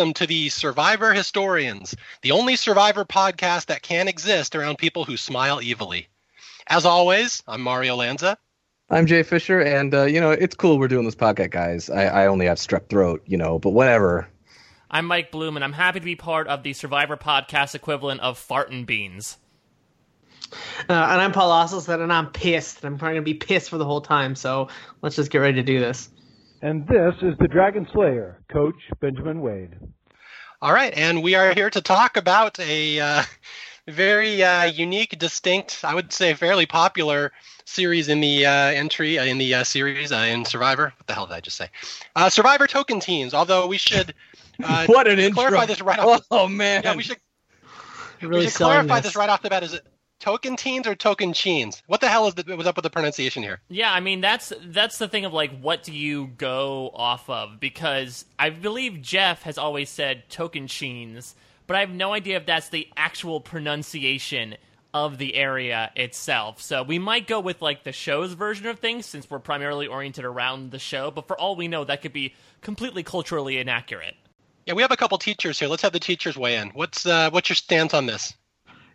and welcome to the Survivor Historians, the only Survivor podcast that can exist around people who smile evilly. As always, I'm Mario Lanza. I'm Jay Fischer, and uh, you know it's cool we're doing this podcast, guys. I, I only have strep throat, you know, but whatever. I'm Mike Bloom, and I'm happy to be part of the Survivor podcast equivalent of fartin beans. Uh, and I'm Paul Asleson, and I'm pissed. And I'm probably gonna be pissed for the whole time. So let's just get ready to do this. And this is the Dragon Slayer, Coach Benjamin Wade. All right, and we are here to talk about a uh, very uh, unique, distinct, I would say, fairly popular series in the uh, entry uh, in the uh, series uh, in Survivor. What the hell did I just say? Survivor Tocantins. Although we should what an clarify intro. this right off. Oh man, yeah, we should. really we should clarify this. this right off the bat. Is it token teens or token cheens? What the hell is the, was up with the pronunciation here? Yeah, I mean that's that's the thing of like what do you go off of because I believe Jeff has always said token sheens, but I have no idea if that's the actual pronunciation of the area itself. So we might go with like the show's version of things since we're primarily oriented around the show, but for all we know that could be completely culturally inaccurate. Yeah, we have a couple teachers here. Let's have the teachers weigh in. What's uh, what's your stance on this?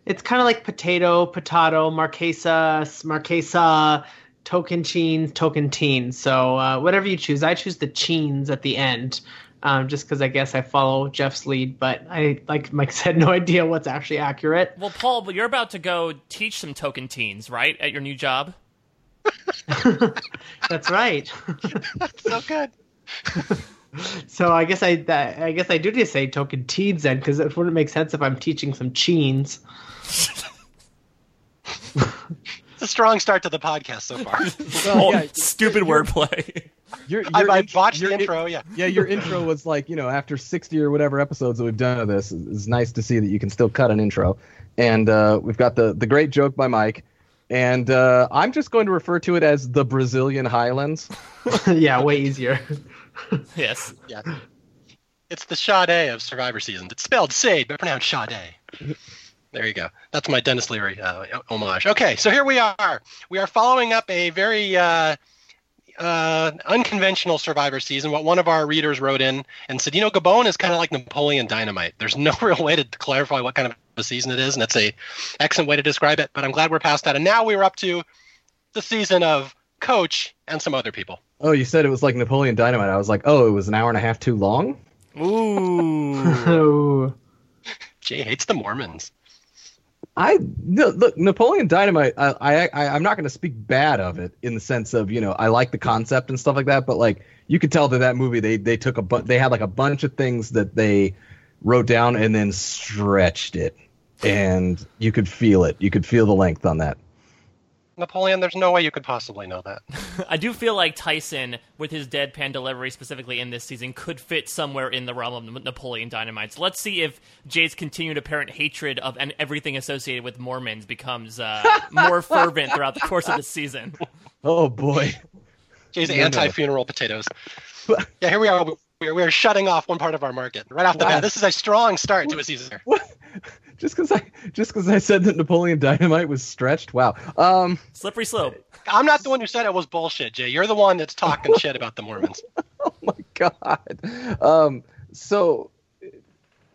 It's kind of like potato, potato, marquesa, marquesa, token cheens, token teen. So uh, whatever you choose, I choose the cheens at the end, um, just because I guess I follow Jeff's lead. But I, like Mike said, no idea what's actually accurate. Well, Paul, you're about to go teach some token teens, right, at your new job? That's right. That's so good. so I guess I, I guess I do need to say token teens then, because it wouldn't make sense if I'm teaching some cheens. It's a strong start to the podcast so far. Well, Oh, yeah, stupid wordplay. your, I, your I int- botched your the intro. Yeah. yeah, your intro was like you know after 60 or whatever episodes that we've done of this, it's nice to see that you can still cut an intro. And uh, we've got the the great joke by Mike, and uh, I'm just going to refer to it as the Brazilian Highlands. yeah, way easier. yes. Yeah. It's the Sade of Survivor season. It's spelled Sade, but pronounced Sade. There you go. That's my Denis Leary uh, homage. Okay, so here we are. We are following up a very uh, uh, unconventional Survivor season. What one of our readers wrote in and said, you know, Gabon is kind of like Napoleon Dynamite. There's no real way to clarify what kind of a season it is, and it's a excellent way to describe it. But I'm glad we're past that. And now we are up to the season of Coach and some other people. Oh, you said it was like Napoleon Dynamite. I was like, oh, it was an hour and a half too long. Ooh. oh. Jay hates the Mormons. I look Napoleon Dynamite. I, I, I I'm not going to speak bad of it in the sense of you know I like the concept and stuff like that, but like you could tell that that movie they they took a bu- they had like a bunch of things that they wrote down and then stretched it, and you could feel it. You could feel the length on that. Napoleon, there's no way you could possibly know that. I do feel like Tyson, with his deadpan delivery specifically in this season, could fit somewhere in the realm of Napoleon Dynamite. So let's see if Jay's continued apparent hatred of and everything associated with Mormons becomes uh, more fervent throughout the course of the season. Oh boy. Jay's No, no. anti-funeral potatoes. yeah, here we are. We are, we are shutting off one part of our market right off the Wow. bat. This is a strong start to a season. Just because I just because I said that Napoleon Dynamite was stretched. Wow. Um. Slippery slope. I'm not the one who said it was bullshit, Jay. You're the one that's talking shit about the Mormons. oh my god. Um, so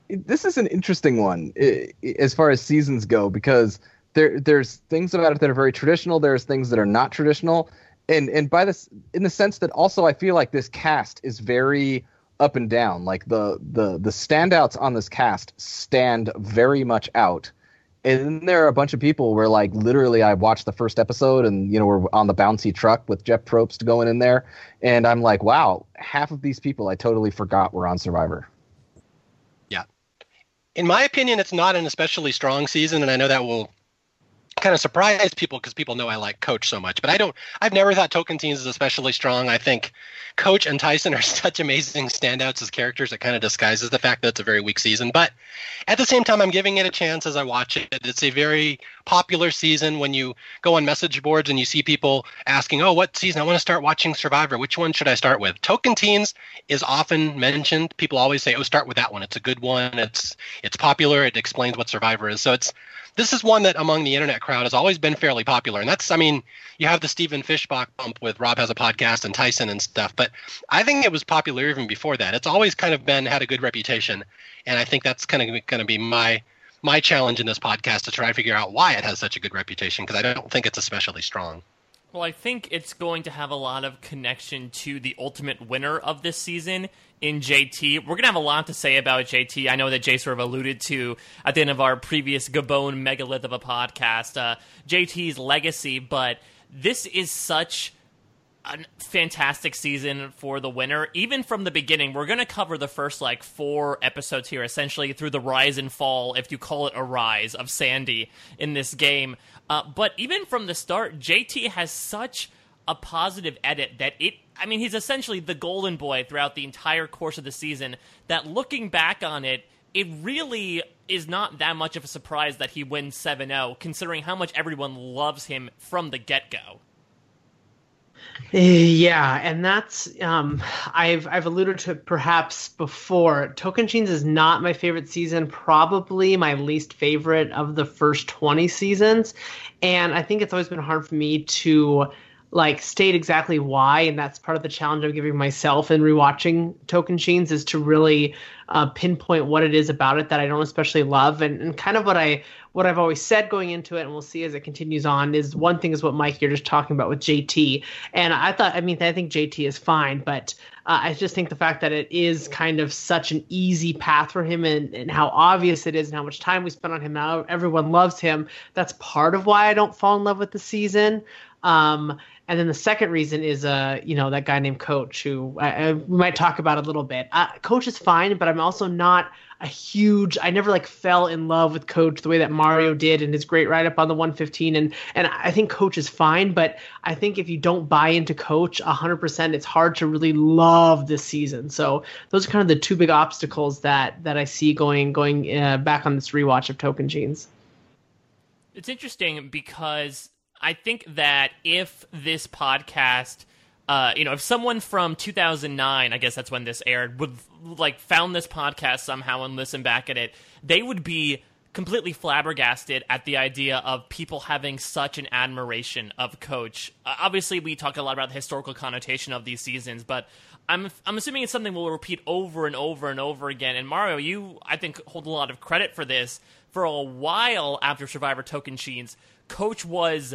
it- this is an interesting one i- i- as far as seasons go because there there's things about it that are very traditional. There's things that are not traditional, and and by this in the sense that also I feel like this cast is very up and down. Like the the the standouts on this cast stand very much out. And then there are a bunch of people where, like, literally, I watched the first episode, and you know, we're on the bouncy truck with Jeff Probst going in there, and I'm like, wow, half of these people I totally forgot were on Survivor. Yeah. In my opinion, it's not an especially strong season, and I know that will kind of surprise people because people know I like Coach so much. But I don't. I've never thought Tocantins is especially strong. I think Coach and Tyson are such amazing standouts as characters. It kind of disguises the fact that it's a very weak season. But at the same time, I'm giving it a chance as I watch it. It's a very popular season. When you go on message boards and you see people asking, "Oh, what season? I want to start watching Survivor. Which one should I start with?" Tocantins is often mentioned. People always say, "Oh, start with that one. It's a good one. It's it's popular. It explains what Survivor is." So it's this is one that among the internet crowd has always been fairly popular. And that's, I mean, you have the Stephen Fishbach bump with Rob has a podcast and Tyson and stuff, but I think it was popular even before that. It's always kind of been had a good reputation, and I think that's kind of going to be my my challenge in this podcast to try to figure out why it has such a good reputation because I don't think it's especially strong. Well, I think it's going to have a lot of connection to the ultimate winner of this season in JT. We're going to have a lot to say about JT. I know that Jay sort of alluded to at the end of our previous Gabon megalith of a podcast, uh, JT's legacy, but this is such a fantastic season for the winner. Even from the beginning, we're going to cover the first like four episodes here, essentially through the rise and fall, if you call it a rise, of Sandy in this game. Uh, but even from the start, JT has such a positive edit that it I mean he's essentially the golden boy throughout the entire course of the season that looking back on it it really is not that much of a surprise that he wins 7-0 considering how much everyone loves him from the get-go. Yeah, and that's um, I've I've alluded to perhaps before. Tocantins is not my favorite season, probably my least favorite of the first twenty seasons, and I think it's always been hard for me to like state exactly why, and that's part of the challenge I'm giving myself in rewatching Tocantins is to really uh, pinpoint what it is about it that I don't especially love, and, and kind of what I what I've always said going into it, and we'll see as it continues on. Is one thing is what Mike you're just talking about with JT, and I thought I mean I think JT is fine, but uh, I just think the fact that it is kind of such an easy path for him, and, and how obvious it is, and how much time we spent on him now, everyone loves him. That's part of why I don't fall in love with the season. Um, and then the second reason is, uh, you know, that guy named Coach, who I, I, we might talk about a little bit. Uh, Coach is fine, but I'm also not a huge. I never like fell in love with Coach the way that Mario did in his great write up on the 115. And and I think Coach is fine, but I think if you don't buy into Coach 100%, it's hard to really love this season. So those are kind of the two big obstacles that that I see going going uh, back on this rewatch of Tocantins. It's interesting because I think that if this podcast, uh, you know, if someone from 2009, I guess that's when this aired, would like found this podcast somehow and listened back at it, they would be completely flabbergasted at the idea of people having such an admiration of Coach. Uh, obviously, we talk a lot about the historical connotation of these seasons, but I'm I'm assuming it's something we'll repeat over and over and over again. And Mario, you I think hold a lot of credit for this. For a while after Survivor Tocantins, Coach was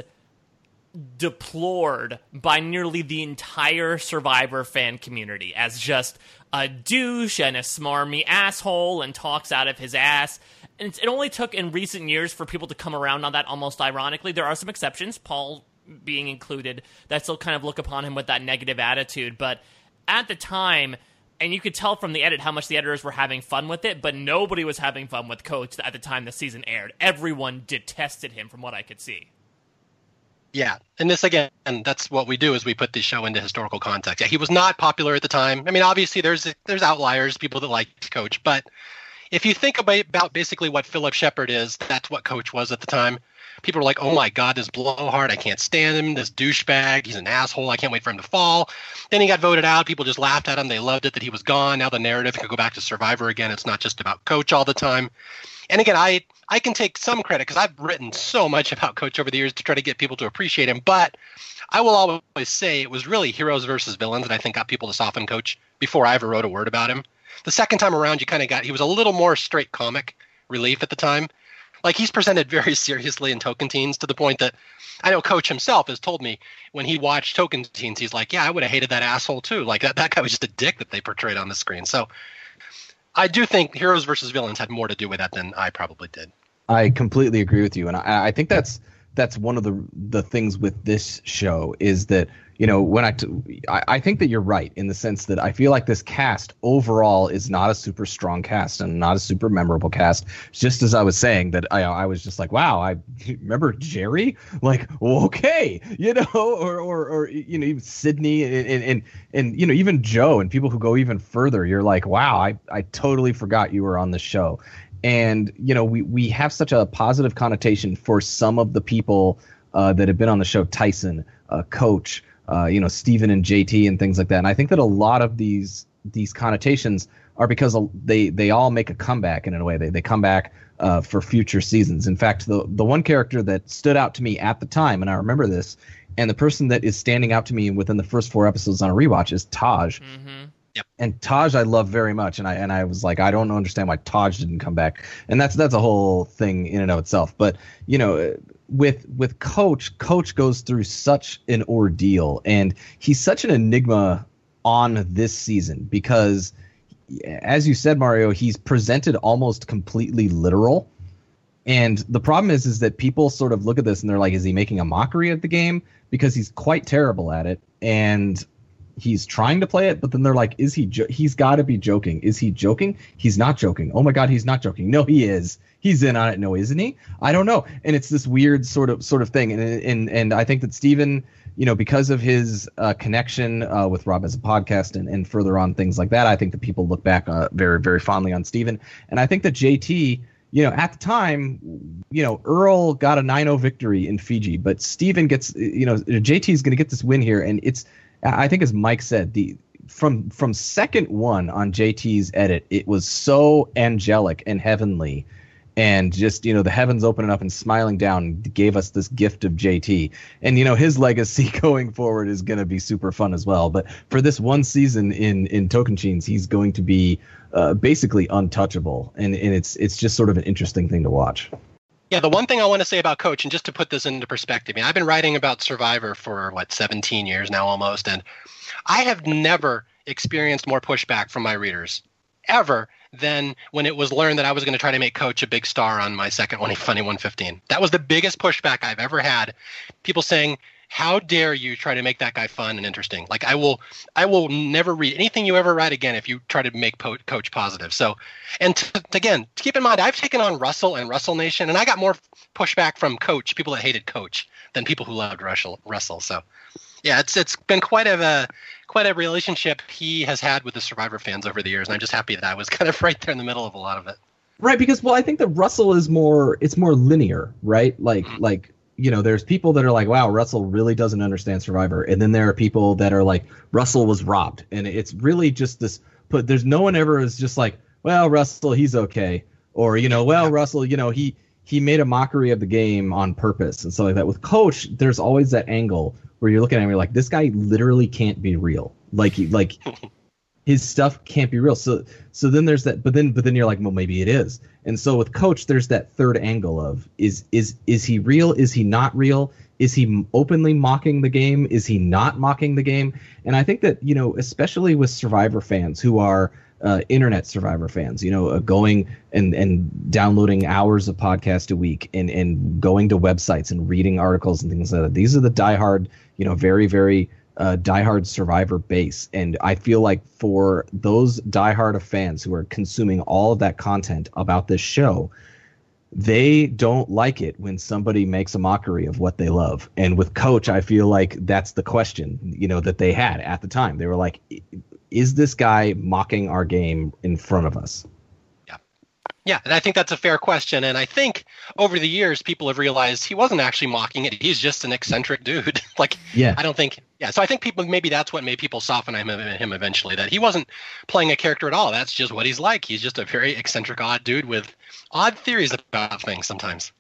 deplored by nearly the entire Survivor fan community as just a douche and a smarmy asshole and talks out of his ass. And it only took in recent years for people to come around on that almost ironically. There are some exceptions, Paul being included, that still kind of look upon him with that negative attitude. But at the time, and you could tell from the edit how much the editors were having fun with it, but nobody was having fun with Coach at the time the season aired. Everyone detested him from what I could see. Yeah, and this again, and that's what we do is we put the show into historical context. Yeah, he was not popular at the time. I mean, obviously there's there's outliers, people that like Coach, but if you think about, basically what Phillip Sheppard is, that's what Coach was at the time. People were like, "Oh my God, this blowhard! I can't stand him. This douchebag. He's an asshole. I can't wait for him to fall." Then he got voted out. People just laughed at him. They loved it that he was gone. Now the narrative could go back to Survivor again. It's not just about Coach all the time. And again, I I can take some credit because I've written so much about Coach over the years to try to get people to appreciate him. But I will always say it was really heroes versus villains that I think got people to soften Coach before I ever wrote a word about him. The second time around, you kind of got he was a little more straight comic relief at the time. Like he's presented very seriously in Tocantins to the point that I know Coach himself has told me when he watched Tocantins, he's like, "Yeah, I would have hated that asshole too. Like that that guy was just a dick that they portrayed on the screen." So I do think heroes versus villains had more to do with that than I probably did. I completely agree with you, and I, I think that's that's one of the the things with this show is that you know when I, t- I I think that you're right in the sense that I feel like this cast overall is not a super strong cast and not a super memorable cast. Just as I was saying that I I was just like wow I remember Jerry like okay you know or or, or you know even Sydney and, and and and you know even Joe and people who go even further you're like wow I I totally forgot you were on the show and you know we we have such a positive connotation for some of the people uh, that have been on the show Tyson uh, Coach uh, you know Stephen and JT and things like that and I think that a lot of these these connotations are because they they all make a comeback in a way. They they come back uh, for future seasons. In fact, the the one character that stood out to me at the time, and I remember this, and the person that is standing out to me within the first four episodes on a rewatch is Taj. Mm-hmm. Yep. And Taj I love very much, and I and I was like, I don't understand why Taj didn't come back, and that's that's a whole thing in and of itself. But you know, with with Coach, Coach goes through such an ordeal, and he's such an enigma on this season because, as you said, Mario, he's presented almost completely literal. And the problem is, is that people sort of look at this and they're like, is he making a mockery of the game? Because he's quite terrible at it, and he's trying to play it, but then they're like, is he? Jo- he's got to be joking. Is he joking? He's not joking. Oh my god, he's not joking. No, he is. He's in on it. No, isn't he? I don't know. And it's this weird sort of sort of thing. And and and I think that Stephen, you know, because of his uh, connection uh, with Rob as a podcast and, and further on things like that, I think that people look back uh, very very fondly on Stephen. And I think that JT you know, at the time, you know, Earl got a 9-0 victory in Fiji, but Stephen gets, you know, JT is going to get this win here, and it's, I think as Mike said, the from from second one on JT's edit, it was so angelic and heavenly, and just you know the heavens opening up and smiling down gave us this gift of JT, and you know his legacy going forward is going to be super fun as well. But for this one season in in Tocantins, he's going to be uh, basically untouchable, and and it's it's just sort of an interesting thing to watch. Yeah, the one thing I want to say about Coach, and just to put this into perspective, I mean, I've been writing about Survivor for what 17 years now almost, and I have never experienced more pushback from my readers ever than when it was learned that I was going to try to make Coach a big star on my second one, Funny 115. That was the biggest pushback I've ever had. People saying, how dare you try to make that guy fun and interesting? Like i will i will never read anything you ever write again if you try to make po- coach positive. So and t- again keep in mind i've taken on russell and russell nation and i got more pushback from coach people that hated coach than people who loved russell russell. So yeah it's it's been quite a quite a relationship he has had with the survivor fans over the years and i'm just happy that i was kind of right there in the middle of a lot of it. Right because well i think that russell is more it's more linear right? Like mm-hmm. like you know, there's people that are like, wow, Russell really doesn't understand Survivor. And then there are people that are like, Russell was robbed. And it's really just this put, there's no one ever is just like, well, Russell, he's okay. Or, you know, well, Russell, you know, he, he made a mockery of the game on purpose and stuff like that. With Coach, there's always that angle where you're looking at him, you're like, this guy literally can't be real. Like, like his stuff can't be real. So so then there's that but then but then you're like, well maybe it is. And so with coach there's that third angle of is is is he real? Is he not real? Is he openly mocking the game? Is he not mocking the game? And I think that, you know, especially with survivor fans who are uh, internet survivor fans, you know, uh, going and, and downloading hours of podcast a week and, and going to websites and reading articles and things like that. These are the diehard, you know, very, very uh, diehard survivor base. And i feel like for those diehard of fans who are consuming all of that content about this show they don't like it when somebody makes a mockery of what they love. And with coach i feel like that's the question you know that they had at the time. They were like is this guy mocking our game in front of us yeah, and I think that's a fair question. And I think over the years, people have realized he wasn't actually mocking it. He's just an eccentric dude. like, yeah, I don't think. Yeah, so I think people maybe that's what made people soften him, him eventually. That he wasn't playing a character at all. That's just what he's like. He's just a very eccentric, odd dude with odd theories about things sometimes.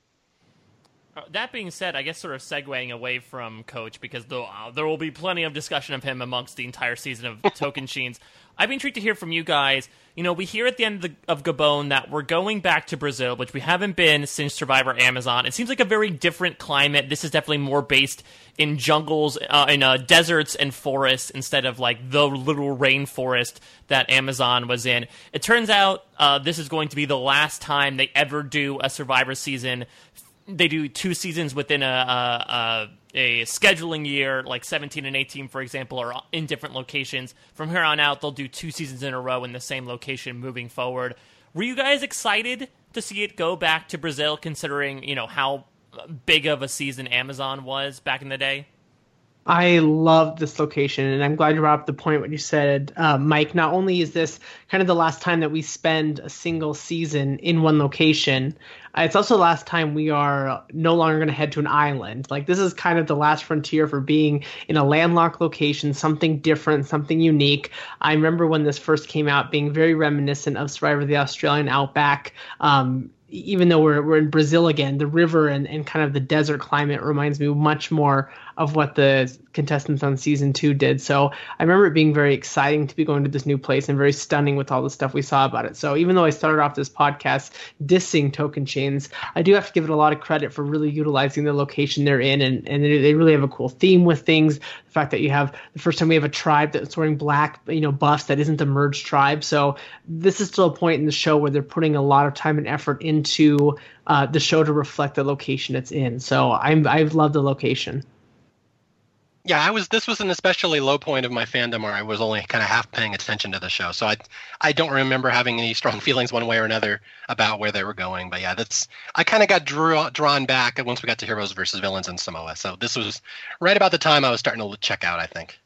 Uh, that being said, I guess sort of segueing away from Coach because uh, there will be plenty of discussion of him amongst the entire season of Tocantins. I'd be intrigued to hear from you guys. You know, we hear at the end of, the, of Gabon that we're going back to Brazil, which we haven't been since Survivor Amazon. It seems like a very different climate. This is definitely more based in jungles, uh, in uh, deserts and forests instead of like the little rainforest that Amazon was in. It turns out uh, this is going to be the last time they ever do a Survivor season. They do two seasons within a, a, a a scheduling year, like 17 and 18, for example, are in different locations. From here on out, they'll do two seasons in a row in the same location moving forward. Were you guys excited to see it go back to Brazil, considering you know how big of a season Amazon was back in the day? I love this location, and I'm glad you brought up the point what you said, uh, Mike. Not only is this kind of the last time that we spend a single season in one location, uh, it's also the last time we are no longer going to head to an island. Like this is kind of the last frontier for being in a landlocked location, something different, something unique. I remember when this first came out, being very reminiscent of Survivor the Australian Outback. Um, even though we're, we're in Brazil again, the river and, and kind of the desert climate reminds me much more of what the contestants on season two did. So I remember it being very exciting to be going to this new place and very stunning with all the stuff we saw about it. So even though I started off this podcast dissing Tocantins, I do have to give it a lot of credit for really utilizing the location they're in, and, and they really have a cool theme with things. The fact that you have the first time we have a tribe that's wearing black, you know, buffs that isn't the merged tribe. So this is still a point in the show where they're putting a lot of time and effort into uh, the show to reflect the location it's in. So I'm I've loved the location yeah, I was. This was an especially low point of my fandom where I was only kind of half paying attention to the show, so I, I don't remember having any strong feelings one way or another about where they were going. But yeah, that's. I kind of got drew, drawn back once we got to Heroes versus Villains in Samoa. So this was right about the time I was starting to check out. I think.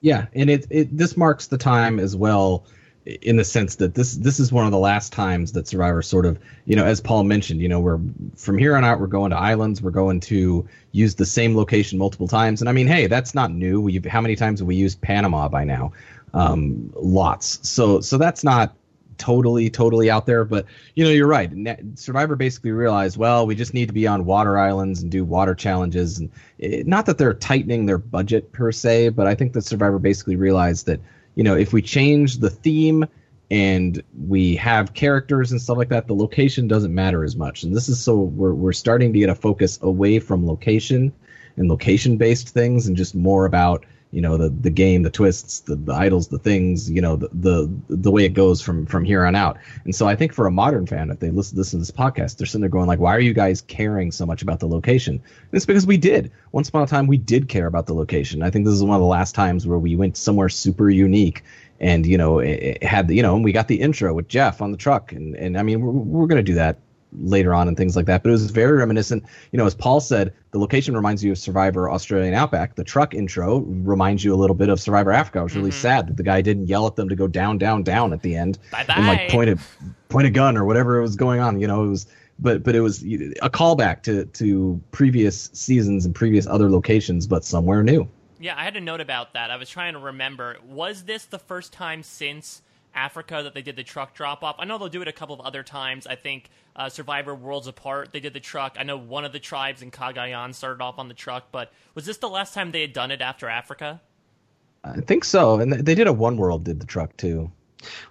Yeah, and it it this marks the time as well in the sense that this this is one of the last times that Survivor sort of you know as Paul mentioned you know we're from here on out we're going to islands we're going to use the same location multiple times. And I mean hey that's not new. We how many times have we used Panama by now? Um, lots. So so that's not totally totally out there. But you know you're right. Survivor basically realized well we just need to be on water islands and do water challenges. And it, not that they're tightening their budget per se but I think that Survivor basically realized that you know, if we change the theme and we have characters and stuff like that, the location doesn't matter as much. And this is so we're we're starting to get a focus away from location and location based things and just more about you know the the game the twists the, the idols the things you know the, the the way it goes from from here on out. And so i think for a modern fan if they listen, listen to this podcast they're sitting there going like why are you guys caring so much about the location? And it's because we did. Once upon a time we did care about the location. I think this is one of the last times where we went somewhere super unique and you know it, it had the you know and we got the intro with jeff on the truck. And and i mean we're, we're going to do that later on and things like that. But it was very reminiscent. You know, as Paul said, the location reminds you of Survivor Australian Outback. The truck intro reminds you a little bit of Survivor Africa. I was really mm-hmm. sad that the guy didn't yell at them to go down, down, down at the end Bye-bye. and like point a point a gun or whatever it was going on. You know, it was. But but it was a callback to to previous seasons and previous other locations, but somewhere new. Yeah, I had a note about that. I was trying to remember. Was this the first time since Africa that they did the truck drop off. I know they'll do it a couple of other times. I think uh, Survivor Worlds Apart, they did the truck. I know one of the tribes in Cagayan started off on the truck, but was this the last time they had done it after Africa? I think so, and they did a One World did the truck too.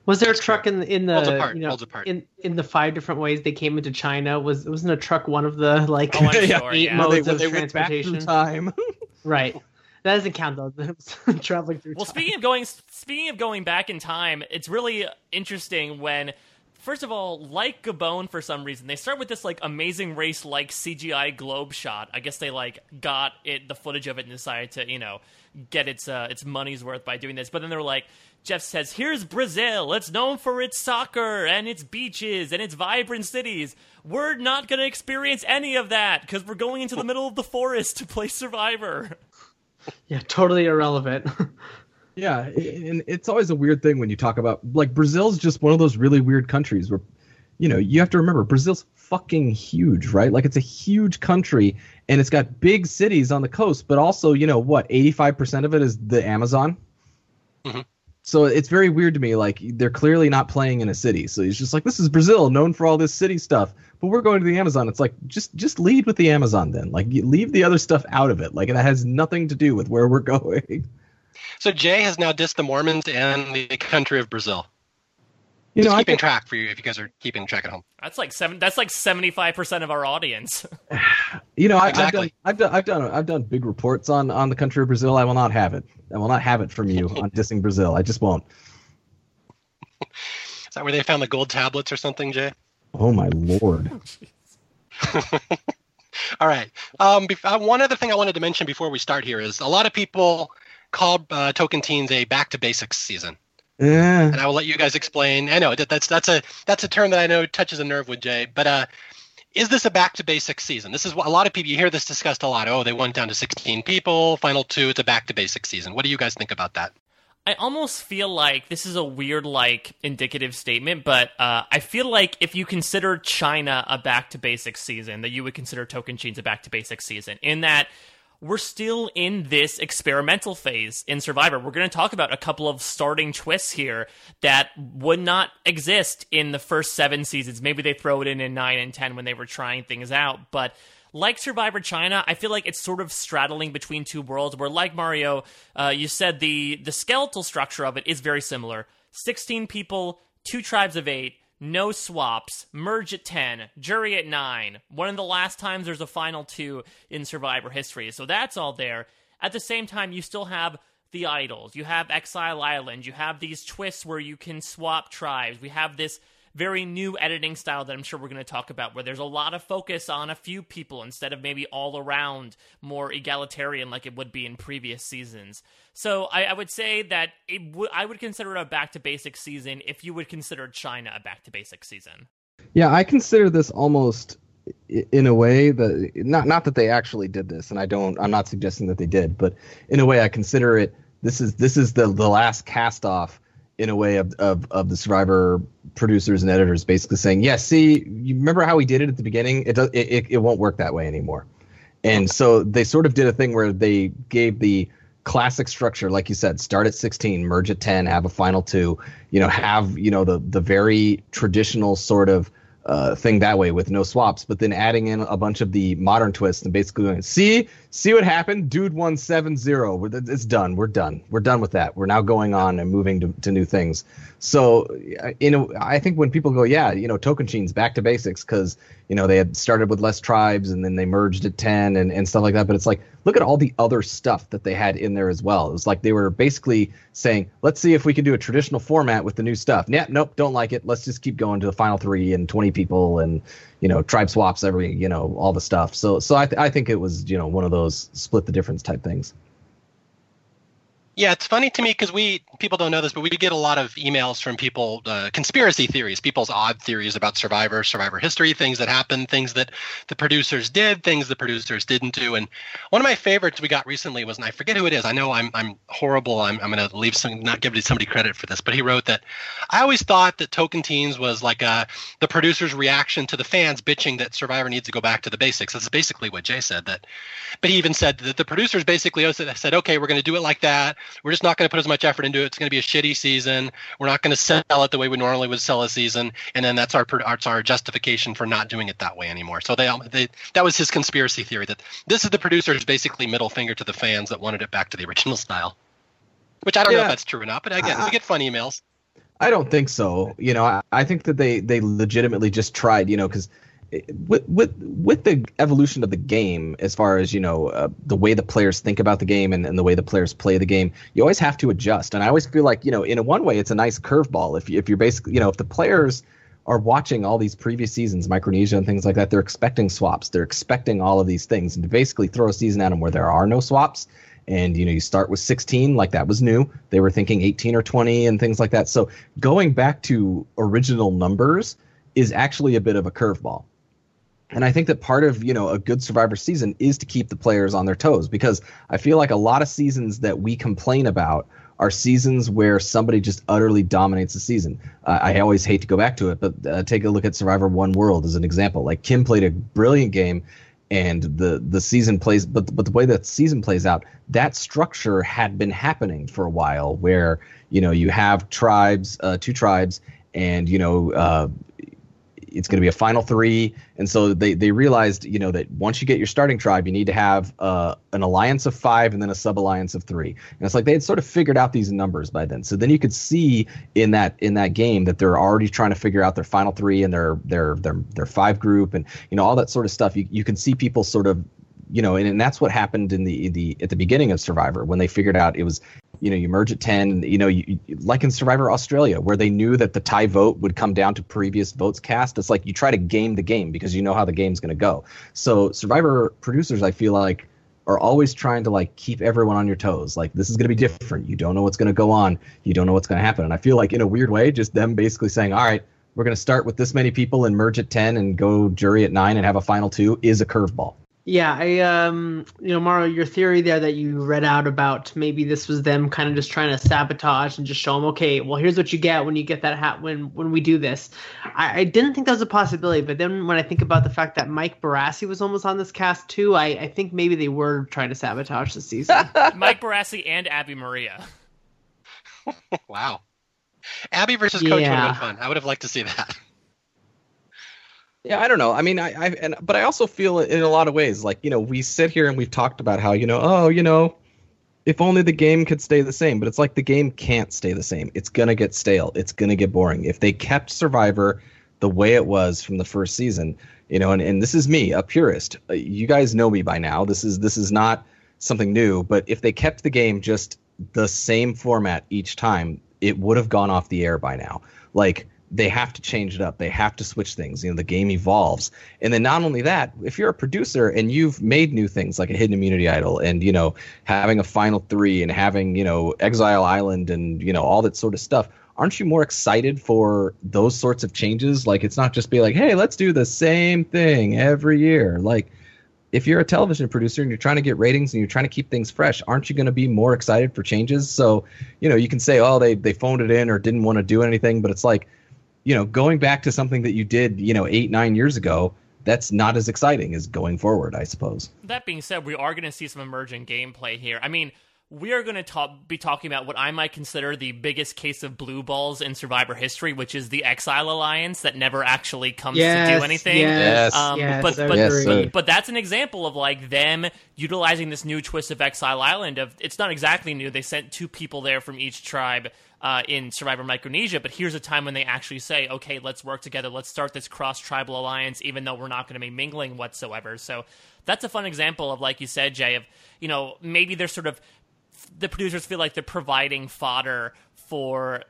Was there a truck in in the apart, you know, in in the five different ways they came into China? Was wasn't a truck one of the like oh, sure, eight yeah. modes they, of they transportation? time. right. That doesn't count though. traveling through. Well, time. speaking of going, speaking of going back in time, it's really interesting when, first of all, like Gabon, for some reason, they start with this like amazing race like CGI globe shot. I guess they like got it, the footage of it, and decided to you know get its uh, its money's worth by doing this. But then they're like, Jeff says, "Here's Brazil. It's known for its soccer and its beaches and its vibrant cities. We're not going to experience any of that because we're going into the middle of the forest to play Survivor." yeah, totally irrelevant. yeah, and it's always a weird thing when you talk about like Brazil's just one of those really weird countries where you know, you have to remember Brazil's fucking huge, right? Like it's a huge country and it's got big cities on the coast, but also, you know, what, 85% of it is the Amazon? Mm-hmm. So it's very weird to me. Like they're clearly not playing in a city. So he's just like, this is Brazil, known for all this city stuff, but we're going to the Amazon. It's like just just lead with the Amazon then. Like leave the other stuff out of it. Like it has nothing to do with where we're going. So Jay has now dissed the Mormons and the country of Brazil. You know, keeping track for you if you guys are keeping track at home. That's like seven. That's like seventy five percent of our audience. you know, I, exactly. I've, done, I've done, I've done, I've done big reports on on the country of Brazil. I will not have it. I will not have it from you on dissing Brazil. I just won't. Is that where they found the gold tablets or something, Jay? Oh my lord. All right. Um, uh, one other thing I wanted to mention before we start here is a lot of people call uh, Tocantins a back to basics season. Yeah. And I will let you guys explain. I know that's that's a that's a term that I know touches a nerve with Jay, but uh, is this a back to basics season? This is what a lot of people you hear this discussed a lot. Oh, they went down to 16 people, final two. It's a back to basics season. What do you guys think about that? I almost feel like this is a weird, like, indicative statement, but uh, I feel like if you consider China a back to basics season, that you would consider Tocantins a back to basics season. In that we're still in this experimental phase in Survivor. We're going to talk about a couple of starting twists here that would not exist in the first seven seasons. Maybe they throw it in in nine and 10 when they were trying things out. But like Survivor China, I feel like it's sort of straddling between two worlds where, like Mario, uh, you said the, the skeletal structure of it is very similar 16 people, two tribes of eight no swaps, merge at 10, jury at 9. One of the last times there's a final two in Survivor history. So that's all there. At the same time, you still have the idols. You have Exile Island. You have these twists where you can swap tribes. We have this very new editing style that I'm sure we're going to talk about, where there's a lot of focus on a few people instead of maybe all around more egalitarian like it would be in previous seasons. So I, I would say that w- I would consider it a back to basic season if you would consider China a back to basic season. Yeah, I consider this almost in a way that not not that they actually did this, and I don't. I'm not suggesting that they did, but in a way, I consider it. This is this is the the last cast off in a way of, of, of the survivor producers and editors basically saying yeah see you remember how we did it at the beginning? It does it, it won't work that way anymore. And so they sort of did a thing where they gave the classic structure like you said start at 16 merge at 10 have a final two you know have you know the the very traditional sort of uh, thing that way with no swaps, but then adding in a bunch of the modern twists and basically going, see, see what happened? Dude won 7 0. It's done. We're done. We're done with that. We're now going on and moving to, to new things. So, you know, I think when people go, yeah, you know, Tocantins back to basics because, you know, they had started with less tribes and then they merged at 10 and, and stuff like that. But it's like, look at all the other stuff that they had in there as well. It was like they were basically saying, let's see if we can do a traditional format with the new stuff. Yeah, nope, don't like it. Let's just keep going to the final three and 20 people and, you know, tribe swaps every, you know, all the stuff. So, so I, th- I think it was, you know, one of those split the difference type things. Yeah, it's funny to me because we people don't know this, but we get a lot of emails from people, uh, conspiracy theories, people's odd theories about Survivor, Survivor history, things that happened, things that the producers did, things the producers didn't do. And one of my favorites we got recently was, and I forget who it is. I know I'm I'm horrible. I'm I'm to leave some not give somebody credit for this, but he wrote that I always thought that Tocantins was like uh, the producers' reaction to the fans bitching that Survivor needs to go back to the basics. That's basically what Jay said. That, but he even said that the producers basically said, okay, we're to do it like that we're just not going to put as much effort into it. It's going to be a shitty season. We're not going to sell it the way we normally would sell a season, and then that's our that's our justification for not doing it that way anymore. So they, um, they that was his conspiracy theory that this is the producers basically middle finger to the fans that wanted it back to the original style. Which I don't yeah. know if that's true or not, but again, I, we get fun emails. I don't think so. You know, I, I think that they they legitimately just tried. You know, because with with with the evolution of the game as far as you know uh, the way the players think about the game and, and the way the players play the game you always have to adjust. And i always feel like you know in a one way it's a nice curveball. If, if you're basically you know if the players are watching all these previous seasons micronesia and things like that they're expecting swaps. They're expecting all of these things. And to basically throw a season at them where there are no swaps and you know you start with 16 like that was new. They were thinking 18 or 20 and things like that. So going back to original numbers is actually a bit of a curveball and I think that part of, you know, a good survivor season is to keep the players on their toes because I feel like a lot of seasons that we complain about are seasons where somebody just utterly dominates the season. Uh, I always hate to go back to it, but uh, take a look at Survivor One World as an example. Like Kim played a brilliant game and the the season plays but but the way that season plays out that structure had been happening for a while where you know you have tribes uh, two tribes and you know uh, it's going to be a final three, and so they they realized you know that once you get your starting tribe, you need to have uh, an alliance of five and then a sub alliance of three, and it's like they had sort of figured out these numbers by then. So then you could see in that in that game that they're already trying to figure out their final three and their their their their five group and you know all that sort of stuff. You you can see people sort of you know, and, and that's what happened in the the at the beginning of Survivor when they figured out it was you know you merge at 10 you know you, like in survivor australia where they knew that the tie vote would come down to previous votes cast it's like you try to game the game because you know how the game's going to go. So survivor producers i feel like are always trying to like keep everyone on your toes. Like this is going to be different. You don't know what's going to go on. You don't know what's going to happen. And i feel like in a weird way just them basically saying all right we're going to start with this many people and merge at 10 and go jury at 9 and have a final two is a curveball. Yeah, I um, you know, Mario, your theory there that you read out about maybe this was them kind of just trying to sabotage and just show them, okay, well, here's what you get when you get that hat when when we do this. I, I didn't think that was a possibility, but then when I think about the fact that Mike Borassi was almost on this cast too, I, I think maybe they were trying to sabotage the season. Mike Borassi and Abi-Maria. wow. Abby versus Coach would have been fun. I would have liked to see that. Yeah, I don't know. I mean, I, I and but I also feel in a lot of ways like you know we sit here and we've talked about how you know oh you know if only the game could stay the same, but it's like the game can't stay the same. It's gonna get stale. It's gonna get boring. If they kept Survivor the way it was from the first season, you know, and, and this is me, a purist. Uh, You guys know me by now. This is this is not something new. But if they kept the game just the same format each time, it would have gone off the air by now. Like they have to change it up. They have to switch things. You know, the game evolves. And then not only that, if you're a producer and you've made new things like a hidden immunity idol and, you know, having a final three and having, you know, Exile Island and, you know, all that sort of stuff, aren't you more excited for those sorts of changes? Like it's not just be like, hey, let's do the same thing every year. Like if you're a television producer and you're trying to get ratings and you're trying to keep things fresh, aren't you going to be more excited for changes? So, you know, you can say, oh, they they phoned it in or didn't want to do anything, but it's like, you know, going back to something that you did, you know, eight nine years ago, that's not as exciting as going forward, I suppose. That being said, we are going to see some emerging gameplay here. I mean, we are going to talk, be talking about what I might consider the biggest case of blue balls in Survivor history, which is the Exile Alliance that never actually comes to do anything. Yes, Yes. Um, yes, but but, Yes, but but that's an example of like them utilizing this new twist of Exile Island. Of it's not exactly new. They sent two people there from each tribe uh, in Survivor Micronesia, but here's a time when they actually say, "Okay, let's work together. Let's start this cross tribal alliance, even though we're not going to be mingling whatsoever." So that's a fun example of, like you said, Jay, of you know maybe they're sort of the producers feel like they're providing fodder for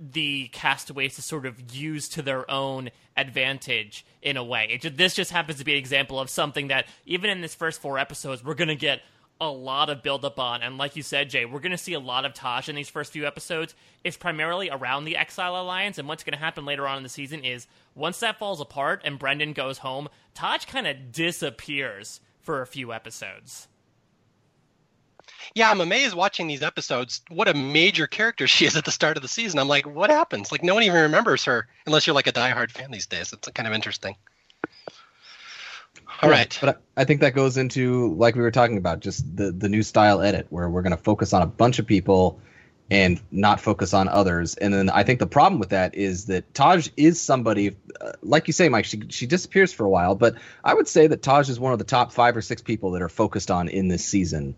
the castaways to sort of use to their own advantage in a way. It this just happens to be an example of something that even in this first four episodes, we're going to get a lot of build up on. And like you said, Jay, we're going to see a lot of Taj in these first few episodes. It's primarily around the Exile Alliance. And what's going to happen later on in the season is once that falls apart and Brendan goes home, Taj kind of disappears for a few episodes. Yeah, I'm amazed watching these episodes. What a major character she is at the start of the season. I'm like, what happens? Like, no one even remembers her unless you're like a diehard fan these days. It's kind of interesting. All Yeah, right. But I I think that goes into like we were talking about, just the the new style edit where we're going to focus on a bunch of people and not focus on others. And then I think the problem with that is that Taj is somebody, uh, like you say, Mike. She she disappears for a while, but I would say that Taj is one of the top five or six people that are focused on in this season.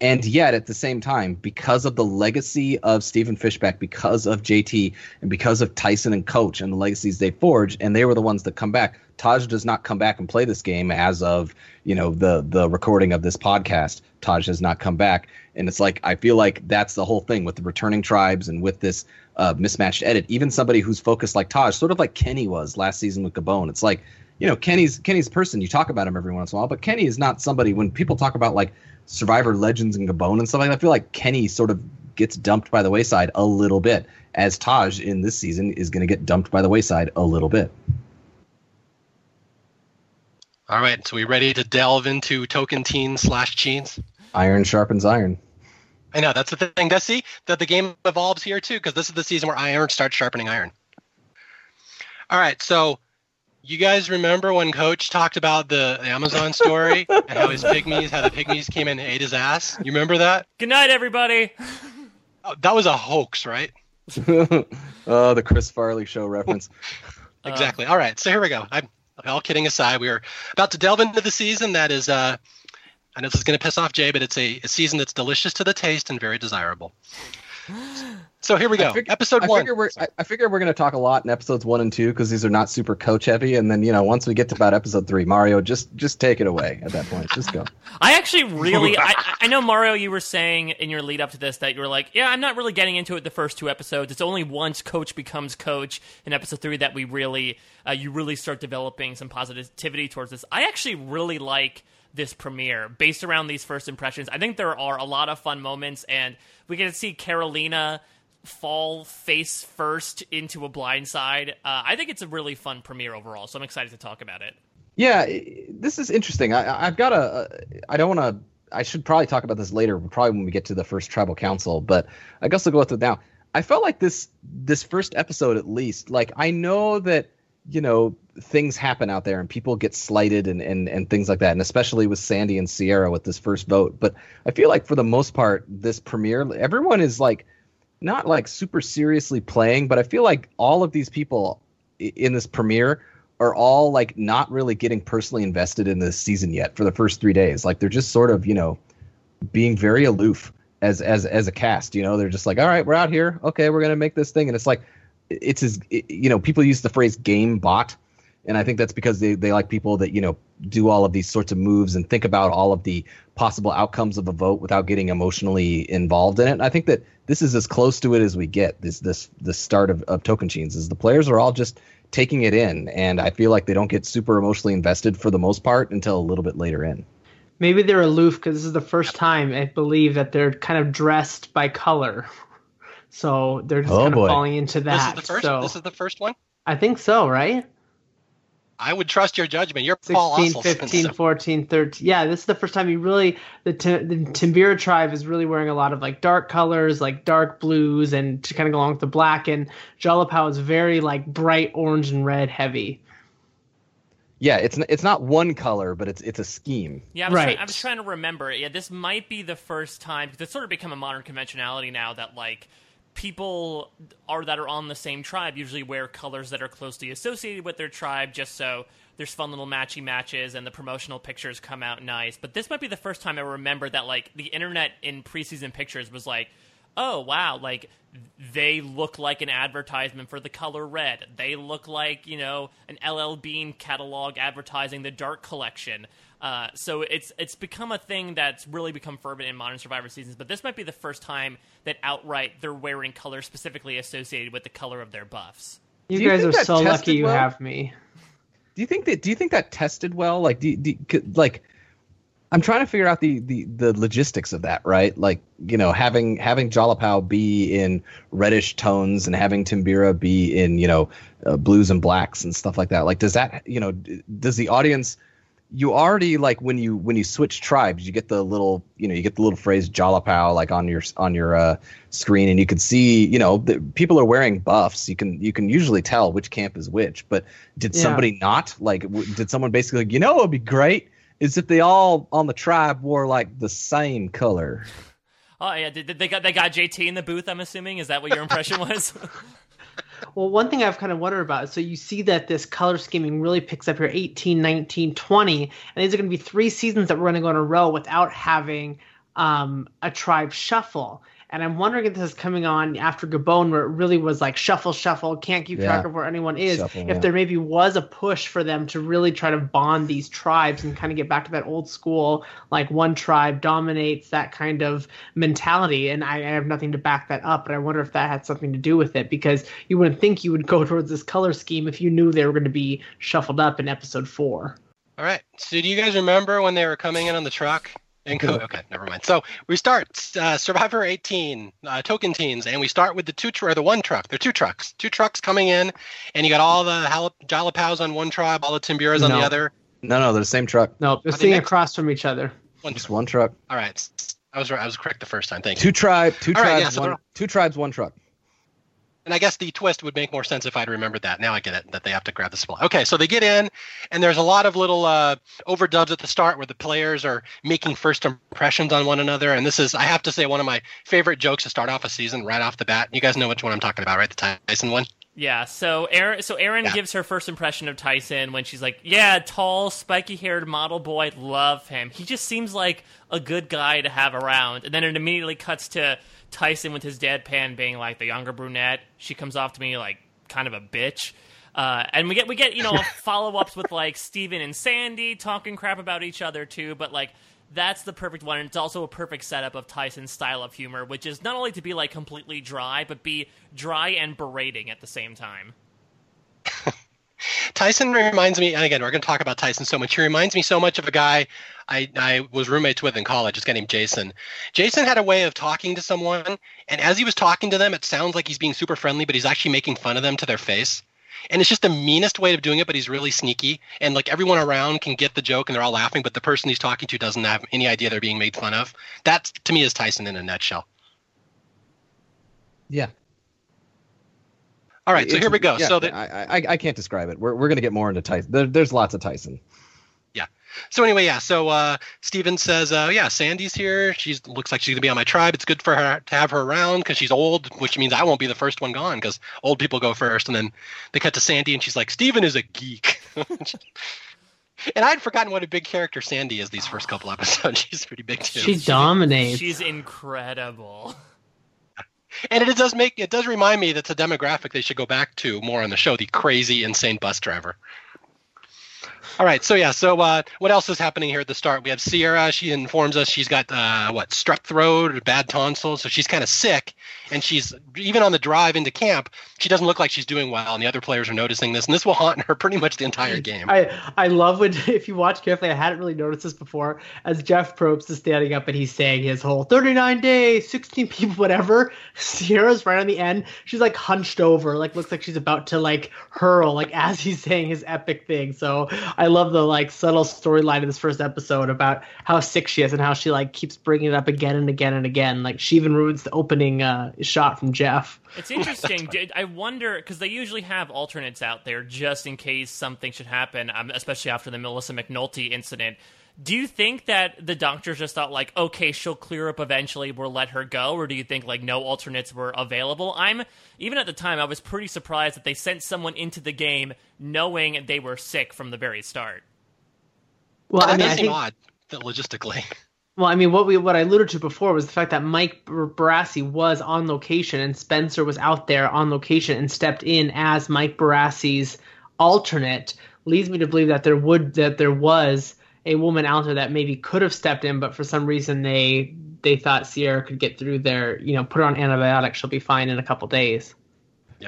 And yet, at the same time, because of the legacy of Stephen Fishbach, because of JT, and because of Tyson and Coach and the legacies they forged, and they were the ones that come back, Taj does not come back and play this game as of you know the the recording of this podcast. Taj has not come back, and it's like I feel like that's the whole thing with the returning tribes and with this uh, mismatched edit. Even somebody who's focused like Taj, sort of like Kenny was last season with Gabon. It's like you know Kenny's Kenny's person. You talk about him every once in a while, but Kenny is not somebody. When people talk about like Survivor legends and Gabon and stuff like that, I feel like Kenny sort of gets dumped by the wayside a little bit, as Taj in this season is going to get dumped by the wayside a little bit. All right. So we ready to delve into token Teen slash cheens? Iron sharpens iron. I know that's the thing. Does see that the game evolves here too, because this is the season where iron starts sharpening iron. All right, so you guys remember when Coach talked about the Amazon story and how his pygmies, how the pygmies came in and ate his ass? You remember that? Good night, everybody. Oh, that was a hoax, right? oh, the Chris Farley show reference. Exactly. All right, so here we go. I'm all kidding aside. We are about to delve into the season that is. Uh, I know this is going to piss off Jay, but it's a, a season that's delicious to the taste and very desirable. So here we go. I fig- Episode I one. Figure we're, I, I figure we're going to talk a lot in episodes one and two because these are not super coach heavy. And then you know, once we get to about episode three, Mario, just just take it away at that point. Just go. I actually really, I, I know Mario, you were saying in your lead up to this that you were like, yeah, I'm not really getting into it the first two episodes. It's only once Coach becomes Coach in episode three that we really, uh, you really start developing some positivity towards this. I actually really like this premiere based around these first impressions. I think there are a lot of fun moments, and we get to see Carolina fall face first into a blindside. Uh, I think it's a really fun premiere overall, so I'm excited to talk about it. Yeah, this is interesting. I, I've got a. I don't want to. I should probably talk about this later, probably when we get to the first tribal council. But I guess I'll go with it now. I felt like this this first episode, at least, like I know that you know things happen out there and people get slighted and, and and things like that and especially with sandy and sierra with this first vote. But i feel like for the most part this premiere everyone is like not like super seriously playing but i feel like all of these people in this premiere are all like not really getting personally invested in this season yet for the first three days. Like they're just sort of you know being very aloof as as as a cast you know? They're just like all right we're out here. Okay we're gonna make this thing. And it's like it's as you know people use the phrase game bot and i think that's because they, they like people that you know do all of these sorts of moves and think about all of the possible outcomes of a vote without getting emotionally involved in it. And i think that this is as close to it as we get this this the start of, of Tocantins is the players are all just taking it in and i feel like they don't get super emotionally invested for the most part until a little bit later in. Maybe they're aloof because this is the first time i believe that they're kind of dressed by color so they're just Oh, kind boy. of falling into that. This that. is the first. So This is the first one. I think so, right? I would trust your judgment. You're Paul 16, Asleson, 15, so- 14, 13. Yeah, this is the first time you really the the Timbira tribe is really wearing a lot of like dark colors, like dark blues, and to kind of go along with the black. And Jalapao is very like bright orange and red heavy. yeah it's it's not one color but it's it's a scheme Yeah, I was, Right. trying, I was trying to remember. Yeah, this might be the first time because it's sort of become a modern conventionality now that like people are that are on the same tribe usually wear colors that are closely associated with their tribe, just so there's fun little matchy matches and the promotional pictures come out nice. But this might be the first time I remember that like the internet in preseason pictures was like. Oh wow! Like they look like an advertisement for the color red. They look like you know an LL Bean catalog advertising the Dark Collection. Uh, so it's it's become a thing that's really become fervent in modern Survivor seasons. But this might be the first time that outright they're wearing colors specifically associated with the color of their buffs. You, you guys are so lucky you well? have me. do you think that do you think that tested well like do, do could- like i'm trying to figure out the, the the logistics of that right like you know having having jalapao be in reddish tones and having timbira be in you know uh, blues and blacks and stuff like that like does that you know does the audience you already like when you when you switch tribes you get the little you know you get the little phrase jalapao like on your on your uh, screen and you can see you know the, people are wearing buffs you can you can usually tell which camp is which but did Yeah. somebody not like w- did someone basically like, you know it would be great is if they all on the tribe wore like the same color Oh yeah, did, did they got they got JT in the booth? I'm assuming is that what your impression was? Well, one thing I've kind of wondered about, is so you see that this color scheming really picks up here 18, 19, 20, and these are going to be three seasons that we're going to go in a row without having um, a tribe shuffle. And I'm wondering if this is coming on after Gabon, where it really was like shuffle, shuffle, can't keep track Yeah. of where anyone is. Shuffle, if yeah. there maybe was a push for them to really try to bond these tribes and kind of get back to that old school, like one tribe dominates that kind of mentality. And I, I have nothing to back that up, but I wonder if that had something to do with it because you wouldn't think you would go towards this color scheme if you knew they were going to be shuffled up in episode four. All right. So do you guys remember when they were coming in on the truck? And co- okay, never mind. So we start uh, Survivor 18, uh, Tocantins, and we start with the two tr- or the one truck. There are two trucks, two trucks coming in, and you got all the Jala- Jalapaos on one tribe, all the Timbiras on No. the other. no no they're the same truck No, they're Are sitting across from each other. One just truck. one truck All right. I was right. I was correct the first time. Thank you. two tribe two All right, tribes yeah, so one they're- two tribes one truck And I guess the twist would make more sense if I'd remembered that. Now I get it, that they have to grab the supply. Okay, so they get in, and there's a lot of little uh, overdubs at the start where the players are making first impressions on one another. And this is, I have to say, one of my favorite jokes to start off a season right off the bat. You guys know which one I'm talking about, right? The Tyson one? Yeah, so Erinn, so Erinn Yeah. gives her first impression of Tyson when she's like, "Yeah, tall, spiky-haired model boy, love him. He just seems like a good guy to have around." And then it immediately cuts to Tyson with his deadpan being like the younger brunette. She comes off to me like kind of a bitch. Uh, and we get we get you know follow ups with like Stephen and Sandy talking crap about each other too, but like that's the perfect one. And it's also a perfect setup of Tyson's style of humor, which is not only to be like completely dry, but be dry and berating at the same time. Tyson reminds me, and again, we're going to talk about Tyson so much. He reminds me so much of a guy I, I was roommates with in college, this guy named Jason. Jason had a way of talking to someone, and as he was talking to them, it sounds like he's being super friendly, but he's actually making fun of them to their face. And it's just the meanest way of doing it, but he's really sneaky. And like everyone around can get the joke and they're all laughing, but the person he's talking to doesn't have any idea they're being made fun of. That, to me, is Tyson in a nutshell. Yeah. All right, so here we go. yeah, so the, I, I I can't describe it. We're we're gonna get more into Tyson. There, there's lots of Tyson. Yeah. So anyway, yeah. So uh, Stephen says, uh, yeah, Sandy's here. She looks like she's gonna be on my tribe. It's good for her to have her around because she's old, which means I won't be the first one gone because old people go first. And then they cut to Sandy, and she's like, Stephen is a geek. and I'd forgotten what a big character Sandy is these first couple episodes. She's pretty big too. She dominates. She's incredible. And it does make it does remind me that's a demographic they should go back to more on the show. The crazy, insane bus driver. All right, so yeah, so uh, what else is happening here at the start? We have Sierra. She informs us she's got uh, what strep throat or bad tonsils, so she's kind of sick, and she's even on the drive into camp. She doesn't look like she's doing well, and the other players are noticing this, and this will haunt her pretty much the entire game. I I love when if you watch carefully, I hadn't really noticed this before. As Jeff Probst is standing up and he's saying his whole 39 days, 16 people, whatever. Sierra's right on the end. She's like hunched over, like looks like she's about to like hurl, like as he's saying his epic thing. So I love the like subtle storyline of this first episode about how sick she is and how she like keeps bringing it up again and again and again. Like she even ruins the opening uh, shot from Jeff. It's interesting. Did- I wonder because they usually have alternates out there just in case something should happen, um, especially after the Melissa McNulty incident. Do you think that the doctors just thought like, okay, she'll clear up eventually, we'll let her go, or do you think like no alternates were available? I'm even at the time I was pretty surprised that they sent someone into the game knowing they were sick from the very start. Well, I that mean, does I seem think odd, that logistically. Well, I mean, what we what I alluded to before was the fact that Mike Borassi was on location and Spencer was out there on location and stepped in as Mike Borassi's alternate. Leads me to believe that there would that there was a woman out there that maybe could have stepped in, but for some reason they they thought Sierra could get through there. You know, put her on antibiotics, she'll be fine in a couple days.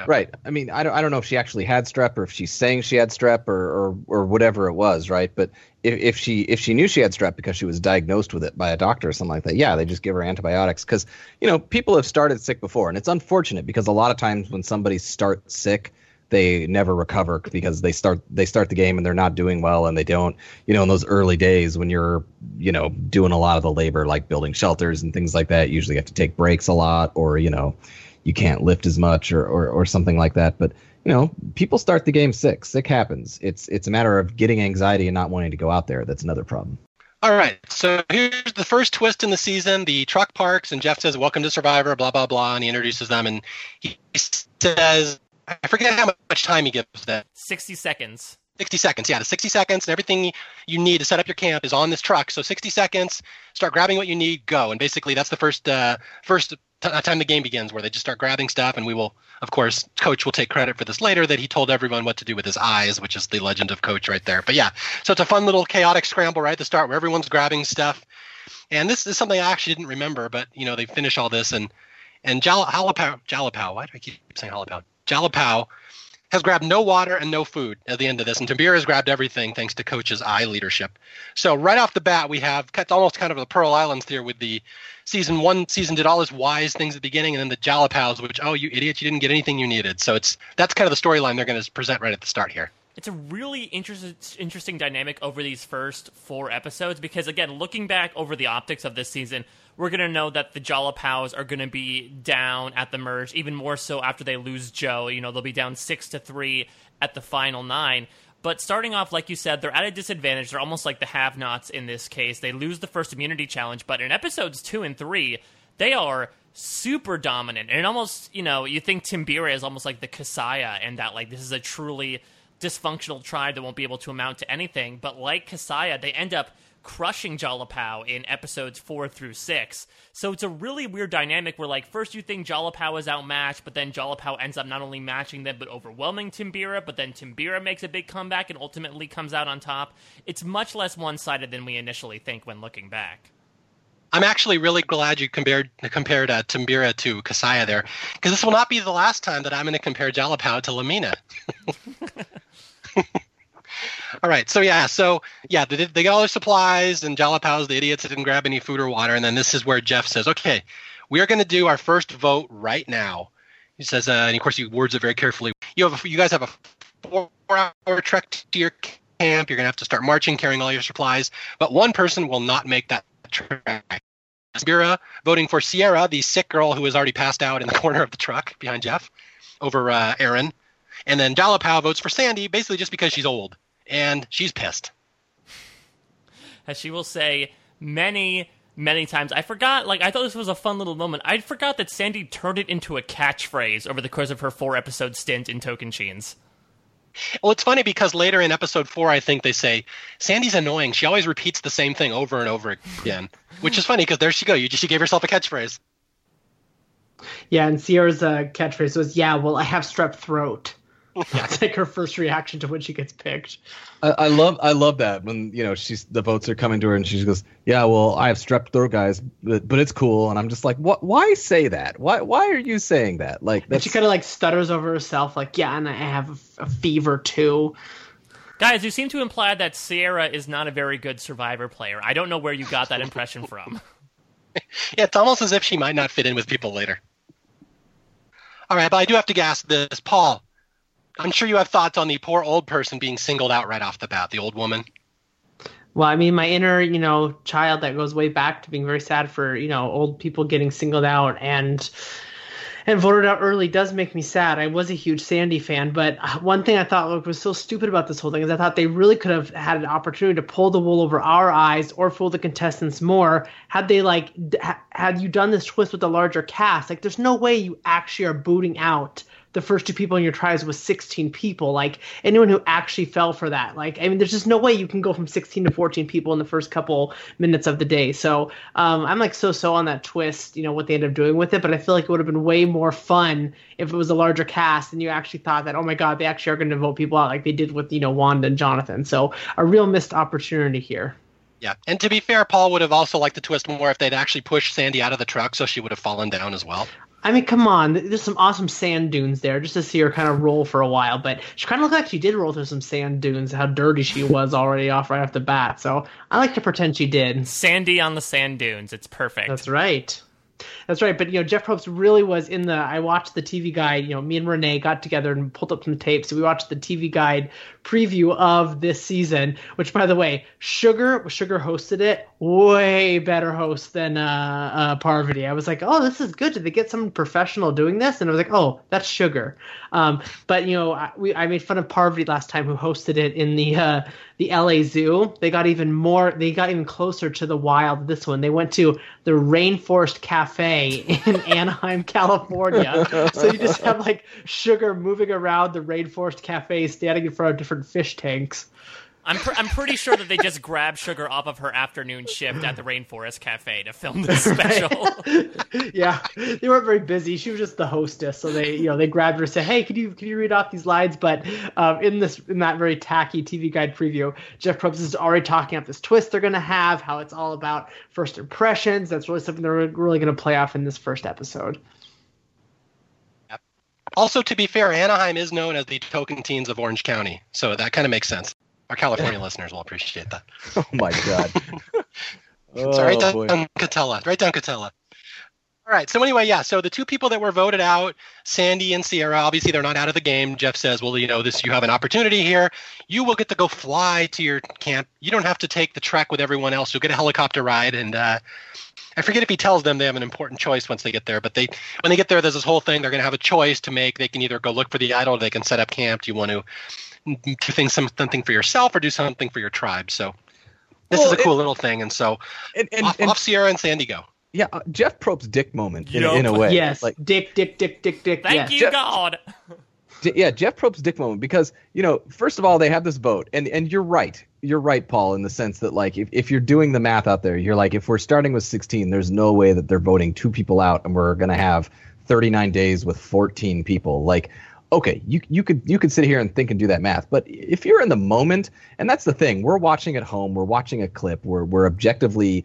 Right. I mean, I don't, I don't know if she actually had strep or if she's saying she had strep or, or, or whatever it was, right? But if, if she if she knew she had strep because she was diagnosed with it by a doctor or something like that, yeah, they just give her antibiotics because you know people have started sick before, and it's unfortunate because a lot of times when somebody starts sick, they never recover because they start they start the game and they're not doing well and they don't you know in those early days when you're you know doing a lot of the labor like building shelters and things like that, usually have to take breaks a lot or you know you can't lift as much or, or, or something like that. But you know, people start the game sick. Sick happens. It's it's a matter of getting anxiety and not wanting to go out there. That's another problem. All right, so here's the first twist in the season. The truck parks, and Jeff says, "Welcome to Survivor." Blah blah blah, and he introduces them, and he says, "I forget how much time he gives them. 60 seconds. 60 seconds. Yeah, the 60 seconds and everything you need to set up your camp is on this truck. So 60 seconds, start grabbing what you need, go. And basically, that's the first uh, first t- time the game begins, where they just start grabbing stuff. And we will, of course, Coach will take credit for this later that he told everyone what to do with his eyes, which is the legend of Coach right there. But yeah, so it's a fun little chaotic scramble right at the start where everyone's grabbing stuff. And this is something I actually didn't remember, but you know they finish all this and and Jal- Jalapao, Jalapao, why do I keep saying Jalapao? Jalapao has grabbed no water and no food at the end of this, and Timbira has grabbed everything thanks to Coach's eye leadership. So right off the bat, we have it's almost kind of the Pearl Islands here with the season one season did all his wise things at the beginning, and then the Jalapaos, which oh you idiots, you didn't get anything you needed. So it's that's kind of the storyline they're going to present right at the start here. It's a really interest, interesting dynamic over these first four episodes because, again, looking back over the optics of this season, we're going to know that the Jalapaos are going to be down at the merge, even more so after they lose Joe. You know, they'll be down six to three at the final nine. But starting off, like you said, they're at a disadvantage. They're almost like the have nots in this case. They lose the first immunity challenge, but in episodes two and three, they are super dominant. And almost, you know, you think Timbira is almost like the Casaya, and that, like, this is a truly dysfunctional tribe that won't be able to amount to anything. But like Casaya, they end up crushing Jalapao in episodes four through six. So it's a really weird dynamic where, like, first you think Jalapao is outmatched, but then Jalapao ends up not only matching them but overwhelming Timbira, but then Timbira makes a big comeback and ultimately comes out on top. It's much less one sided than we initially think when looking back. I'm actually really glad you compared compared uh, Timbira to Casaya there, because this will not be the last time that I'm going to compare Jalapao to La Mina. All right, so yeah, so yeah, they, they get all their supplies, and Jalapao's the idiots that didn't grab any food or water, and then this is where Jeff says, "Okay, we are going to do our first vote right now." He says, uh, and of course he words it very carefully. You have, a, you guys have a four-hour trek to your camp. You're going to have to start marching, carrying all your supplies, but one person will not make that trek. Sierra voting for Sierra, the sick girl who was already passed out in the corner of the truck behind Jeff, over uh, Erinn. And then Jalapow votes for Sandy, basically just because she's old and she's pissed. As she will say many, many times. I forgot, like, I thought this was a fun little moment. I forgot that Sandy turned it into a catchphrase over the course of her four episode stint in Tocantins. Well, it's funny because later in episode four, I think they say Sandy's annoying. She always repeats the same thing over and over again, which is funny because there she go. You just she gave herself a catchphrase. Yeah, and Sierra's uh, catchphrase was, "Yeah, well, I have strep throat." That's like her first reaction to when she gets picked. I, I, love I love that when you know she's the votes are coming to her and she goes, yeah, well I have strep throat, guys, but, but it's cool. And I'm just like, what? Why say that? Why why are you saying that? Like, and she kind of like stutters over herself, like, yeah, and I have a, a fever too. Guys, you seem to imply that Sierra is not a very good Survivor player. I don't know where you got that impression from. yeah, it's almost as if she might not fit in with people later. All right, but I do have to ask this, Paul. I'm sure you have thoughts on the poor old person being singled out right off the bat, the old woman. Well, I mean, my inner, you know, child that goes way back to being very sad for, you know, old people getting singled out and and voted out early does make me sad. I was a huge Sandy fan, but one thing I thought was so stupid about this whole thing is I thought they really could have had an opportunity to pull the wool over our eyes or fool the contestants more had they like had you done this twist with a larger cast. Like, there's no way you actually are booting out the first two people in your tribes was 16 people. Like anyone who actually fell for that. Like I mean, there's just no way you can go from 16 to 14 people in the first couple minutes of the day. So um, I'm like so so on that twist. You know what they end up doing with it, but I feel like it would have been way more fun if it was a larger cast and you actually thought that oh my god they actually are going to vote people out like they did with you know Wanda and Jonathan. So a real missed opportunity here. Yeah, and to be fair, Paul would have also liked the twist more if they'd actually pushed Sandy out of the truck, so she would have fallen down as well. I mean, come on. There's some awesome sand dunes there just to see her kind of roll for a while. But she kind of looked like she did roll through some sand dunes, how dirty she was already off right off the bat. So I like to pretend she did. Sandy on the sand dunes. It's perfect. That's right. That's right. But you know, Jeff Probst really was in the. I watched the TV guide. You know, me and Renee got together and pulled up some tapes. So we watched the TV guide preview of this season. Which, by the way, Sugar Sugar hosted it. Way better host than uh, uh, Parvati. I was like, oh, this is good. Did they get someone professional doing this? And I was like, oh, that's Sugar. Um, but you know, I, we I made fun of Parvati last time, who hosted it in the uh, the LA Zoo. They got even more. They got even closer to the wild. This one, they went to the Rainforest Cafe in Anaheim, California. so you just have like Sugar moving around the Rainforest Cafe, standing in front of different fish tanks. I'm pr- I'm pretty sure that they just grabbed Sugar off of her afternoon shift at the Rainforest Cafe to film this special. yeah, they weren't very busy. She was just the hostess, so they you know they grabbed her and said, "Hey, can you can you read off these lines?" But um, in this in that very tacky TV guide preview, Jeff Probst is already talking about this twist they're going to have, how it's all about first impressions. That's really something they're really going to play off in this first episode. Also, to be fair, Anaheim is known as the Tocantins of Orange County, so that kind of makes sense. Our California listeners will appreciate that. Oh my god. oh, so right down Katella. Right down Katella. All right. So anyway, yeah. So the two people that were voted out, Sandy and Sierra, obviously they're not out of the game. Jeff says, "Well, you know, this you have an opportunity here. You will get to go fly to your camp. You don't have to take the trek with everyone else. You'll get a helicopter ride." And uh, I forget if he tells them they have an important choice once they get there. But they, when they get there, there's this whole thing. They're going to have a choice to make. They can either go look for the idol, or they can set up camp. Do you want to do things something for yourself or do something for your tribe. So this well, is a cool it, little thing. And so and, and, off, and, off Sierra and Sandy go. Yeah, uh, Jeff Probst's dick moment in, yep. in, a way. Yes, like dick, dick, dick, dick, dick. Thank yes. you, Jeff, God. yeah, Jeff Probst's dick moment because you know, first of all, they have this vote, and and you're right, you're right, Paul, in the sense that like if if you're doing the math out there, you're like if we're starting with 16, there's no way that they're voting two people out, and we're gonna have 39 days with 14 people. Like okay, you you could you could sit here and think and do that math, but if you're in the moment, and that's the thing, we're watching at home, we're watching a clip, we're we're objectively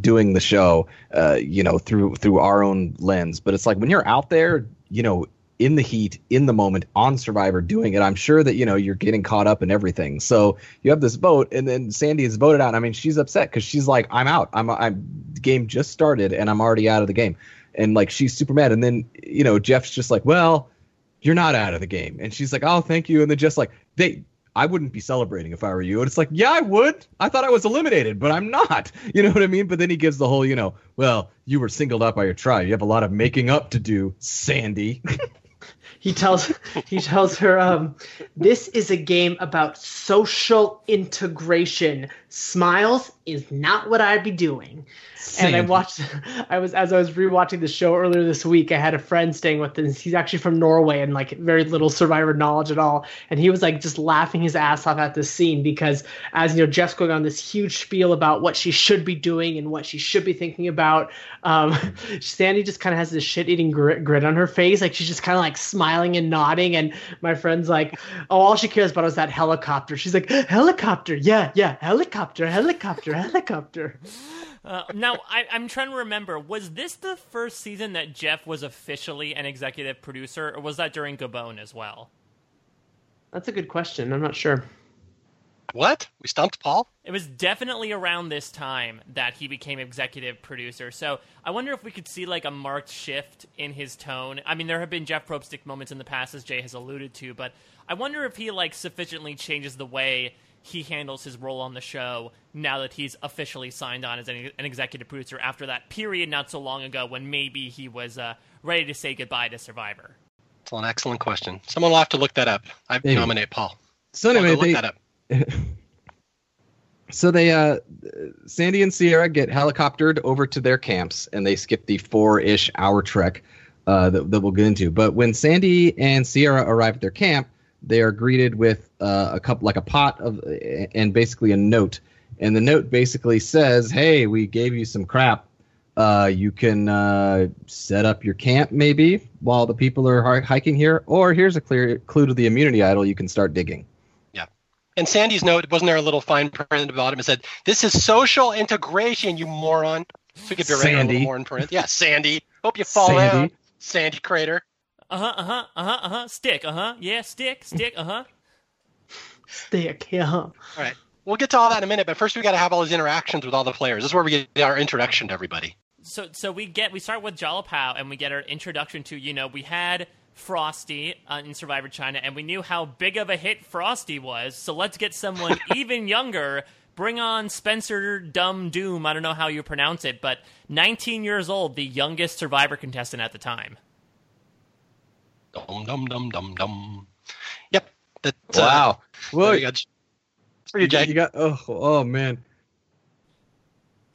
doing the show, uh, you know, through through our own lens. But it's like when you're out there, you know, in the heat, in the moment, on Survivor, doing it. I'm sure that you know you're getting caught up in everything. So you have this vote, and then Sandy is voted out. I mean, she's upset because she's like, I'm out. I'm, I'm. Game just started, and I'm already out of the game, and like she's super mad. And then you know Jeff's just like, well, you're not out of the game, and she's like, oh, thank you. And then just like they I wouldn't be celebrating if I were you. And it's like, yeah, I would. I thought I was eliminated, but I'm not. You know what I mean? But then he gives the whole, you know, well, you were singled out by your tribe. You have a lot of making up to do, Sandy. he tells he tells her um, this is a game about social integration smiles is not what i'd be doing and I watched. I was as I was rewatching the show earlier this week. I had a friend staying with us. He's actually from Norway and like very little Survivor knowledge at all. And he was like just laughing his ass off at this scene because as you know, Jeff's going on this huge spiel about what she should be doing and what she should be thinking about. Um, Sandy just kind of has this shit-eating grit, grit on her face, like she's just kind of like smiling and nodding. And my friend's like, "Oh, all she cares about is that helicopter." She's like, "Helicopter, yeah, yeah, helicopter, helicopter, helicopter." Uh, now I, am trying to remember. Was this the first season that Jeff was officially an executive producer, or was that during Gabon as well? That's a good question. I'm not sure. What? We stumped Paul? It was definitely around this time that he became executive producer. So I wonder if we could see like a marked shift in his tone. I mean, there have been Jeff Probst stick moments in the past, as Jay has alluded to, but I wonder if he like sufficiently changes the way he handles his role on the show now that he's officially signed on as an, an executive producer after that period not so long ago when maybe he was uh, ready to say goodbye to Survivor? It's an excellent question. Someone will have to look that up. I maybe. nominate Paul. So anyway, they, look that up. so they uh, Sandy and Sierra get helicoptered over to their camps and they skip the four-ish hour trek uh, that, that we'll get into. But when Sandy and Sierra arrive at their camp, they are greeted with uh, a cup like a pot of and basically a note. And the note basically says hey we gave you some crap. Uh, you can uh, set up your camp maybe while the people are hiking here or here's a clear clue to the immunity idol you can start digging. Yeah. And sandy's note wasn't there a little fine print at the bottom? It said this is social integration you moron. So give your sandy. more in print. Yeah sandy. Hope you fall sandy. out sandy crater uh huh. Uh huh. Uh huh. Uh huh. Stick. Uh huh. Yeah. Stick. Stick. Uh huh. Stick. Yeah. All right. We'll get to all that in a minute, but first we got to have all these interactions with all the players. This is where we get our introduction to everybody. So, so we get we start with Jalapao, and we get our introduction to you know we had Frosty uh, in Survivor China, and we knew how big of a hit Frosty was. So let's get someone even younger. Bring on Spencer Dumb Doom. I don't know how you pronounce it, but 19 years old, the youngest Survivor contestant at the time. Dum dum dum dum dum. Yep. That's, uh, wow. Uh, well, you got, you, Jay. You got oh oh man.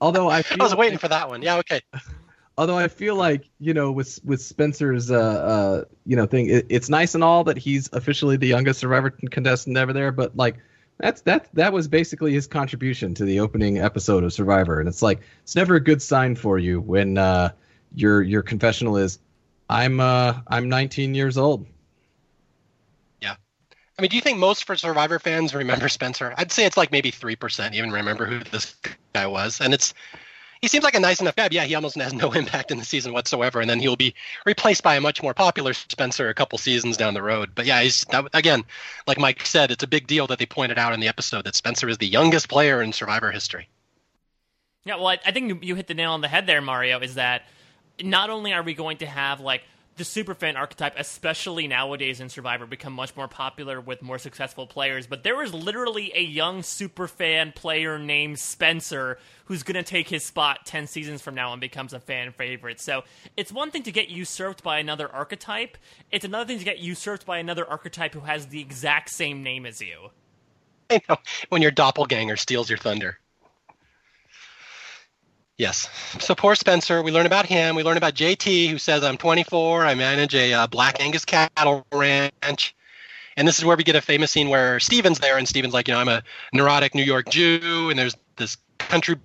Although I, I was waiting for that one. Yeah. Okay. Although I feel like you know with with Spencer's uh, uh you know thing, it, it's nice and all that he's officially the youngest Survivor contestant ever there, but like that's that that was basically his contribution to the opening episode of Survivor, and it's like it's never a good sign for you when uh, your your confessional is I'm uh I'm 19 years old. Yeah. I mean, do you think most for Survivor fans remember Spencer? I'd say it's like maybe 3% even remember who this guy was. And it's he seems like a nice enough guy. But yeah, he almost has no impact in the season whatsoever, and then he'll be replaced by a much more popular Spencer a couple seasons down the road. But yeah, he's that, again, like Mike said, it's a big deal that they pointed out in the episode that Spencer is the youngest player in Survivor history. Yeah, well, I, I think you hit the nail on the head there, Mario. Is that not only are we going to have like the superfan archetype, especially nowadays in Survivor, become much more popular with more successful players. But there is literally a young superfan player named Spencer who's going to take his spot 10 seasons from now and becomes a fan favorite. So it's one thing to get usurped by another archetype, it's another thing to get usurped by another archetype who has the exact same name as you. I know, when your doppelganger steals your thunder. Yes. So poor Spencer. We learn about him. We learn about JT, who says, "I'm 24. I manage a uh, Black Angus cattle ranch." And this is where we get a famous scene where Stephen's there, and Stephen's like, "You know, I'm a neurotic New York Jew, and there's this country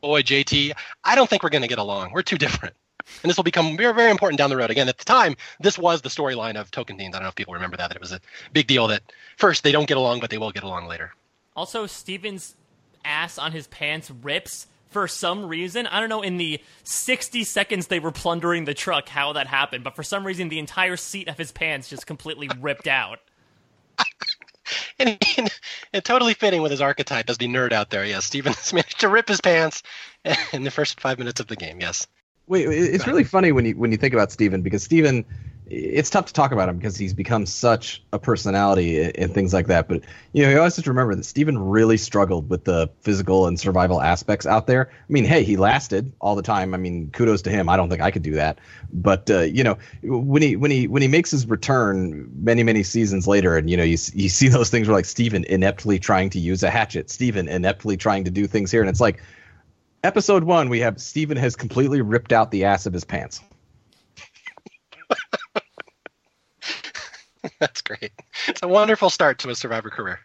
boy JT. I don't think we're going to get along. We're too different." And this will become very, very important down the road. Again, at the time, this was the storyline of Tocantins. I don't know if people remember that. That it was a big deal that first they don't get along, but they will get along later. Also, Stephen's ass on his pants rips for some reason. I don't know in the 60 seconds they were plundering the truck how that happened, but for some reason the entire seat of his pants just completely ripped out. and, and, and, totally fitting with his archetype as the nerd out there. Yes, Stephens managed to rip his pants in the first five minutes of the game. Yes. Wait, it's really funny when you when you think about Stephen because Stephen it's tough to talk about him because he's become such a personality and things like that. But you know, you always have to remember that Stephen really struggled with the physical and survival aspects out there. I mean, hey, he lasted all the time. I mean, kudos to him. I don't think I could do that. But uh, you know, when he when he when he makes his return many many seasons later, and you know, you you see those things where like Stephen ineptly trying to use a hatchet, Stephen ineptly trying to do things here, and it's like. Episode one, we have Stephen has completely ripped out the ass of his pants. That's great. It's a wonderful start to a Survivor career.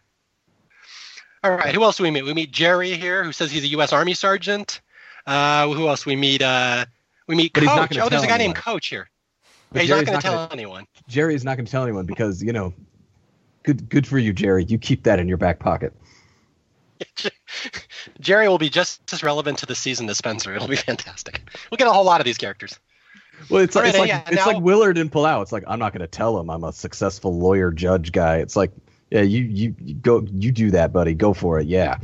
All right, who else do we meet? We meet Jerry here, who says he's a U.S. Army sergeant. Uh, who else? We meet. Uh, we meet but Coach. Oh, there's a guy anyone. named Coach here. Yeah, he's not going to tell gonna, anyone. Jerry's not going to tell anyone because you know, good good for you, Jerry. You keep that in your back pocket. Jerry will be just as relevant to the season as Spencer. It'll be fantastic. We'll get a whole lot of these characters. Well, it's, right, it's like yeah, it's now, like Willard and Palau. It's like I'm not going to tell him I'm a successful lawyer judge guy. It's like, yeah, you, you you go you do that, buddy. Go for it. Yeah.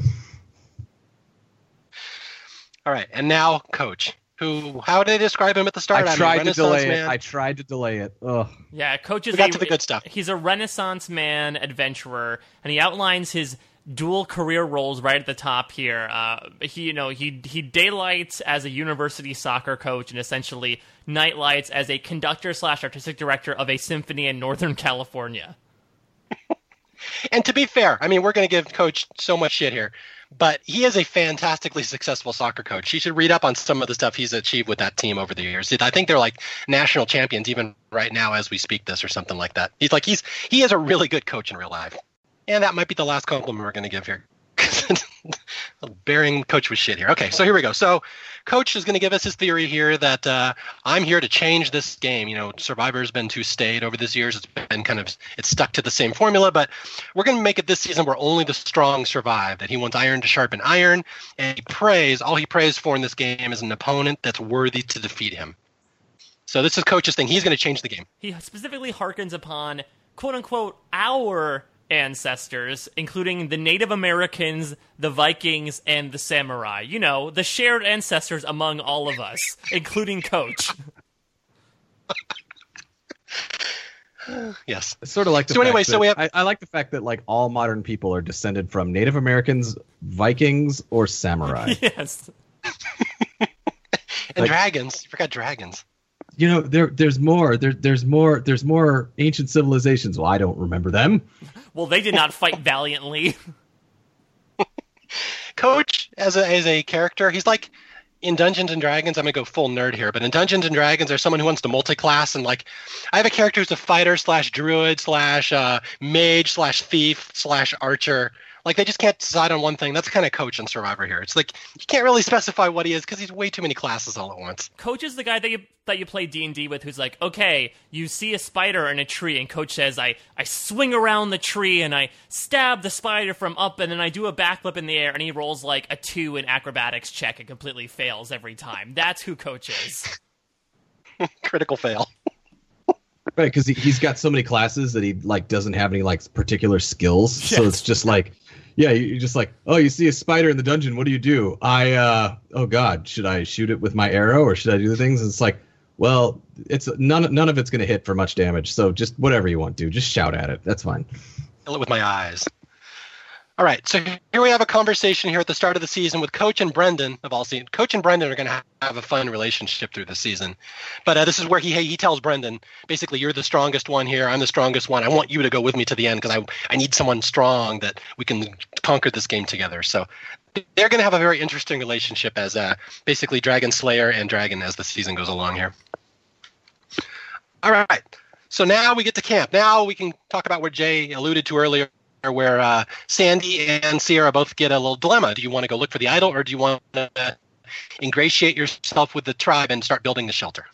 All right, and now Coach. Who? How did they describe him at the start? I tried to delay man. it. I tried to delay it. Ugh. Yeah, Coach is we got a, to the good stuff. He's a Renaissance man adventurer, and he outlines his dual career roles right at the top here. Uh, he, you know, he he daylights as a university soccer coach and essentially nightlights as a conductor slash artistic director of a symphony in Northern California. and to be fair, I mean, we're going to give Coach so much shit here, but he is a fantastically successful soccer coach. He should read up on some of the stuff he's achieved with that team over the years. I think they're like national champions even right now as we speak this or something like that. He's like he's he is a really good coach in real life. And that might be the last compliment we're going to give here. Bearing coach was shit here. Okay, so here we go. So, coach is going to give us his theory here that uh, I'm here to change this game. You know, Survivor's been too staid over these years. It's been kind of it's stuck to the same formula, but we're going to make it this season where only the strong survive. That he wants iron to sharpen iron, and he prays. All he prays for in this game is an opponent that's worthy to defeat him. So this is coach's thing. He's going to change the game. He specifically harkens upon quote unquote our ancestors, including the Native Americans, the Vikings, and the samurai. You know, the shared ancestors among all of us, including Coach. yes. It's sort of like the so anyway, so we have I, I, like the fact that like all modern people are descended from Native Americans, Vikings, or samurai. yes. and like, dragons. You forgot dragons you know there there's more there, there's more there's more ancient civilizations. Well i don't remember them. Well they did not fight valiantly. Coach as a as a character he's like in Dungeons and Dragons, I'm gonna go full nerd here, but in Dungeons and Dragons, there's someone who wants to multi-class, and like, I have a character who's a fighter slash druid slash uh, mage slash thief slash archer, like they just can't decide on one thing. That's kind of coach and survivor here. It's like you can't really specify what he is because he's way too many classes all at once. Coach is the guy that you that you play D and D with, who's like, okay, you see a spider in a tree, and coach says, I I swing around the tree and I stab the spider from up, and then I do a backflip in the air, and he rolls like a two in acrobatics check and completely fails every time. That's who coach is. Critical fail. Right, because he, he's got so many classes that he like doesn't have any like particular skills. Yes. So it's just like yeah, you're just like, oh, you see a spider in the dungeon. What do you do? I, uh, oh God, should I shoot it with my arrow or should I do the things? And it's like, well, it's none, none of it's going to hit for much damage. So just whatever you want to, just shout at it. That's fine. Kill it with my eyes. All right, so here we have a conversation here at the start of the season with Coach and Brendan of all seasons. Coach and Brendan are going to have a fun relationship through the season, but uh, this is where he he tells Brendan basically, "You're the strongest one here. I'm the strongest one. I want you to go with me to the end because I I need someone strong that we can conquer this game together." So they're going to have a very interesting relationship as uh, basically Dragon Slayer and Dragon as the season goes along here. All right. So now we get to camp. Now we can talk about what Jay alluded to earlier where uh, Sandy and Sierra both get a little dilemma. Do you want to go look for the idol, or do you want to ingratiate yourself with the tribe and start building the shelter?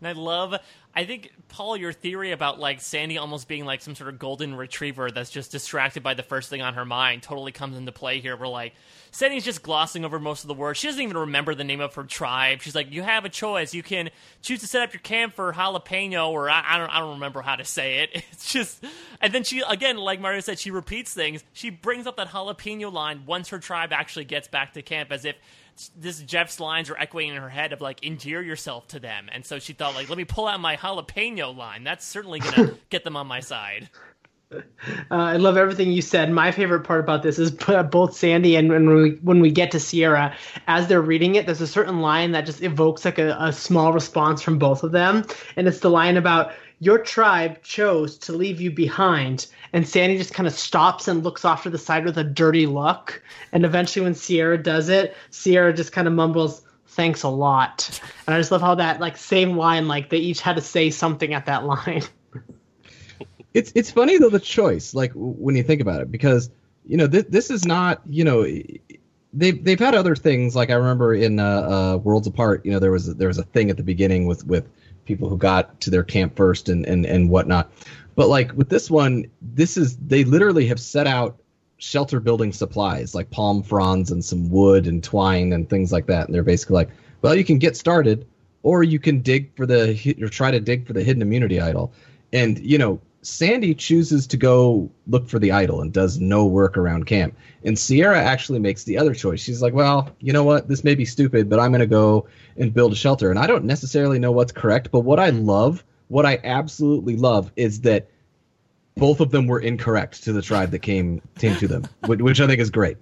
And I love, I think, Paul, your theory about like Sandy almost being like some sort of golden retriever that's just distracted by the first thing on her mind totally comes into play here. We're like, Sandy's just glossing over most of the words. She doesn't even remember the name of her tribe. She's like, you have a choice. You can choose to set up your camp for jalapeno, or I, I don't, I don't remember how to say it. It's just, and then she again, like Mario said, she repeats things. She brings up that jalapeno line once her tribe actually gets back to camp, as if this Jeff's lines are echoing in her head of like endear yourself to them, and so she thought like, let me pull out my jalapeno line. That's certainly gonna get them on my side. Uh, I love everything you said. My favorite part about this is both Sandy and when we when we get to Sierra, as they're reading it, there's a certain line that just evokes like a, a small response from both of them, and it's the line about your tribe chose to leave you behind. And Sandy just kind of stops and looks off to the side with a dirty look. And eventually, when Sierra does it, Sierra just kind of mumbles, "Thanks a lot." And I just love how that like same line, like they each had to say something at that line. it's it's funny though the choice, like when you think about it, because you know this this is not you know they've they've had other things like I remember in uh, uh, Worlds Apart, you know there was a, there was a thing at the beginning with with people who got to their camp first and and and whatnot, but like with this one, this is they literally have set out shelter building supplies like palm fronds and some wood and twine and things like that, and they're basically like, well, you can get started, or you can dig for the or try to dig for the hidden immunity idol, and you know Sandy chooses to go look for the idol and does no work around camp. And Sierra actually makes the other choice. She's like, well, you know what? This may be stupid, but I'm going to go and build a shelter. And I don't necessarily know what's correct, but what I love, what I absolutely love, is that both of them were incorrect to the tribe that came came to them, which I think is great.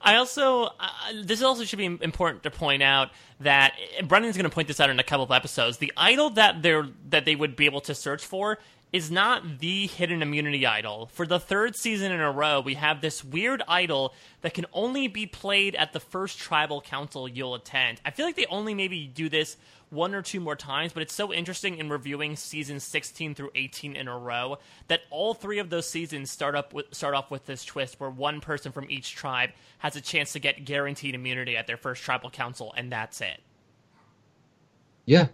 I also uh, this also should be important to point out that Brendan's going to point this out in a couple of episodes. The idol that they're that they would be able to search for is not the hidden immunity idol. For the third season in a row, we have this weird idol that can only be played at the first tribal council you'll attend. I feel like they only maybe do this one or two more times, but it's so interesting in reviewing seasons 16 through 18 in a row that all three of those seasons start up with, start off with this twist where one person from each tribe has a chance to get guaranteed immunity at their first tribal council, and that's it. Yeah,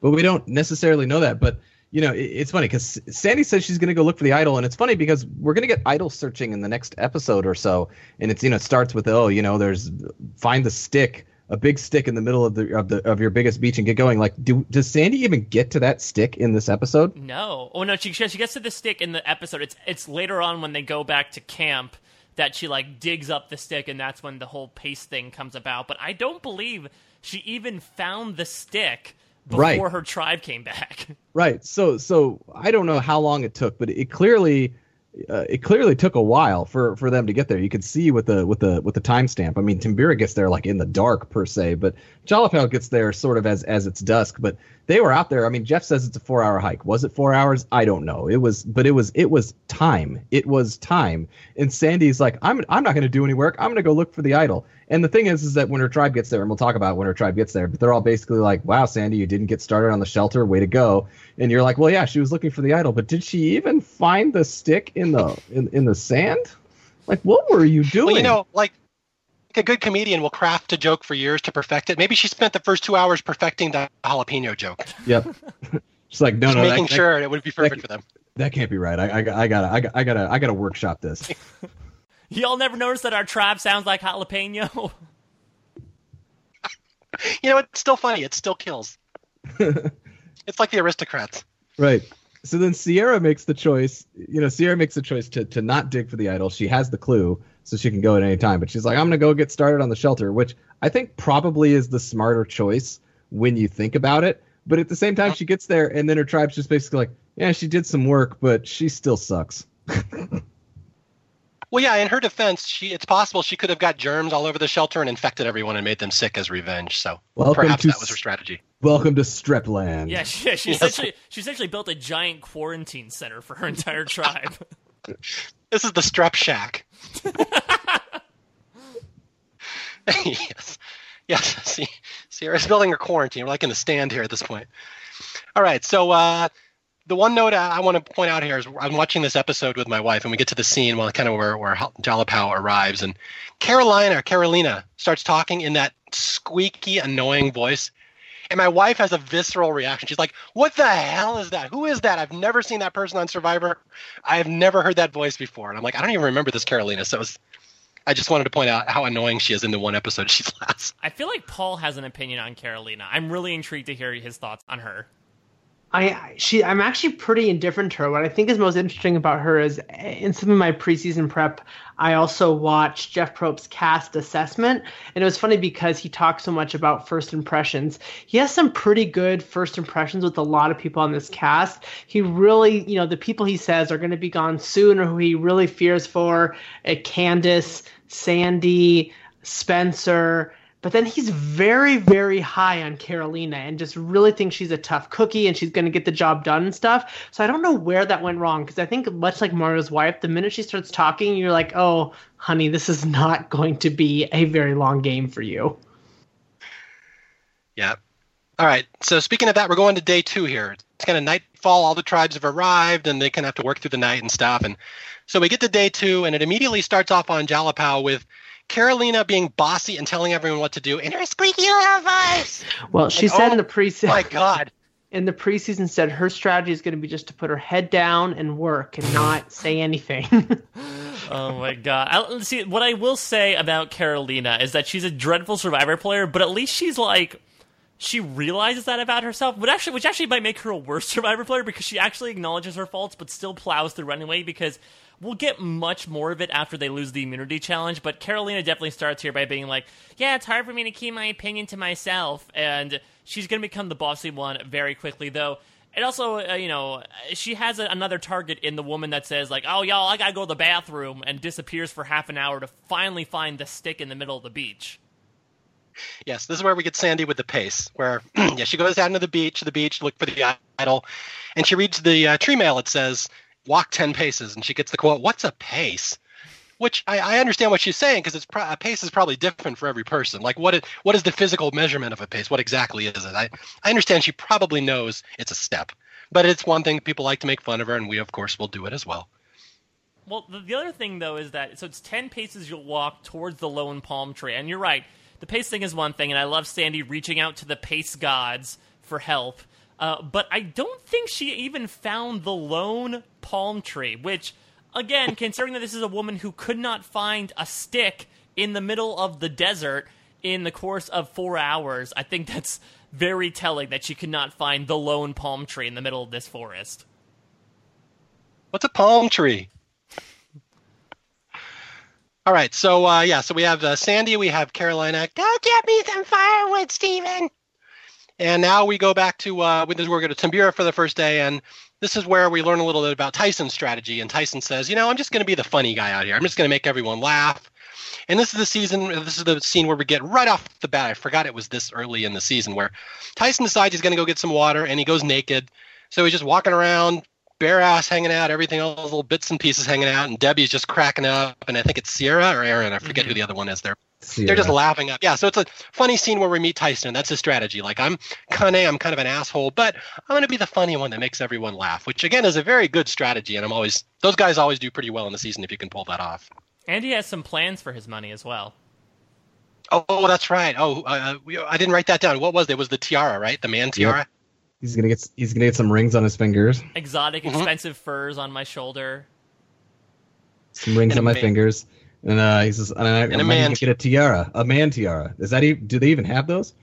but we don't necessarily know that, but you know, it's funny because Sandy says she's going to go look for the idol, and it's funny because we're going to get idol searching in the next episode or so, and it's you know it starts with oh you know there's find the stick, a big stick in the middle of the of the of your biggest beach and get going. Like, do does Sandy even get to that stick in this episode? No, oh no, she she gets to the stick in the episode. It's it's later on when they go back to camp that she like digs up the stick, and that's when the whole pace thing comes about. But I don't believe she even found the stick before right. her tribe came back. Right. So so I don't know how long it took, but it clearly uh, it clearly took a while for for them to get there. You could see with the with the with the timestamp. I mean, Timbira gets there like in the dark per se, but Jalapeno gets there sort of as as it's dusk. But they were out there. I mean, Jeff says it's a four hour hike. Was it four hours? I don't know. It was, but it was it was time. It was time. And Sandy's like, I'm I'm not going to do any work. I'm going to go look for the idol. And the thing is, is that when her tribe gets there, and we'll talk about when her tribe gets there, but they're all basically like, "Wow, Sandy, you didn't get started on the shelter. Way to go!" And you're like, "Well, yeah, she was looking for the idol, but did she even find the stick in the in, in the sand? Like, what were you doing?" Well, you know, like a good comedian will craft a joke for years to perfect it. Maybe she spent the first two hours perfecting the jalapeno joke. Yep. She's like, no, Just no, making that, sure that, it would be perfect that, for them. That can't be right. I, I, I gotta, I, I gotta, I gotta workshop this. Y'all never noticed that our tribe sounds like jalapeno? you know, it's still funny. It still kills. it's like the aristocrats. Right. So then Sierra makes the choice. You know, Sierra makes the choice to to not dig for the idol. She has the clue, so she can go at any time. But she's like, I'm gonna go get started on the shelter, which I think probably is the smarter choice when you think about it. But at the same time, she gets there, and then her tribe's just basically like, yeah, she did some work, but she still sucks. Well, yeah. In her defense, she it's possible she could have got germs all over the shelter and infected everyone and made them sick as revenge. So welcome perhaps that was her strategy. Welcome to Strepland. Yeah, she, she essentially she essentially built a giant quarantine center for her entire tribe. this is the Strep Shack. yes, yes. See, Sierra's building her quarantine. We're like in the stand here at this point. All right, so uh, the one note I, want to point out here is I'm watching this episode with my wife, and we get to the scene well, kind of where, where Jalapao arrives, and Carolina, Carolina starts talking in that squeaky, annoying voice. And my wife has a visceral reaction. She's like, "What the hell is that? Who is that? I've never seen that person on Survivor. I've never heard that voice before." And I'm like, "I don't even remember this Carolina." So was, I just wanted to point out how annoying she is in the one episode she's last. I feel like Paul has an opinion on Carolina. I'm really intrigued to hear his thoughts on her. I she I'm actually pretty indifferent to her. What I think is most interesting about her is in some of my preseason prep, I also watched Jeff Probst's cast assessment, and it was funny because he talks so much about first impressions. He has some pretty good first impressions with a lot of people on this cast. He really, you know, the people he says are going to be gone soon, or who he really fears for, uh, Candace, Sandy, Spencer but then he's very, very high on Carolina and just really thinks she's a tough cookie and she's going to get the job done and stuff. So I don't know where that went wrong because I think, much like Mario's wife, the minute she starts talking, you're like, oh, honey, this is not going to be a very long game for you. Yeah. All right. So speaking of that, we're going to day two here. It's kind of nightfall. All the tribes have arrived and they kind of have to work through the night and stuff. And so we get to day two, and it immediately starts off on Jalapao with Carolina being bossy and telling everyone what to do in her squeaky little voice. Well, she Like, said oh in the preseason. My God. In the preseason, said her strategy is going to be just to put her head down and work and not say anything. Oh my god! I, see, what I will say about Carolina is that she's a dreadful Survivor player, but at least she's like she realizes that about herself, but actually, which actually might make her a worse Survivor player because she actually acknowledges her faults, but still plows through anyway. Because we'll get much more of it after they lose the immunity challenge. But Carolina definitely starts here by being like, "Yeah, it's hard for me to keep my opinion to myself," and she's going to become the bossy one very quickly, though. And also, uh, you know, she has a, another target in the woman that says like, "Oh, y'all, I gotta go to the bathroom," and disappears for half an hour to finally find the stick in the middle of the beach. Yes, this is where we get Sandy with the pace, where yeah, she goes down to the beach, the beach, look for the idol, and she reads the uh, tree mail. It says, "Walk ten paces," and she gets the quote, "What's a pace?" Which I, I understand what she's saying because it's pro- a pace is probably different for every person. Like what is, what is the physical measurement of a pace? What exactly is it? I, I understand she probably knows it's a step, but it's one thing people like to make fun of her, and we of course will do it as well. Well, the, the other thing though is that so it's ten paces you'll walk towards the lone palm tree, and you're right. The pace thing is one thing, and I love Sandy reaching out to the pace gods for help. Uh, but I don't think she even found the lone palm tree, which, again, considering that this is a woman who could not find a stick in the middle of the desert in the course of four hours, I think that's very telling that she could not find the lone palm tree in the middle of this forest. What's a palm tree? All right, so uh, yeah, so we have uh, Sandy, we have Carolina. Go get me some firewood, Stephen. And now we go back to uh, we- we're going to Timbira for the first day, and this is where we learn a little bit about Tyson's strategy. And Tyson says, you know, I'm just going to be the funny guy out here. I'm just going to make everyone laugh. And this is the season. This is the scene where we get right off the bat. I forgot it was this early in the season where Tyson decides he's going to go get some water, and he goes naked. So he's just walking around, bare ass hanging out, everything else, little bits and pieces hanging out, and Debbie's just cracking up, and I think it's Sierra or Erinn, I forget who the other one is there. They're just laughing up. Yeah, so it's a funny scene where we meet Tyson. That's his strategy. Like I'm cunning, I'm kind of an asshole, but I'm gonna be the funny one that makes everyone laugh, which again is a very good strategy, and I'm always those guys always do pretty well in the season if you can pull that off. And he has some plans for his money as well. Oh, that's right. Oh, uh, we, I didn't write that down. What was it? it? Was the tiara right? The man tiara? He's gonna get he's gonna get some rings on his fingers, Exotic, Mhm. expensive furs on my shoulder. some rings And on my man- fingers, and uh, he says, and I, And I a might man get a tiara, a man tiara. Is that even? Do they even have those?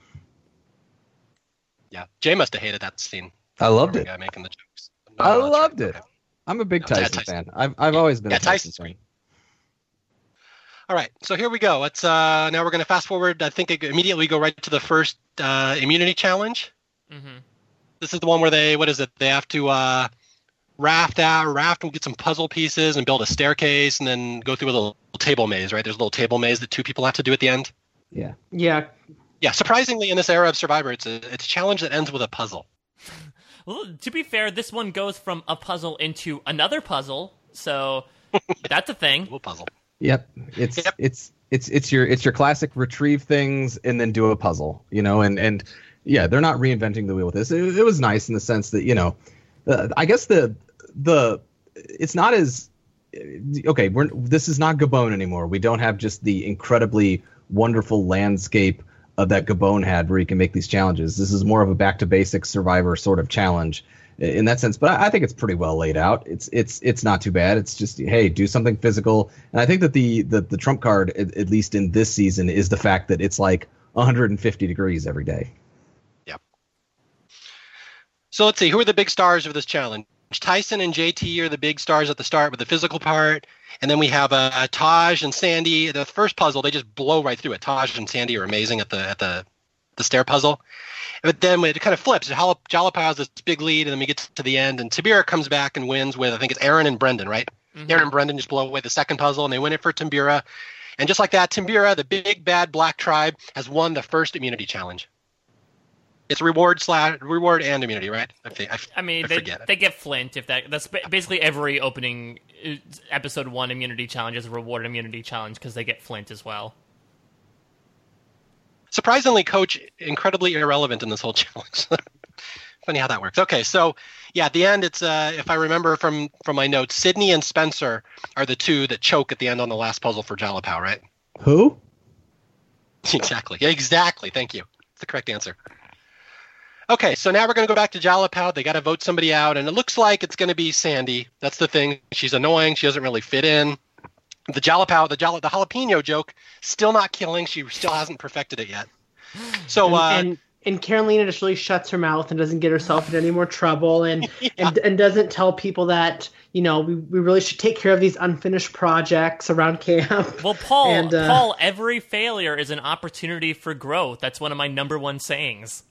Yeah. Jay must have hated that scene. I loved The it. guy making the jokes. I No, that's loved right. it. I'm a big Yeah, Tyson, Tyson. fan. I've I've always been Yeah, a Tyson Tyson's fan. All right, so here we go. Let's uh, now we're going to fast forward. I think immediately we go right to the first uh, immunity challenge. hmm This is the one where they what is it? They have to uh, raft out, raft and get some puzzle pieces and build a staircase, and then go through a little table maze. Right? There's a little table maze that two people have to do at the end. Yeah. yeah, Yeah, surprisingly, in this era of Survivor, it's a it's a challenge that ends with a puzzle. Well, to be fair, this one goes from a puzzle into another puzzle, so that's a thing. Little puzzle. Yep. It's Yep. it's it's it's your it's your classic retrieve things and then do a puzzle, you know, and and yeah, they're not reinventing the wheel with this. It, it was nice in the sense that you know, uh, I guess the the it's not as okay. We're this is not Gabon anymore. We don't have just the incredibly wonderful landscape of that Gabon had, where you can make these challenges. This is more of a back to basics Survivor sort of challenge in that sense. But I, I think it's pretty well laid out. It's it's it's not too bad. It's just hey, do something physical. And I think that the the, the trump card, at, at least in this season, is the fact that it's like 150 degrees every day. So let's see, who are the big stars of this challenge? Tyson and JT are the big stars at the start with the physical part. And then we have uh, Taj and Sandy. The first puzzle, they just blow right through it. Taj and Sandy are amazing at the at the the stair puzzle. But then it kind of flips. Jalapao has this big lead, and then we get to the end, and Timbira comes back and wins with I think it's Erinn and Brendan, right? Mm-hmm. Erinn and Brendan just blow away the second puzzle, and they win it for Timbira. And just like that, Timbira, the big bad black tribe, has won the first immunity challenge. It's reward slash reward and immunity, right? I, think, I, I mean, I they, they get Flint if that. That's basically every opening uh, episode one immunity challenge is a reward immunity challenge because they get Flint as well surprisingly, Coach incredibly irrelevant in this whole challenge. Funny how that works. Okay, so yeah, at the end, it's uh, if I remember from from my notes, Sydney and Spencer are the two that choke at the end on the last puzzle for Jalapao, right? Who? exactly. Exactly. Thank you. It's the correct answer. Okay, so now we're going to go back to Jalapao. They got to vote somebody out, and it looks like it's going to be Sandy. That's the thing. She's annoying. She doesn't really fit in the jalapao, the jala, the jalapeno joke, still not killing. She still hasn't perfected it yet. So and, uh, and, and Carolina just really shuts her mouth and doesn't get herself in any more trouble, and yeah. and and doesn't tell people that you know we, we really should take care of these unfinished projects around camp. Well, Paul, and, uh, Paul, every failure is an opportunity for growth. That's one of my number one sayings.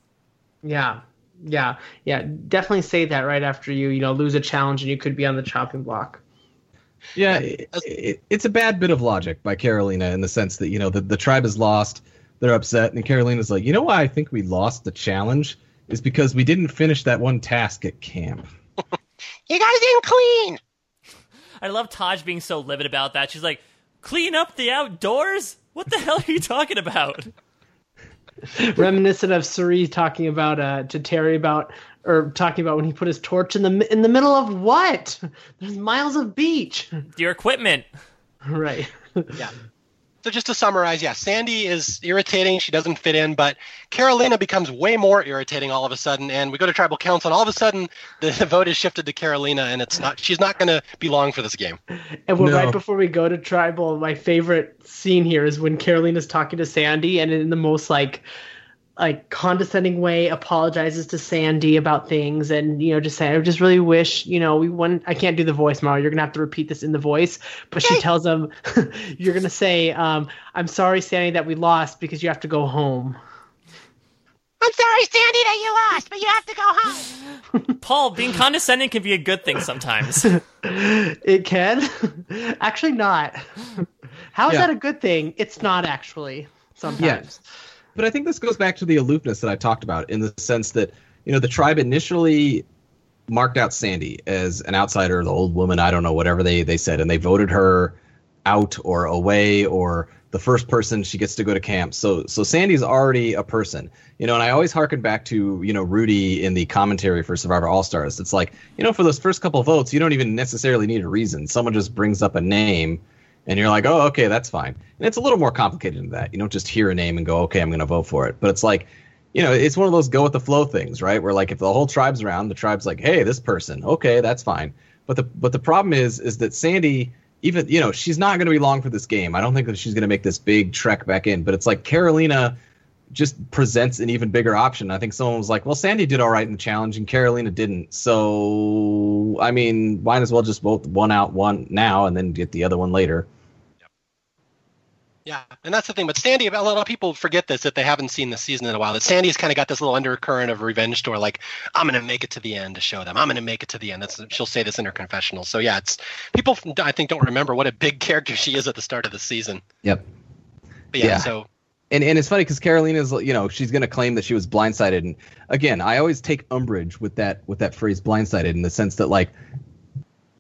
Yeah, yeah, yeah. Definitely say that right after you you know lose a challenge and you could be on the chopping block. Yeah, it, it, it's a bad bit of logic by Carolina in the sense that you know the, the tribe is lost, they're upset, and Carolina's like, you know why I think we lost the challenge is because we didn't finish that one task at camp. you guys didn't clean. I love Taj being so livid about that. She's like, clean up the outdoors. What the hell are you talking about? Reminiscent of Cirie talking about uh, to Terry about or talking about when he put his torch in the in the middle of what? There's miles of beach. Your equipment. Right. yeah. So just to summarize, yeah, Sandy is irritating. She doesn't fit in, but Carolina becomes way more irritating all of a sudden. And we go to tribal council, and all of a sudden the, the vote is shifted to Carolina, and it's not. She's not going to be long for this game. And no. right before we go to tribal, my favorite scene here is when Carolina's talking to Sandy, and in the most like like condescending way apologizes to Sandy about things and you know just saying I just really wish you know we want I can't do the voice Mario you're gonna have to repeat this in the voice but she tells him you're gonna say um, I'm sorry Sandy that we lost because you have to go home. I'm sorry Sandy that you lost but you have to go home. Paul being condescending can be a good thing sometimes. it can actually not. How is yeah. that a good thing? It's not actually sometimes. Yeah but I think this goes back to the aloofness that I talked about in the sense that you know the tribe initially marked out Sandy as an outsider, the old woman, I don't know, whatever they they said, and they voted her out or away or the first person she gets to go to camp. So so Sandy's already a person, you know. And I always harken back to you know Rudy in the commentary for Survivor All Stars. It's like you know for those first couple votes, you don't even necessarily need a reason. Someone just brings up a name and you're like, oh, okay, that's fine. And it's a little more complicated than that. You don't just hear a name and go, okay, I'm going to vote for it. But it's like, you know, it's one of those go with the flow things, right? Where like if the whole tribe's around, the tribe's like, hey, this person, okay, that's fine. But the but the problem is is that Sandy, even you know, she's not going to be long for this game. I don't think that she's going to make this big trek back in. But it's like Carolina just presents an even bigger option. I think someone was like, "Well, Sandy did all right in the challenge, and Carolina didn't." So, I mean, might as well just vote one out one now, and then get the other one later. Yeah, and that's the thing. But Sandy, a lot of people forget this that they haven't seen the season in a while. That Sandy's kind of got this little undercurrent of revenge story, like I'm going to make it to the end to show them. I'm going to make it to the end. That's she'll say this in her confessional. So yeah, it's people I think don't remember what a big character she is at the start of the season. Yep. But yeah, yeah. so and and it's funny because Carolina's you know she's going to claim that she was blindsided and again I always take umbrage with that with that phrase blindsided in the sense that like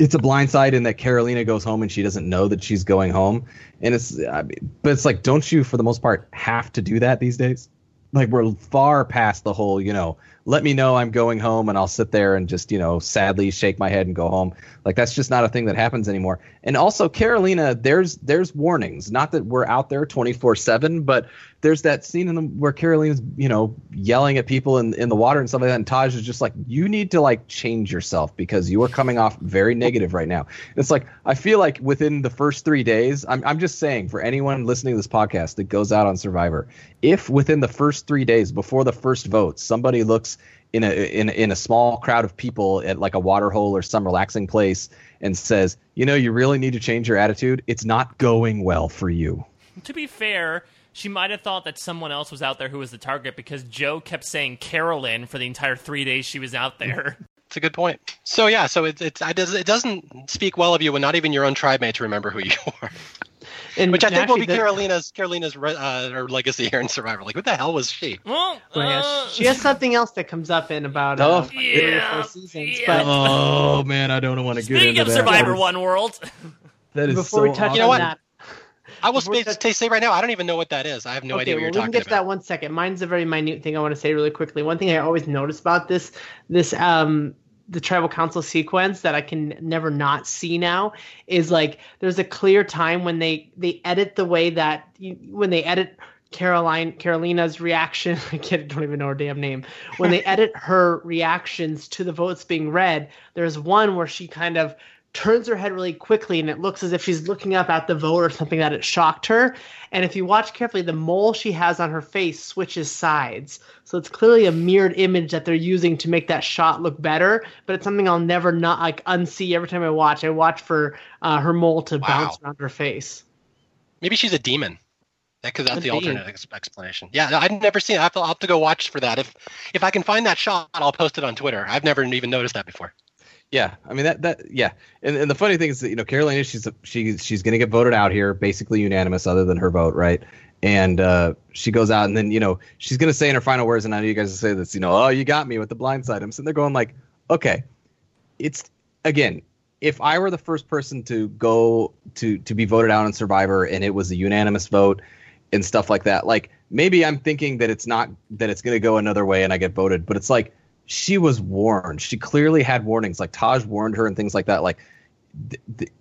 it's a blindside in that Carolina goes home and she doesn't know that she's going home, and it's I mean, but it's like don't you for the most part have to do that these days? Like we're far past the whole you know let me know I'm going home and I'll sit there and just you know sadly shake my head and go home. Like that's just not a thing that happens anymore. And also Carolina, there's there's warnings. Not that we're out there 24 seven, but there's that scene in the where Carolina's, you know, yelling at people in, in the water and stuff like that, and Taj is just like, you need to like change yourself because you are coming off very negative right now. It's like I feel like within the first three days, I'm I'm just saying for anyone listening to this podcast that goes out on Survivor, if within the first three days before the first vote, somebody looks in a in in a small crowd of people at like a water hole or some relaxing place and says, you know, you really need to change your attitude, it's not going well for you. To be fair, she might have thought that someone else was out there who was the target because Joe kept saying Carolyn for the entire three days she was out there. It's a good point. So yeah, so it's it's it, does, it doesn't speak well of you when not even your own tribe mates remember who you are. And Which I think will be the- Carolina's Carolina's uh, her legacy here in Survivor. Like, what the hell was she? well, yeah. uh, she has something else that comes up in about oh, uh, three or yeah, four seasons. yeah. But Oh man, I don't want to get Speaking into of that. Survivor That is- One World, That is before so we touch awesome. You know on what? that, I will Before we say, touch- say, say right now, I don't even know what that is. I have no okay, idea what well, you're we can get to that one second. Mine's a very minute thing I want to say really quickly. One thing I always notice about this this um the tribal council sequence that I can never not see now is like there's a clear time when they they edit the way that you, when they edit Caroline Carolina's reaction I can't, don't even know her damn name. When they edit her reactions to the votes being read there's one where she kind of turns her head really quickly and it looks as if she's looking up at the vote or something that it shocked her and if you watch carefully the mole she has on her face switches sides so it's clearly a mirrored image that they're using to make that shot look better but it's something i'll never not like unsee every time i watch i watch for uh, her mole to Wow. bounce around her face Maybe she's a demon. That's Could the be. alternate ex- explanation. Yeah, I've never seen. It. I have, to, I'll have to go watch for that. If if I can find that shot, I'll post it on Twitter. I've never even noticed that before. Yeah, I mean that that yeah, and, and the funny thing is that you know Carolina she's she she's gonna get voted out here, basically unanimous, other than her vote, right? And uh, she goes out, and then you know she's gonna say in her final words, and I know you guys will say this, you know, oh you got me with the blind side. I'm sitting there going like, okay, it's again, if I were the first person to go to to be voted out on Survivor, and it was a unanimous vote and stuff like that, like maybe I'm thinking that it's not that it's gonna go another way, and I get voted, but it's like she was warned. She clearly had warnings. Like Taj warned her and things like that. Like th- th-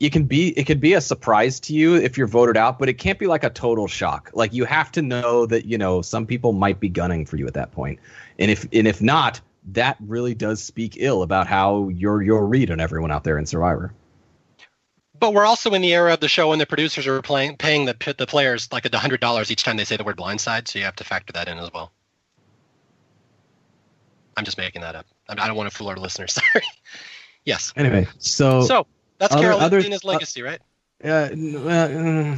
it can be it could be a surprise to you if you're voted out, but it can't be like a total shock. Like you have to know that you know some people might be gunning for you at that point, and if and if not, that really does speak ill about how your your read on everyone out there in Survivor. But we're also in the era of the show when the producers are playing paying the the players like a hundred dollars each time they say the word blindside, so you have to factor that in as well. I'm just making that up. I I don't want to fool our listeners. Sorry. yes. Anyway, so, So that's other- Carolina's other- uh, legacy, right? uh, uh,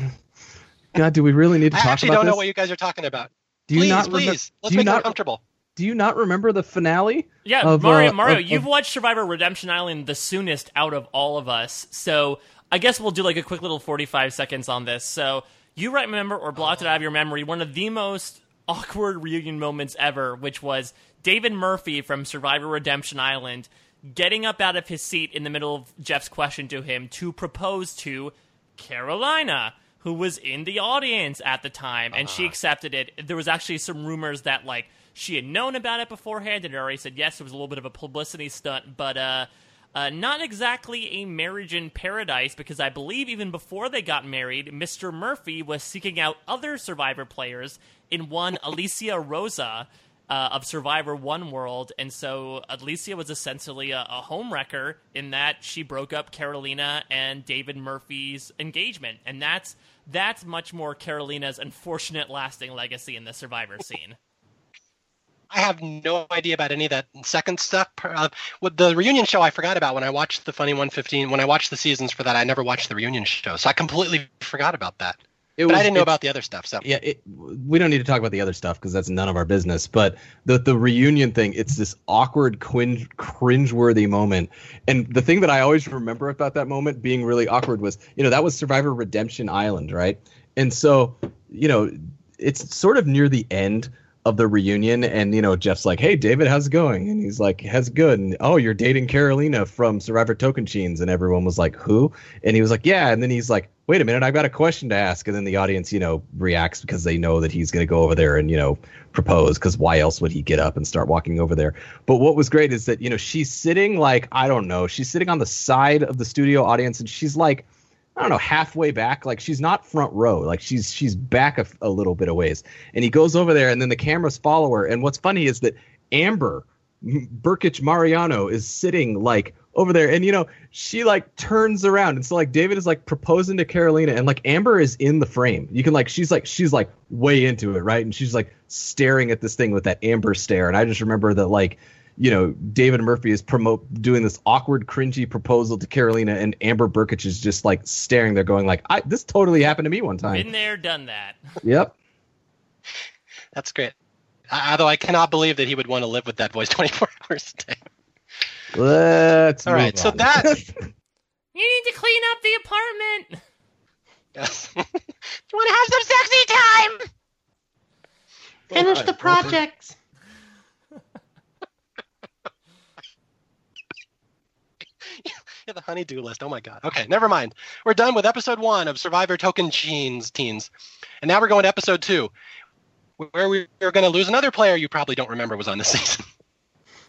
God, do we really need to I talk about this? I actually don't know what you guys are talking about. do you please, not please, let's do you make them not comfortable. do you not remember the finale? yeah, Of, Mario, uh, Mario, of- you've of- watched Survivor Redemption Island the soonest out of all of us, so I guess we'll do like a quick little forty-five seconds on this. So you might remember or blocked it out of your memory one of the most awkward reunion moments ever, which was David Murphy from Survivor Redemption Island getting up out of his seat in the middle of Jeff's question to him to propose to Carolina, who was in the audience at the time, and she accepted it. There was actually some rumors that like she had known about it beforehand and already said yes. It was a little bit of a publicity stunt, but uh, uh, not exactly a marriage in paradise because I believe even before they got married, Mr. Murphy was seeking out other Survivor players in one Alicia Rosa. Uh, of Survivor One World, and so Alicia was essentially a, a homewrecker in that she broke up Carolina and David Murphy's engagement, and that's that's much more Carolina's unfortunate lasting legacy in the Survivor scene. I have no idea about any of that second stuff. Uh, the reunion show, I forgot about when I watched the Funny 115. When I watched the seasons for that, I never watched the reunion show, so I completely forgot about that. It But I didn't know it- about the other stuff. So yeah, it, we don't need to talk about the other stuff because that's none of our business. But the the reunion thing, it's this awkward, cringe, cringeworthy moment. And the thing that I always remember about that moment being really awkward was, you know, that was Survivor Redemption Island, right? And so, you know, it's sort of near the end of the reunion, and you know, Jeff's like, "Hey, David, how's it going?" And he's like, "How's it good?" And oh, you're dating Carolina from Survivor Tocantins, and everyone was like, "Who?" And he was like, "Yeah." And then he's like, wait a minute, I've got a question to ask. And then the audience, you know, reacts because they know that he's going to go over there and, you know, propose because why else would he get up and start walking over there? But what was great is that, you know, she's sitting like, I don't know, she's sitting on the side of the studio audience and she's like I don't know, halfway back. Like she's not front row. Like she's she's back a, a little bit of ways. And he goes over there, and then the cameras follow her. And what's funny is that Amber Brkic Mariano is sitting like over there, and you know she like turns around, and so like David is like proposing to Carolina, and like Amber is in the frame. You can like she's like she's like way into it, right? And she's like staring at this thing with that Amber stare. And I just remember that like you know, David Murphy is promote doing this awkward, cringy proposal to Carolina, and Amber Brkic is just like staring there, going like, "I this totally happened to me one time." Been there, done that. Yep. That's great. I, although I cannot believe that he would want to live with that voice 24 hours a day. Let's. All right, so on. that. You need to clean up the apartment. yes. you want to have some sexy time? Finish the project. Yeah, the honeydew list. Oh my god. Okay, never mind. We're done with episode one of Survivor Tocantins. Teens, and now we're going to episode two, where we are going to lose another player you probably don't remember was on this season.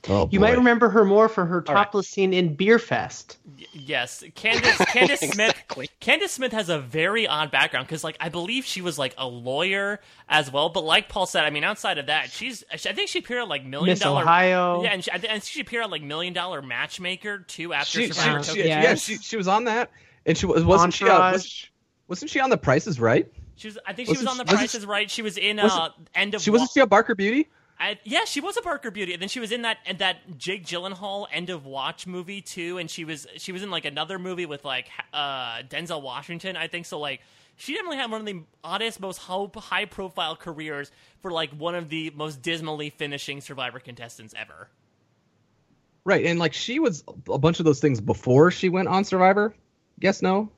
Oh, You boy. might remember her more for her All right. topless scene in Beer Fest. Y- yes, Candace Candace Smith. Exactly. Candace Smith has a very odd background because, like, I believe she was like a lawyer as well. But like Paul said, I mean, outside of that, she's I think she appeared on like million Miss dollar. Ohio. Yeah, and she, I think she appeared on like Million Dollar Matchmaker too. After She, she, Survivor she, Token. yeah. yeah, she, she was on that, and she was wasn't she? On, Entourage. was, wasn't she on The Price is Right? She was. I think she was Wasn't on The she- wasn't Price she- is Right. She was in wasn't- uh, End of. She wasn't Wa- she on Barker Beauty? I, yeah, she was a Barker Beauty, and then she was in that in that Jake Gyllenhaal End of Watch movie too, and she was she was in like another movie with like uh, Denzel Washington, I think. So like, she definitely had one of the oddest, most high profile careers for like one of the most dismally finishing Survivor contestants ever. Right, and like she was a bunch of those things before she went on Survivor. Yes, no.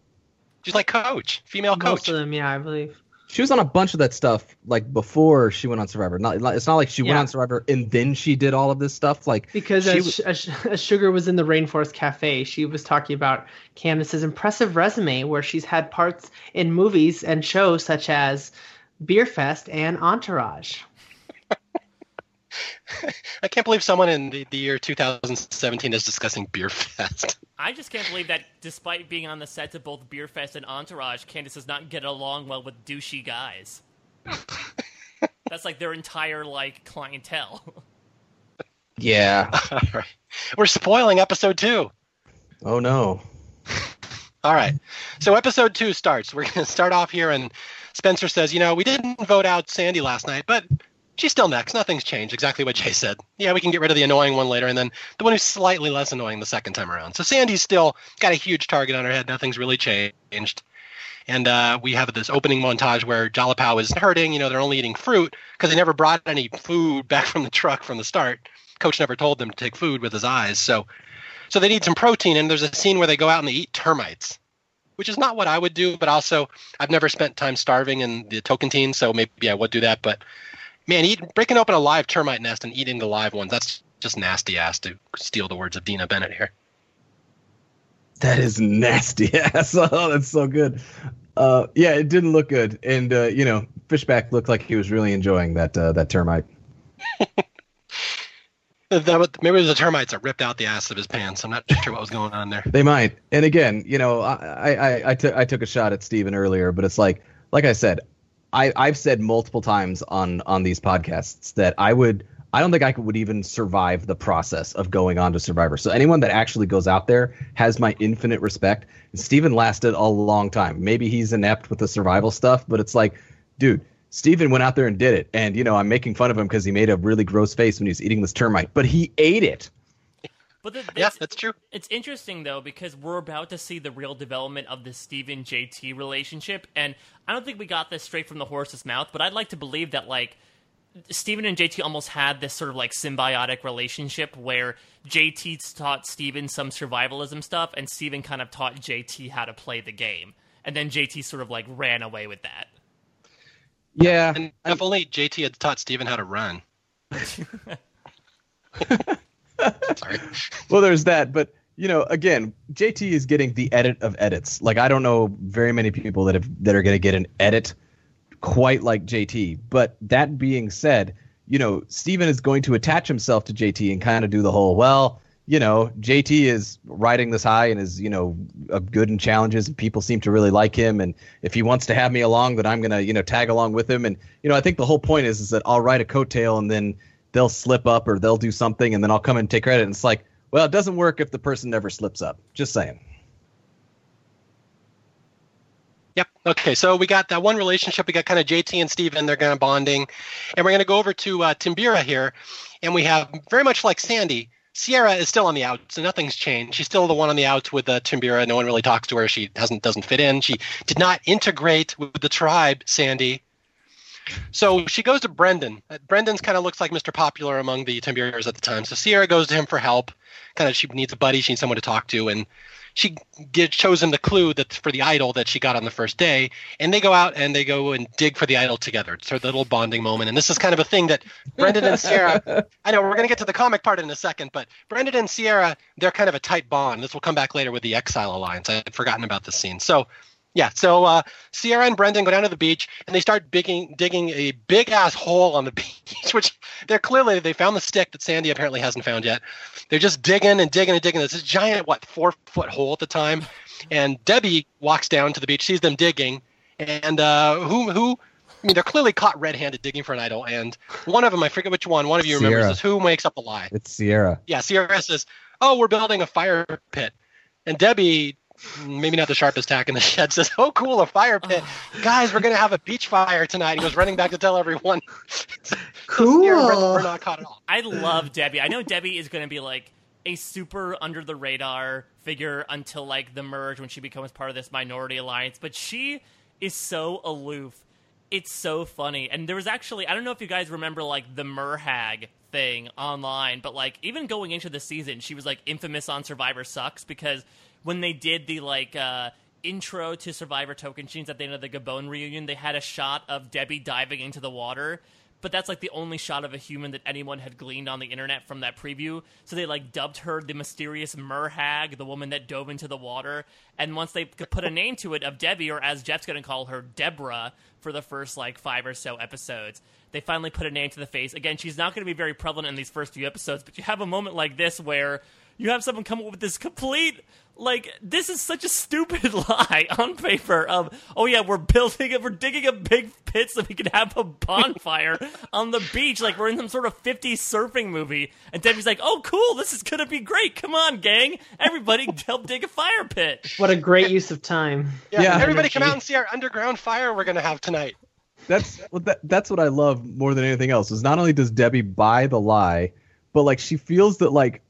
She's like coach, female Most coach. of them, yeah, I believe. She was on a bunch of that stuff like before she went on Survivor. Not, it's not like she went on Survivor and then she did all of this stuff. Like Because she as, was- as, as Sugar was in the Rainforest Cafe, she was talking about Candace's impressive resume, where she's had parts in movies and shows such as Beer Fest and Entourage. I can't believe someone in the, the year 2017 is discussing Beer Fest. I just can't believe that despite being on the sets of both Beer Fest and Entourage, Candace does not get along well with douchey guys. That's like their entire like clientele. yeah. All right. We're spoiling episode two. Oh no. All right. So episode two starts. We're going to start off here, and Spencer says, You know, we didn't vote out Sandy last night, but she's still next. Nothing's changed. Exactly what Jay said. Yeah, we can get rid of the annoying one later, and then the one who's slightly less annoying the second time around. So Sandy's still got a huge target on her head. Nothing's really changed. And uh, we have this opening montage where Jalapao is hurting. You know, they're only eating fruit because they never brought any food back from the truck from the start. Coach never told them to take food with his eyes. So so they need some protein, and there's a scene where they go out and they eat termites, which is not what I would do, but also I've never spent time starving in the Tocantins, so maybe I would do that. But man, eat, breaking open a live termite nest and eating the live ones, that's just nasty ass to steal the words of Dina Bennett here. That is nasty ass. Oh, that's so good. Uh, yeah, it didn't look good, and uh, you know, Fishbach looked like he was really enjoying that uh, that termite. That, maybe it was the termites that ripped out the ass of his pants. I'm not sure what was going on there. They might. And again, you know, I I I, I, took took a shot at Stephen earlier, but it's like like I said, I I've said multiple times on on these podcasts that I would I don't think I could, would even survive the process of going on to Survivor. So anyone that actually goes out there has my infinite respect. And Stephen lasted a long time. Maybe he's inept with the survival stuff, but it's like, dude, Stephen went out there and did it. And you know, I'm making fun of him because he made a really gross face when he was eating this termite, but he ate it. But the, Yeah, that's true. it's interesting though because we're about to see the real development of the Stephen JT relationship, and I don't think we got this straight from the horse's mouth. But I'd like to believe that like Stephen and JT almost had this sort of like symbiotic relationship where JT taught Stephen some survivalism stuff, and Stephen kind of taught JT how to play the game, and then JT sort of like ran away with that. Yeah. And if only JT had taught Stephen how to run. Sorry. well, there's that, but you know, again, JT is getting the edit of edits. Like I don't know very many people that have that are going to get an edit quite like JT. But that being said, you know, Stephen is going to attach himself to JT and kind of do the whole, well, you know, JT is riding this high and is, you know, good in challenges and people seem to really like him. And if he wants to have me along, then I'm going to, you know, tag along with him. And, you know, I think the whole point is, is that I'll ride a coattail and then they'll slip up or they'll do something and then I'll come and take credit. And it's like, well, it doesn't work if the person never slips up. Just saying. Yep. Okay. So we got that one relationship. We got kind of JT and Stephen. They're kind of bonding. And we're going to go over to uh, Timbira here. And we have very much like Sandy, Sierra is still on the outs, so nothing's changed. She's still the one on the outs with uh, Timbira. No one really talks to her. She doesn't doesn't fit in. She did not integrate with the tribe, Sandy. So she goes to Brendan. Uh, Brendan's kind of looks like Mr. Popular among the Timbiras at the time. So Sierra goes to him for help. Kind of, she needs a buddy. She needs someone to talk to, and she get, shows him the clue that for the idol that she got on the first day, and they go out and they go and dig for the idol together. It's their little bonding moment, and this is kind of a thing that Brendan and Sierra. I know we're going to get to the comic part in a second, but Brendan and Sierra, they're kind of a tight bond. This will come back later with the Exile Alliance. I had forgotten about this scene. So yeah, so uh, Sierra and Brendan go down to the beach and they start digging digging a big ass hole on the beach, which they're clearly they found the stick that Sandy apparently hasn't found yet. They're just digging and digging and digging. There's This giant what four foot hole at the time, and Debbie walks down to the beach, sees them digging, and uh, who who. I mean, they're clearly caught red-handed digging for an idol, and one of them, I forget which one, one of you Sierra. remembers this. Who makes up a lie? It's Sierra. Yeah, Sierra says, "Oh, we're building a fire pit," and Debbie maybe not the sharpest tack in the shed says, "Oh, cool, a fire pit, guys! We're gonna have a beach fire tonight." He goes running back to tell everyone. Cool. we're not caught at all. I love Debbie. I know Debbie is going to be like a super under the radar figure until like the merge when she becomes part of this minority alliance, but she is so aloof. It's so funny. And there was actually I don't know if you guys remember like the Merhag thing online, but like even going into the season, she was like infamous on Survivor Sucks because when they did the like uh intro to Survivor Tocantins at the end of the Gabon reunion, they had a shot of Debbie diving into the water but that's like the only shot of a human that anyone had gleaned on the internet from that preview. So they like dubbed her the mysterious merhag, the woman that dove into the water. And once they put a name to it of Debbie, or as Jeff's going to call her, Deborah, for the first like five or so episodes, they finally put a name to the face. Again, she's not going to be very prevalent in these first few episodes, but you have a moment like this where you have someone come up with this complete like this is such a stupid lie on paper of oh yeah we're building it we're digging a big pit so we can have a bonfire on the beach like we're in some sort of 50s surfing movie and debbie's like oh cool this is gonna be great come on gang everybody help dig a fire pit What a great use of time. Yeah, Yeah. everybody come out and see our underground fire we're gonna have tonight. That's well, that, that's what I love more than anything else. Is not only does Debbie buy the lie, but like she feels that like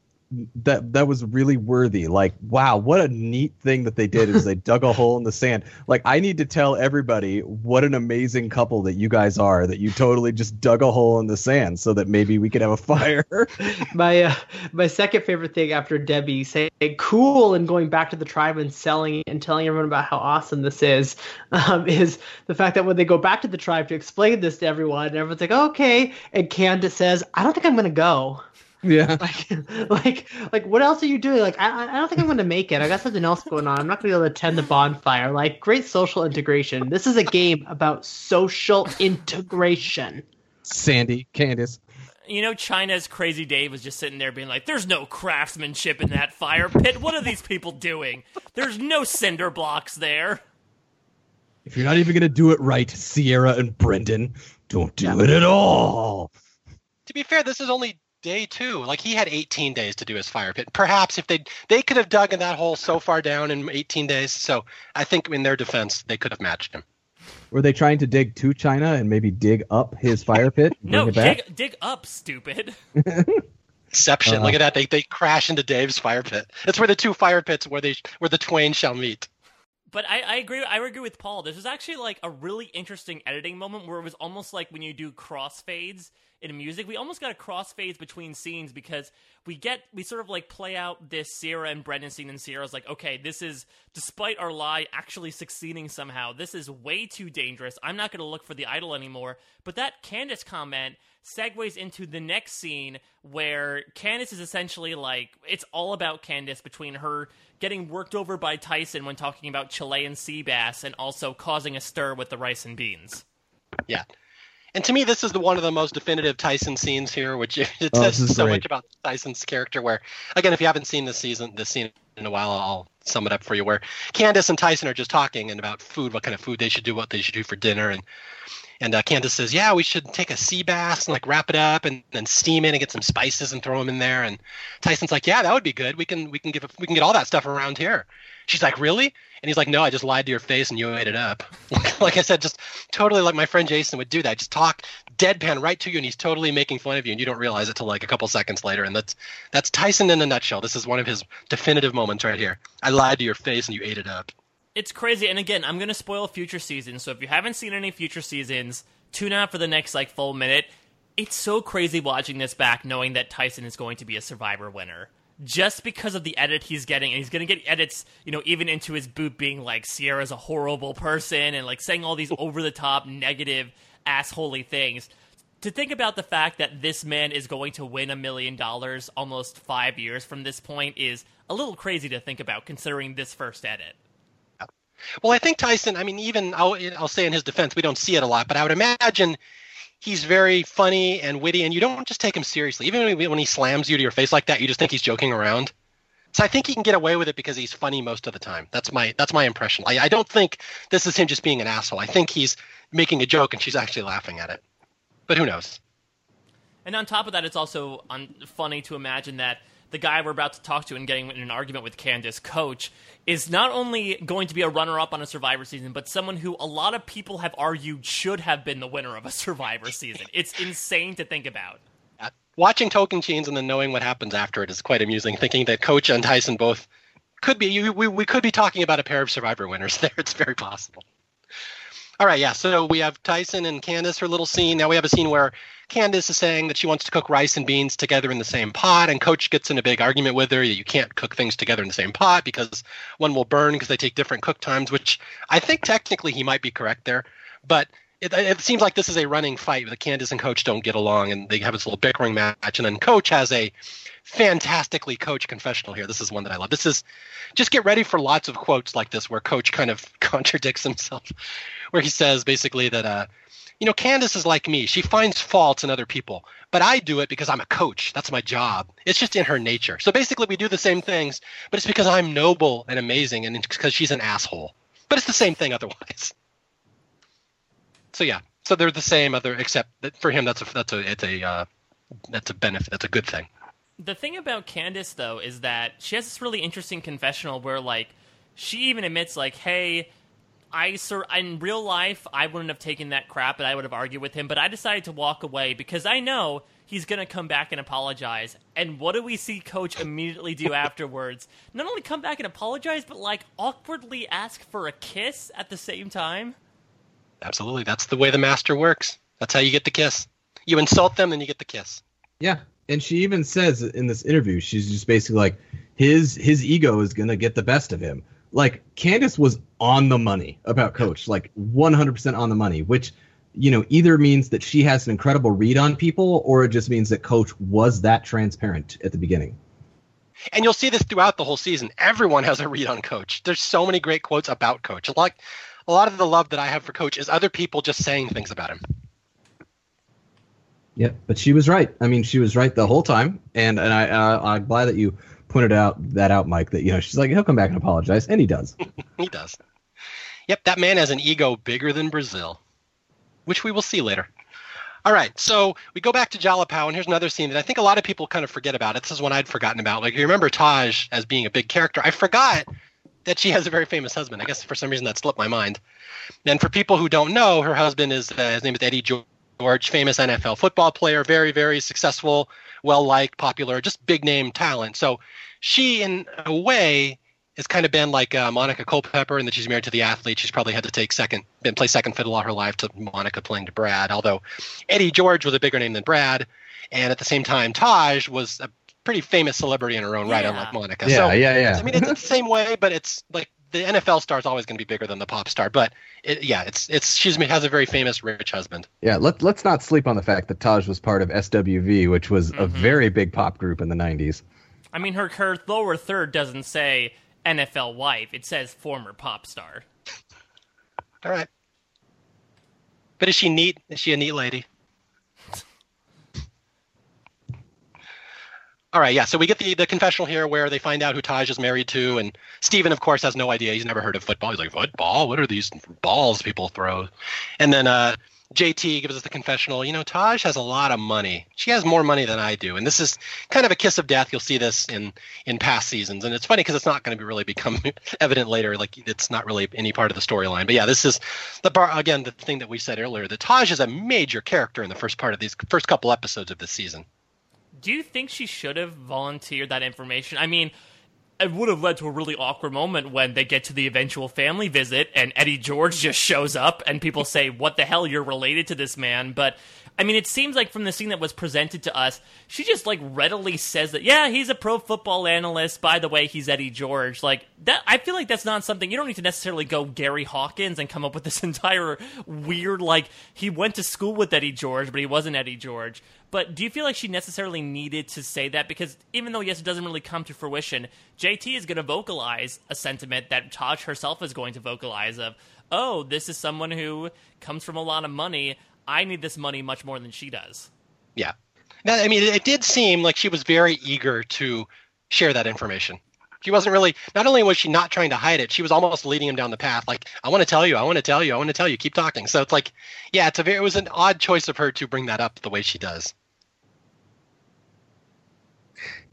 that that was really worthy. Like, wow, what a neat thing that they did is they dug a hole in the sand. Like, I need to tell everybody what an amazing couple that you guys are. That you totally just dug a hole in the sand so that maybe we could have a fire. My uh, my second favorite thing after Debbie saying cool and going back to the tribe and selling and telling everyone about how awesome this is um, is the fact that when they go back to the tribe to explain this to everyone, and everyone's like, okay, and Candace says, I don't think I'm gonna go. Yeah. Like, like, like, what else are you doing? Like, I, I don't think I'm going to make it. I got something else going on. I'm not going to be able to attend the bonfire. Like, great social integration. This is a game about social integration. Sandy, Candace. you know china's crazy dave was just sitting there being like there's no craftsmanship in that fire pit what are these people doing there's no cinder blocks there If you're not even gonna do it right, Sierra and Brendan, don't do it at all. To be fair, this is only day two. Like he had 18 days to do his fire pit. Perhaps if they they could have dug in that hole so far down in 18 days. So I think in their defense, they could have matched him. Were they trying to dig to China and maybe dig up his fire pit? no dig, dig up stupid Exception. Uh-huh. Look at that. They they crash into Dave's fire pit. That's where the two fire pits where they where the twain shall meet. But I, I agree. I agree with Paul. This was actually like a really interesting editing moment where it was almost like when you do crossfades in music. We almost got a crossfades between scenes because we get we sort of like play out this Sierra and Brendan scene, and Sierra's like, okay, this is despite our lie actually succeeding somehow. This is way too dangerous. I'm not going to look for the idol anymore. But that Candace comment segues into the next scene where Candace is essentially like it's all about Candace between her getting worked over by Tyson when talking about Chilean sea bass and also causing a stir with the rice and beans. Yeah. And to me, this is the one of the most definitive Tyson scenes here, which it Oh, says so great. much about Tyson's character. Where, again, if you haven't seen this season, this scene in a while, I'll sum it up for you. Where Candace and Tyson are just talking and about food, what kind of food they should do, what they should do for dinner, and and uh, Candace says, "Yeah, we should take a sea bass and like wrap it up and then steam it and get some spices and throw them in there." And Tyson's like, "Yeah, that would be good. We can we can give we can get all that stuff around here." She's like, "Really?" And he's like, "No, I just lied to your face and you ate it up." like I said, just totally like my friend Jason would do that. Just talk deadpan right to you, and he's totally making fun of you, and you don't realize it till like a couple seconds later. And that's that's Tyson in a nutshell. This is one of his definitive moments right here. I lied to your face and you ate it up. It's crazy. And again, I'm going to spoil future seasons. So if you haven't seen any future seasons, tune out for the next like full minute. It's so crazy watching this back knowing that Tyson is going to be a survivor winner. Just because of the edit he's getting, and he's going to get edits, you know, even into his boot being like Sierra's a horrible person and like saying all these over the top negative assholey things. To think about the fact that this man is going to win a million dollars almost five years from this point is a little crazy to think about considering this first edit. Well, I think Tyson. I mean, even I'll, I'll say in his defense, we don't see it a lot, but I would imagine he's very funny and witty, and you don't just take him seriously. Even when he, slams you to your face like that, you just think he's joking around. So I think he can get away with it because he's funny most of the time. That's my that's my impression. I, I don't think this is him just being an asshole. I think he's making a joke and she's actually laughing at it. But who knows? And on top of that, it's also un- funny to imagine that the guy we're about to talk to and getting in an argument with Candace, Coach, is not only going to be a runner up on a Survivor season, but someone who a lot of people have argued should have been the winner of a Survivor season. It's insane to think about. Watching Tocantins and then knowing what happens after it is quite amusing. Thinking that Coach and Tyson both could be we, we could be talking about a pair of Survivor winners there. It's very possible. All right, yeah. So we have Tyson and Candace, her little scene. Now we have a scene where Candace is saying that she wants to cook rice and beans together in the same pot, and Coach gets in a big argument with her that you can't cook things together in the same pot because one will burn because they take different cook times. Which I think technically he might be correct there, but it, it seems like this is a running fight. The Candace and Coach don't get along, and they have this little bickering match, and then Coach has a fantastically coach confessional here. This is one that I love. This is just get ready for lots of quotes like this where Coach kind of contradicts himself, where he says basically that uh, you know, Candace is like me. She finds faults in other people, but I do it because I'm a coach. That's my job. It's just in her nature. So basically, we do the same things, but it's because I'm noble and amazing, and because she's an asshole. But it's the same thing otherwise. So yeah, so they're the same other, except that for him, that's a that's a it's a uh, that's a benefit. That's a good thing. The thing about Candace, though, is that she has this really interesting confessional where, like, she even admits, like, hey, I sir, in real life, I wouldn't have taken that crap, and I would have argued with him, but I decided to walk away because I know he's gonna come back and apologize. And what do we see Coach immediately do afterwards? Not only come back and apologize, but like awkwardly ask for a kiss at the same time. Absolutely, that's the way the master works. That's how you get the kiss. You insult them, then you get the kiss. Yeah, and she even says in this interview, she's just basically like, his his ego is gonna get the best of him. Like Candace was on the money about Coach, like 100% on the money, which you know either means that she has an incredible read on people, or it just means that Coach was that transparent at the beginning. And you'll see this throughout the whole season. Everyone has a read on Coach. There's so many great quotes about Coach. A lot, a lot of the love that I have for Coach is other people just saying things about him. Yeah, but she was right. I mean, she was right the whole time, and and I uh, I'm glad that you pointed out that out, Mike. That you know she's like he'll come back and apologize, and he does. He does. Yep, that man has an ego bigger than Brazil, which we will see later. All right, so we go back to Jalapao, and here's another scene that I think a lot of people kind of forget about. This is one I'd forgotten about. Like, you remember Taj as being a big character. I forgot that she has a very famous husband. I guess for some reason that slipped my mind. And for people who don't know, her husband is, uh, his name is Eddie George, famous NFL football player, very, very successful, well liked, popular, just big name talent. So she, in a way, has kind of been like uh, Monica Culpepper and that she's married to the athlete. She's probably had to take second, been play second fiddle all her life to Monica playing to Brad. Although Eddie George was a bigger name than Brad, and at the same time, Taj was a pretty famous celebrity in her own right, Yeah. unlike Monica. Yeah, so, yeah, yeah. I mean, it's the same way, but it's like the NFL star is always going to be bigger than the pop star. But it, yeah, it's it's she's has a very famous rich husband. Yeah, let, let's not sleep on the fact that Taj was part of SWV, which was a very big pop group in the 90s. I mean, her her lower third doesn't say NFL wife; it says former pop star. All right. But is she neat? Is she a neat lady? All right, yeah. So we get the, the confessional here where they find out who Taj is married to, and Stephen, of course, has no idea. He's never heard of football. He's like, football? What are these balls people throw? And then uh, JT gives us the confessional. You know, Taj has a lot of money. She has more money than I do, and this is kind of a kiss of death. You'll see this in in past seasons, and it's funny because it's not going to be really become evident later. Like it's not really any part of the storyline. But yeah, this is the part again. The thing that we said earlier that Taj is a major character in the first part of these first couple episodes of this season do you think she should have volunteered that information? I mean, it would have led to a really awkward moment when they get to the eventual family visit and Eddie George just shows up and people say, What the hell? You're related to this man. But I mean, it seems like from the scene that was presented to us, she just like readily says that, yeah, he's a pro football analyst. By the way, he's Eddie George. Like that, I feel like that's not something you don't need to necessarily go Gary Hogeboom and come up with this entire weird, like, he went to school with Eddie George, but he wasn't Eddie George. But do you feel like she necessarily needed to say that? Because even though, yes, it doesn't really come to fruition, JT is going to vocalize a sentiment that Taj herself is going to vocalize of, oh, this is someone who comes from a lot of money. I need this money much more than she does. Yeah. Now, I mean, it did seem like she was very eager to share that information. She wasn't really, not only was she not trying to hide it, she was almost leading him down the path. Like, I want to tell you, I want to tell you, I want to tell you, keep talking. So it's like, yeah, it's a very, it was an odd choice of her to bring that up the way she does.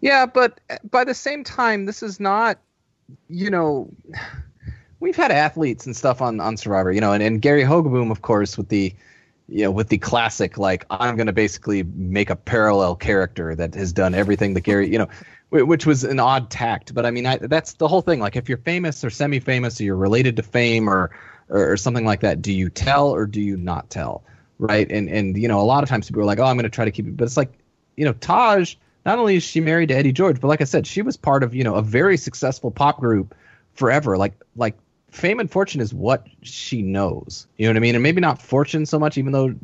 Yeah, but uh, by the same time, this is not, you know, we've had athletes and stuff on on Survivor, you know, and, and Gary Hogeboom, of course, with the you know, with the classic, like I'm going to basically make a parallel character that has done everything that Gary, you know, which was an odd tact. But I mean, I, that's the whole thing. Like, if you're famous or semi-famous, or you're related to fame or, or, or something like that, do you tell or do you not tell? Right? And and you know, a lot of times people are like, oh, I'm going to try to keep it, but it's like, you know, Taj. Not only is she married to Eddie George, but like I said, she was part of you know a very successful pop group forever. Like like fame and fortune is what she knows. You know what I mean? And maybe not fortune so much, even though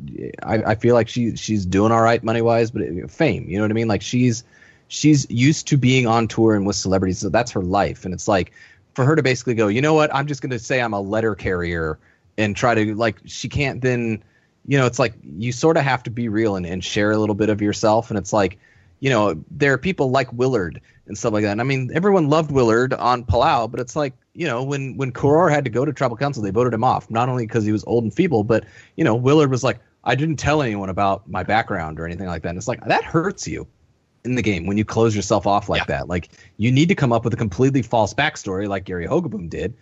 I, I feel like she she's doing all right money wise. But fame, you know what I mean? Like she's she's used to being on tour and with celebrities, so that's her life. And it's like for her to basically go, you know what? I'm just going to say I'm a letter carrier and try to like she can't then. You know, it's like you sort of have to be real and, and share a little bit of yourself. And it's like, you know, there are people like Willard and stuff like that. And I mean, everyone loved Willard on Palau, but it's like you know, when when Koror had to go to tribal council, they voted him off. Not only because he was old and feeble, but you know, Willard was like, I didn't tell anyone about my background or anything like that. And it's like that hurts you in the game when you close yourself off like yeah. that. Like you need to come up with a completely false backstory, like Gary Hogeboom did,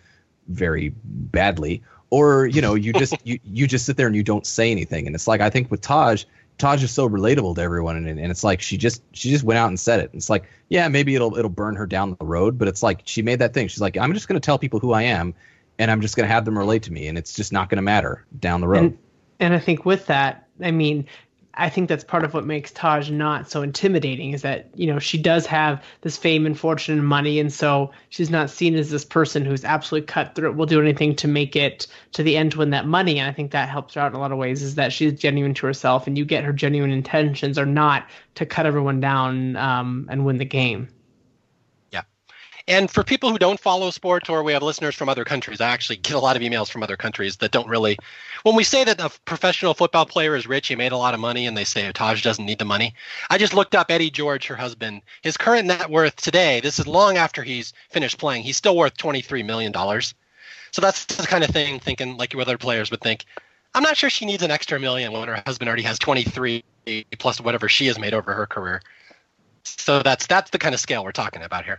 very badly. Or you know, you just you you just sit there and you don't say anything. And it's like I think with Taj, Taj is so relatable to everyone, and, and it's like she just she just went out and said it. It's like yeah, maybe it'll it'll burn her down the road, but it's like she made that thing. She's like, I'm just going to tell people who I am, and I'm just going to have them relate to me, and it's just not going to matter down the road. And, and I think with that, I mean, I think that's part of what makes Taj not so intimidating is that, you know, she does have this fame and fortune and money. And so she's not seen as this person who's absolutely cutthroat, will do anything to make it to the end to win that money. And I think that helps her out in a lot of ways is that she's genuine to herself and you get her genuine intentions are not to cut everyone down um, and win the game. And for people who don't follow sports or we have listeners from other countries, I actually get a lot of emails from other countries that don't really. When we say that a professional football player is rich, he made a lot of money, and they say Taj doesn't need the money. I just looked up Eddie George, her husband. His current net worth today, this is long after he's finished playing, he's still worth $23 million. So that's the kind of thing, thinking like other players would think. I'm not sure she needs an extra million when her husband already has 23 plus whatever she has made over her career. So that's that's the kind of scale we're talking about here.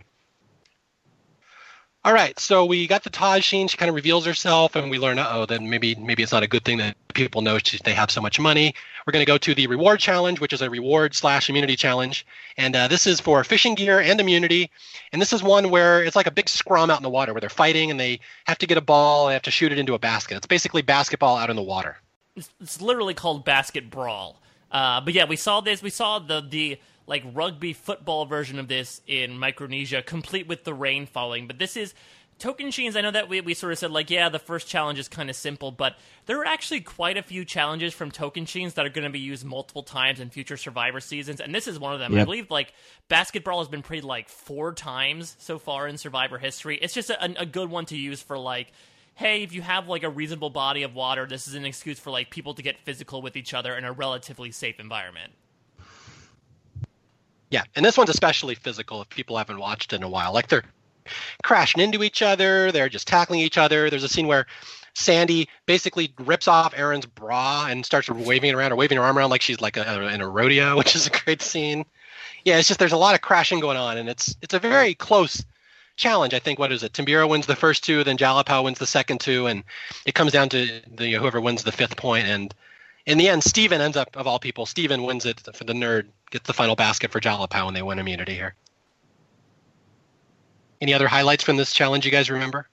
All right, so we got the Taj scene. She kind of reveals herself, and we learn, oh, then maybe maybe it's not a good thing that people know she, they have so much money. We're going to go to the reward challenge, which is a reward slash immunity challenge, and uh, this is for fishing gear and immunity. And this is one where it's like a big scrum out in the water where they're fighting and they have to get a ball, they have to shoot it into a basket. It's basically basketball out in the water. It's, it's literally called basket brawl. Uh, but yeah, we saw this. We saw the the like rugby football version of this in Micronesia, complete with the rain falling. But this is Tocantins. I know that we, we sort of said like, yeah, the first challenge is kind of simple, but there are actually quite a few challenges from Tocantins that are going to be used multiple times in future Survivor seasons, and this is one of them. Yep. I believe like basketball has been played like four times so far in Survivor history. It's just a, a good one to use for like hey, if you have like a reasonable body of water, this is an excuse for like people to get physical with each other in a relatively safe environment. Yeah, and this one's especially physical if people haven't watched it in a while. Like they're crashing into each other, they're just tackling each other. There's a scene where Sandy basically rips off Erinn's bra and starts waving it around or waving her arm around like she's like a, in a rodeo, which is a great scene. Yeah, it's just there's a lot of crashing going on, and it's it's a very close challenge. I think what is it? Timbira wins the first two, then Jalapao wins the second two, and it comes down to the you know, whoever wins the fifth point. And in the end, Stephen ends up of all people, Stephen wins it for the nerd, gets the final basket for Jalapao, and they win immunity here. Any other highlights from this challenge you guys remember?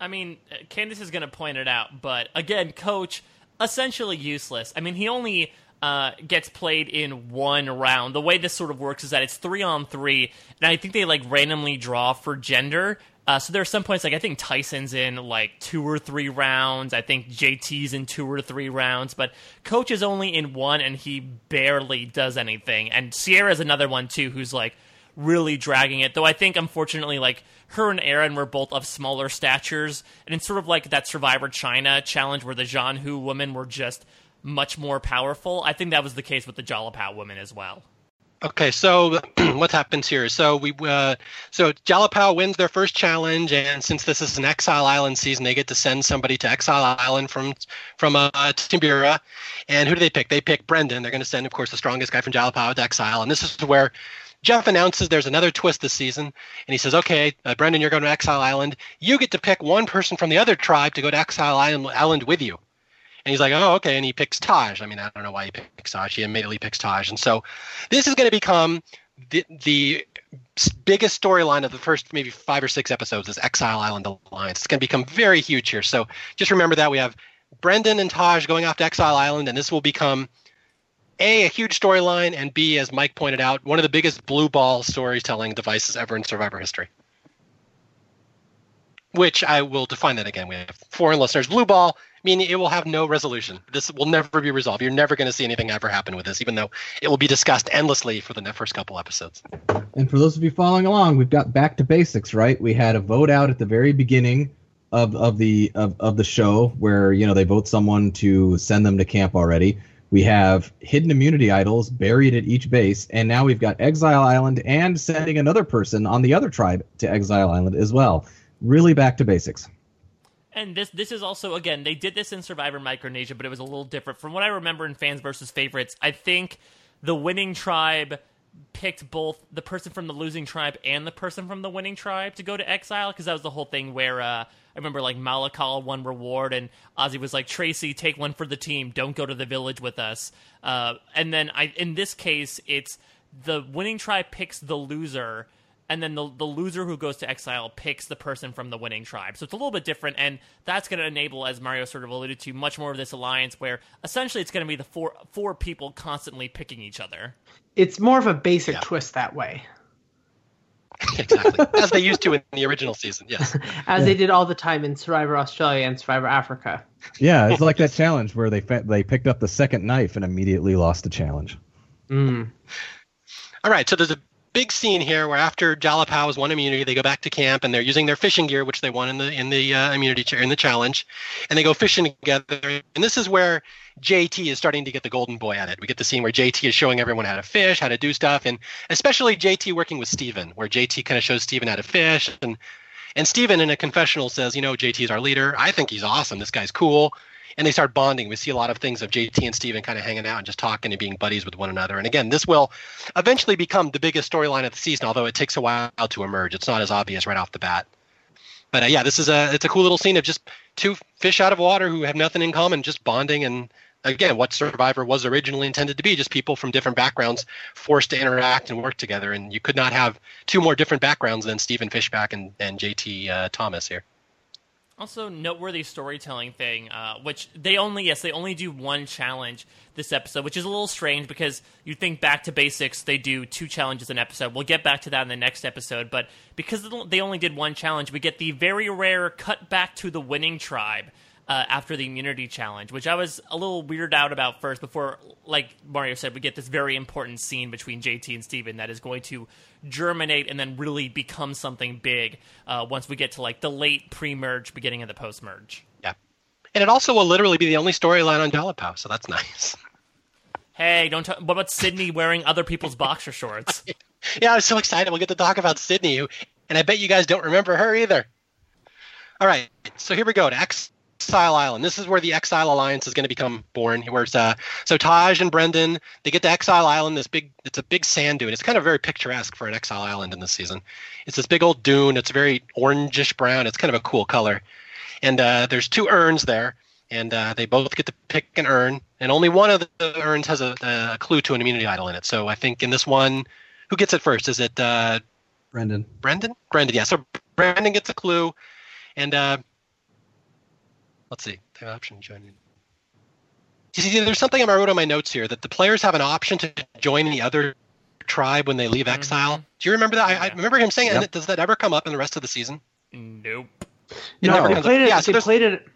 I mean, Candace is going to point it out, but again, Coach essentially useless. I mean, he only uh, gets played in one round. The way this sort of works is that it's three on three, and I think they like randomly draw for gender. Uh, so there are some points like I think Tyson's in like two or three rounds. I think JT's in two or three rounds, but Coach is only in one, and he barely does anything. And Sierra's another one too, who's like really dragging it. Though I think unfortunately, like her and Erinn were both of smaller statures, and it's sort of like that Survivor China challenge where the Zhan Hu women were just much more powerful. I think that was the case with the Jalapao women as well. Okay, so what happens here? So we uh, so Jalapao wins their first challenge, and since this is an Exile Island season, they get to send somebody to Exile Island from from uh, Timbira. And who do they pick? They pick Brendan. They're going to send, of course, the strongest guy from Jalapao to Exile, and this is where Jeff announces there's another twist this season, and he says, "Okay, uh, Brendan, you're going to Exile Island. You get to pick one person from the other tribe to go to Exile Island, Island with you." And he's like, oh, okay. And he picks Taj. I mean, I don't know why he picks Taj. He immediately picks Taj. And so this is going to become the, the biggest storyline of the first maybe five or six episodes is Exile Island Alliance. It's going to become very huge here. So just remember that we have Brendan and Taj going off to Exile Island, and this will become a a huge storyline, and B, as Mike pointed out, one of the biggest blue ball storytelling devices ever in Survivor history. Which I will define that again. We have foreign listeners. Blue ball meaning it will have no resolution. This will never be resolved. You're never going to see anything ever happen with this, even though it will be discussed endlessly for the first couple episodes. And for those of you following along, we've got back to basics, right? We had a vote out at the very beginning of, of the of, of the show where you know they vote someone to send them to camp already. We have hidden immunity idols buried at each base, and now we've got Exile Island and sending another person on the other tribe to Exile Island as well. Really back to basics and this this is also again they did this in Survivor Micronesia, but it was a little different from what I remember in fans versus favorites. I think the winning tribe picked both the person from the losing tribe and the person from the winning tribe to go to exile because that was the whole thing where uh, I remember like Malakal won reward and Ozzy was like Tracy take one for the team don't go to the village with us uh, and then I in this case it's the winning tribe picks the loser and then the the loser who goes to exile picks the person from the winning tribe. So it's a little bit different, and that's going to enable, as Mario sort of alluded to, much more of this alliance where essentially it's going to be the four four people constantly picking each other. It's more of a basic yeah. twist that way. exactly, as they used to in the original season. Yes, as yeah. they did all the time in Survivor Australia and Survivor Africa. Yeah, it's like that challenge where they they picked up the second knife and immediately lost the challenge. Mm. All right, so there's a big scene here where after Jalapao has won immunity, they go back to camp and they're using their fishing gear, which they won in the in the uh, immunity in the challenge, and they go fishing together. And this is where JT is starting to get the golden boy at it. We get the scene where JT is showing everyone how to fish, how to do stuff, and especially JT working with Stephen, where JT kind of shows Stephen how to fish and. And Stephen in a confessional says, you know, JT is our leader. I think he's awesome. This guy's cool and they start bonding. We see a lot of things of JT and Stephen kind of hanging out and just talking and being buddies with one another. And again, this will eventually become the biggest storyline of the season, although it takes a while to emerge. It's not as obvious right off the bat. But uh, yeah, this is a it's a cool little scene of just two fish out of water who have nothing in common, just bonding and again what survivor was originally intended to be just people from different backgrounds forced to interact and work together and you could not have two more different backgrounds than Stephen Fishbach and, and jt uh, thomas here also, noteworthy storytelling thing, uh, which they only yes they only do one challenge this episode, which is a little strange because you think back to basics, they do two challenges an episode. We'll get back to that in the next episode, but because they only did one challenge, we get the very rare cut back to the winning tribe. uh, after the immunity challenge, which I was a little weirded out about first. Before, like Mario said, we get this very important scene between JT and Stephen that is going to germinate and then really become something big uh, once we get to like the late pre-merge, beginning of the post-merge. Yeah, and it also will literally be the only storyline on Jalapao, so that's nice. Hey, don't. T- what about Sydney wearing other people's boxer shorts? yeah, I was so excited. We'll get to talk about Sydney, and I bet you guys don't remember her either. All right, so here we go to Exile Island. This is where the Exile Alliance is going to become born. Where it's, uh, so Taj and Brendan they get to Exile Island. This big, it's a big sand dune. It's kind of very picturesque for an Exile Island in this season. It's this big old dune. It's very orangish brown. It's kind of a cool color. And uh, there's two urns there, and uh, they both get to pick an urn, and only one of the urns has a, a, clue to an immunity idol in it. So I think in this one, who gets it first? Is it uh, Brendan? Brendan? Brendan, yeah. So Brendan gets a clue. And uh, let's see, the option joining. You see, there's something I wrote on my notes here that the players have an option to join the other tribe when they leave exile. Mm-hmm. Do you remember that? Yeah. I, I, remember him saying, yep. does that ever come up in the rest of the season? Nope. It no, they played it. Yeah, so they played it.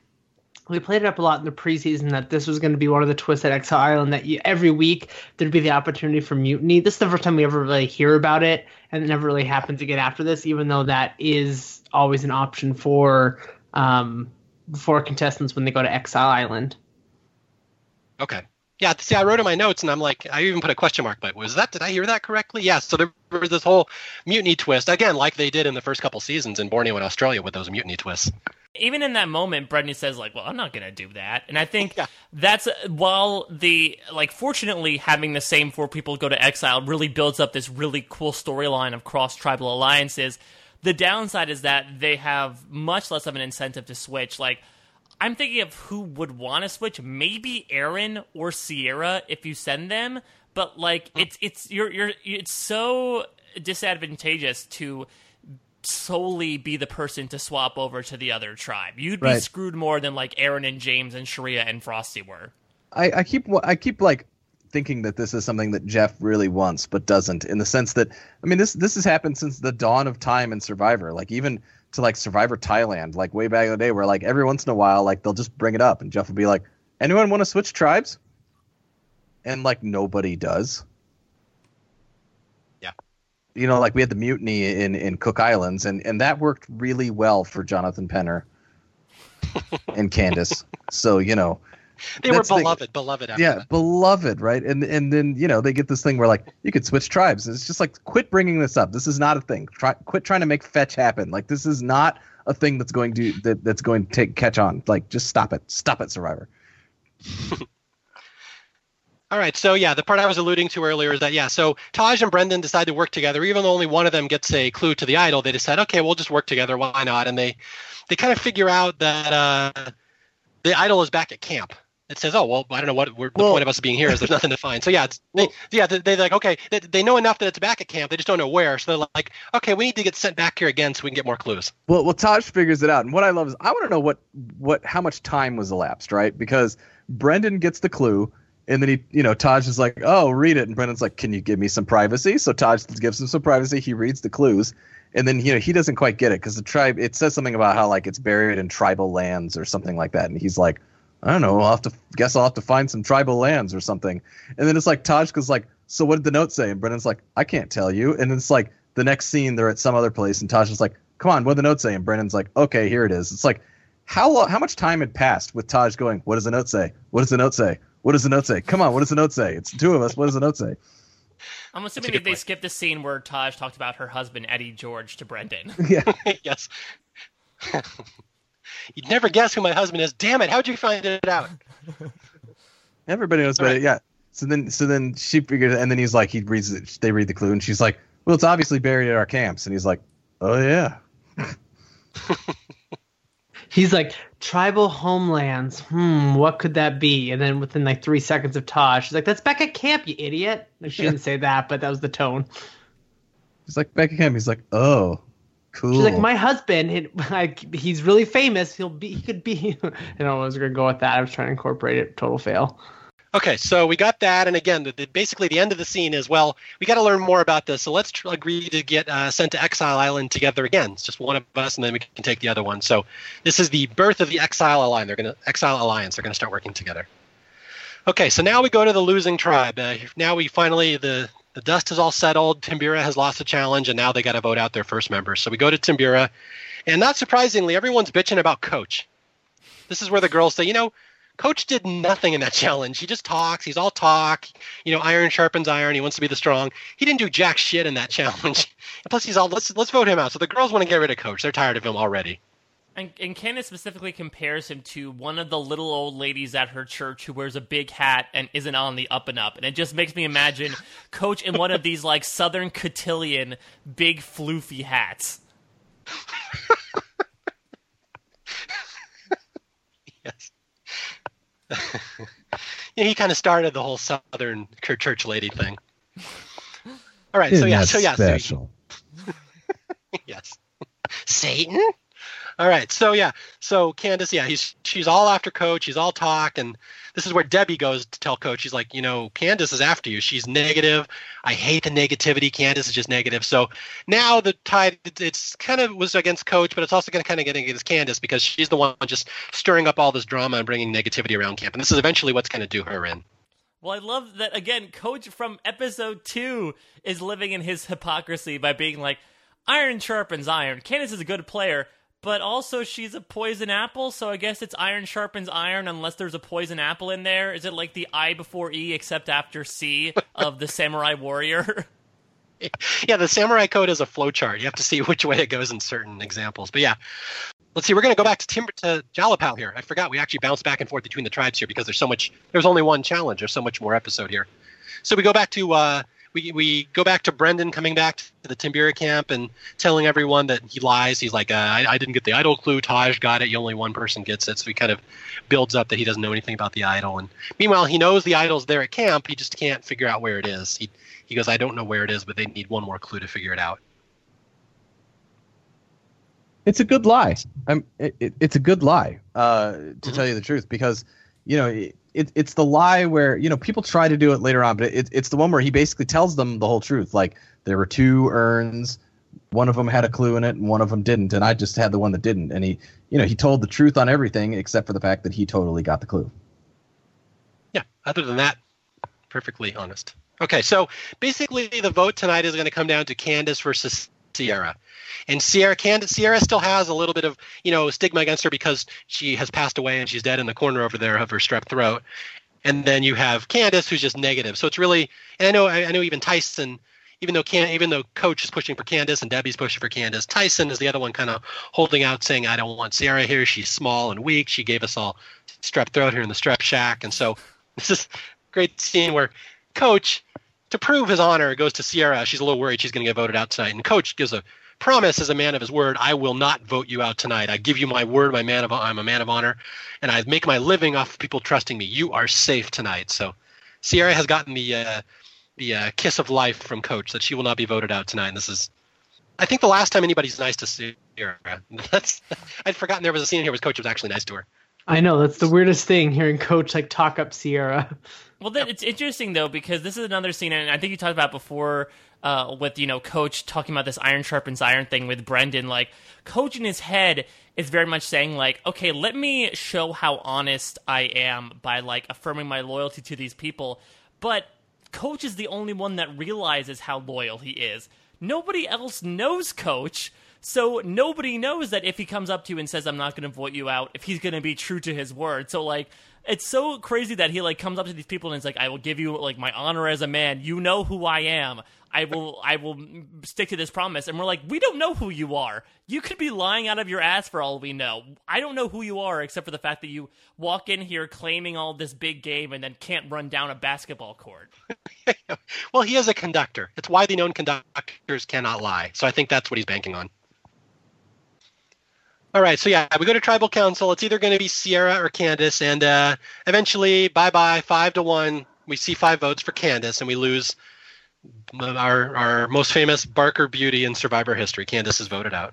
We played it up a lot in the preseason that this was going to be one of the twists at Exile Island that you, every week there'd be the opportunity for mutiny. This is the first time we ever really hear about it, and it never really happens again after this. Even though that is always an option for um, for contestants when they go to Exile Island. Okay. Yeah, see, I wrote in my notes, and I'm like, I even put a question mark. But was that? Did I hear that correctly? Yeah. So there was this whole mutiny twist again, like they did in the first couple seasons in Borneo and Australia with those mutiny twists. Even in that moment, Brendan says like, "Well, I'm not gonna do that," and I think yeah. that's while the like, fortunately, having the same four people go to exile really builds up this really cool storyline of cross tribal alliances the downside is that they have much less of an incentive to switch. Like, I'm thinking of who would want to switch. Maybe Erinn or Sierra if you send them, but like hmm. it's it's you're you're it's so disadvantageous to solely be the person to swap over to the other tribe. You'd be right. screwed more than like Aaron and James and Sherea and Frosti were. I, I keep I keep like thinking that this is something that Jeff really wants but doesn't in the sense that I mean this this has happened since the dawn of time in Survivor like even to like Survivor Thailand like way back in the day where like every once in a while like they'll just bring it up and Jeff will be like anyone want to switch tribes? And like nobody does. Yeah. You know like we had the mutiny in in Cook Islands and and that worked really well for Jonathan Penner and Candice so you know they were beloved, the, beloved. yeah, that. beloved, right? And and then you know they get this thing where like you could switch tribes. It's just like quit bringing this up. This is not a thing. Try quit trying to make fetch happen. Like this is not a thing that's going to that, that's going to take catch on. Like just stop it. Stop it, Survivor. All right, so yeah, the part I was alluding to earlier is that yeah, so Taj and Brendan decide to work together, even though only one of them gets a clue to the idol. They decide, okay, we'll just work together. Why not? And they they kind of figure out that uh, the idol is back at camp, it says, "Oh well, I don't know what the well, point of us being here is. There's nothing to find." So yeah, it's, they, yeah, they, are like, okay, they, they, know enough that it's back at camp. They just don't know where. So they're like, okay, we need to get sent back here again so we can get more clues. Well, well, Taj figures it out, and what I love is I want to know what what how much time was elapsed, right? Because Brendan gets the clue. And then he, you know, Taj is like, "Oh, read it." And Brendan's like, "Can you give me some privacy?" So Taj gives him some privacy. He reads the clues, and then you know he doesn't quite get it because the tribe. It says something about how like it's buried in tribal lands or something like that, and he's like, I don't know. I'll have to guess I'll have to find some tribal lands or something. And then it's like Tajka's like, so what did the note say? And Brendan's like, I can't tell you. And it's like the next scene they're at some other place and Tajka's like, come on, what did the note say? And Brendan's like, okay, here it is. It's like how how much time had passed with Taj going, what does the note say? What does the note say? What does the note say? Come on, what does the note say? It's two of us. What does the note say? I'm assuming that they skipped the scene where Taj talked about her husband Eddie George to Brendan. Yeah. yes. You'd never guess who my husband is. Damn it! How'd you find it out? Everybody knows, but right. yeah. So then, so then she figures, and then he's like, he reads it. They read the clue, and she's like, "Well, it's obviously buried at our camps." And he's like, "Oh yeah." he's like, "Tribal homelands. Hmm, what could that be?" And then within like three seconds of Tosh, she's like, "That's back at camp, you idiot." Like, she didn't say that, but that was the tone. He's like back at camp. He's like, "Oh." Cool. She's like, my husband, like, he's really famous. He'll be, he could be. you know, I was gonna go with that. I was trying to incorporate it. Total fail. Okay, so we got that, and again, the, the, basically the end of the scene is well, we got to learn more about this. So let's tr- agree to get uh, sent to Exile Island together again. It's just one of us, and then we can take the other one. So this is the birth of the Exile Alliance. They're going to Exile Alliance. They're going to start working together. Okay, so now we go to the losing tribe. Uh, now we finally the the dust is all settled. Timbira has lost the challenge, and now they got to vote out their first member. So we go to Timbira, and not surprisingly, everyone's bitching about Coach. This is where the girls say, you know Coach did nothing in that challenge. He just talks. He's all talk. You know, iron sharpens iron. He wants to be the strong. He didn't do jack shit in that challenge. Plus, he's all let's let's vote him out. So the girls want to get rid of Coach. They're tired of him already. And, and Candace specifically compares him to one of the little old ladies at her church who wears a big hat and isn't on the up and up. And it just makes me imagine Coach in one of these like Southern Cotillion big floofy hats. yes. yeah, he kind of started the whole Southern church lady thing. All right, Isn't so yeah, so yeah, special. So, yes, Satan. All right, so yeah, so Candace, yeah, he's she's all after Coach. He's all talk, and this is where Debbie goes to tell Coach. She's like, you know, Candace is after you. She's negative. I hate the negativity. Candace is just negative. So now the tide, it's kind of was against Coach, but it's also going to kind of get against Candace because she's the one just stirring up all this drama and bringing negativity around camp. And this is eventually what's going to do her in. Well, I love that again. Coach from episode two is living in his hypocrisy by being like, "Iron sharpens iron." Candace is a good player, but also she's a poison apple, so I guess it's iron sharpens iron unless there's a poison apple in there. Is it like the I before E except after C of the samurai warrior? yeah, the samurai code is a flowchart. You have to see which way it goes in certain examples. But yeah, let's see. We're going to go back to Timber to Jalapao here. I forgot we actually bounced back and forth between the tribes here because there's so much. There's only one challenge. There's so much more episode here. So we go back to uh, we we go back to Brendan coming back to the Timbira camp and telling everyone that he lies. He's like, uh, I, I didn't get the idol clue. Taj got it. You only one person gets it. So he kind of builds up that he doesn't know anything about the idol. And meanwhile, he knows the idol's there at camp. He just can't figure out where it is. He he goes, I don't know where it is, but they need one more clue to figure it out. It's a good lie. I'm, it, it, it's a good lie, uh, to tell you the truth, because you know it, it, it's the lie where you know people try to do it later on, but it, it's the one where he basically tells them the whole truth. Like there were two urns, one of them had a clue in it, and one of them didn't, and I just had the one that didn't. And he, you know, he told the truth on everything except for the fact that he totally got the clue. Yeah. Other than that, perfectly honest. Okay, so basically the vote tonight is going to come down to Candace versus Sierra. And Sierra Candace Sierra still has a little bit of, you know, stigma against her because she has passed away and she's dead in the corner over there of her strep throat. And then you have Candace who's just negative. So it's really and I know I, I know even Tyson even though Can, even though Coach is pushing for Candace and Debbie's pushing for Candace, Tyson is the other one kind of holding out, saying, "I don't want Sierra here. She's small and weak. She gave us all strep throat here in the strep shack." And so this is great scene where Coach, to prove his honor, goes to Sierra. She's a little worried she's going to get voted out tonight, and Coach gives a promise as a man of his word. I will not vote you out tonight. I give you my word, my man of I'm a man of honor, and I make my living off of people trusting me. You are safe tonight. So Sierra has gotten the uh, the uh, kiss of life from Coach that she will not be voted out tonight. And this is, I think, the last time anybody's nice to Sierra. That's I'd forgotten there was a scene here where Coach was actually nice to her. I know that's the weirdest thing hearing Coach like talk up Sierra. Well, then it's interesting though because this is another scene, and I think you talked about before uh, with you know Coach talking about this iron sharpens iron thing with Brendan. Like Coach in his head is very much saying like, okay, let me show how honest I am by like affirming my loyalty to these people, but Coach is the only one that realizes how loyal he is. Nobody else knows Coach. So nobody knows that if he comes up to you and says, I'm not going to vote you out, if he's going to be true to his word. So, like, it's so crazy that he, like, comes up to these people and is like, I will give you, like, my honor as a man. You know who I am. I will, I will stick to this promise. And we're like, we don't know who you are. You could be lying out of your ass for all we know. I don't know who you are except for the fact that you walk in here claiming all this big game and then can't run down a basketball court. well, he is a conductor. It's widely known conductors cannot lie. So I think that's what he's banking on. All right, so yeah, we go to tribal council. It's either going to be Sierra or Candace, and uh, eventually, bye bye, five to one. We see five votes for Candace, and we lose our our most famous Barker beauty in Survivor history. Candace is voted out.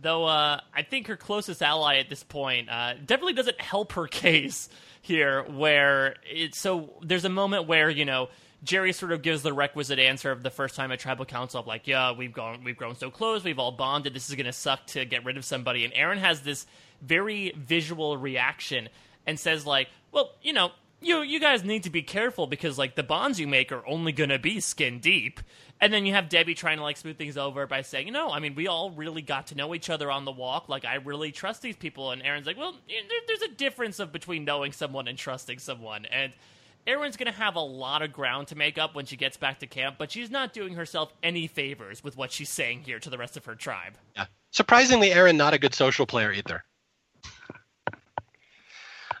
Though uh, I think her closest ally at this point uh, definitely doesn't help her case here. Where it's so there's a moment where you know Jerry sort of gives the requisite answer of the first time at tribal council of like, yeah, we've gone, we've grown so close, we've all bonded. This is gonna suck to get rid of somebody. And Erinn has this very visual reaction and says like, well, you know, you you guys need to be careful because like the bonds you make are only gonna be skin deep. And then you have Debbie trying to like smooth things over by saying, you know, I mean, we all really got to know each other on the walk. Like, I really trust these people. And Erinn's like, well, there, there's a difference of between knowing someone and trusting someone. And Erinn's going to have a lot of ground to make up when she gets back to camp, but she's not doing herself any favors with what she's saying here to the rest of her tribe. Yeah. Surprisingly, Erinn not a good social player either.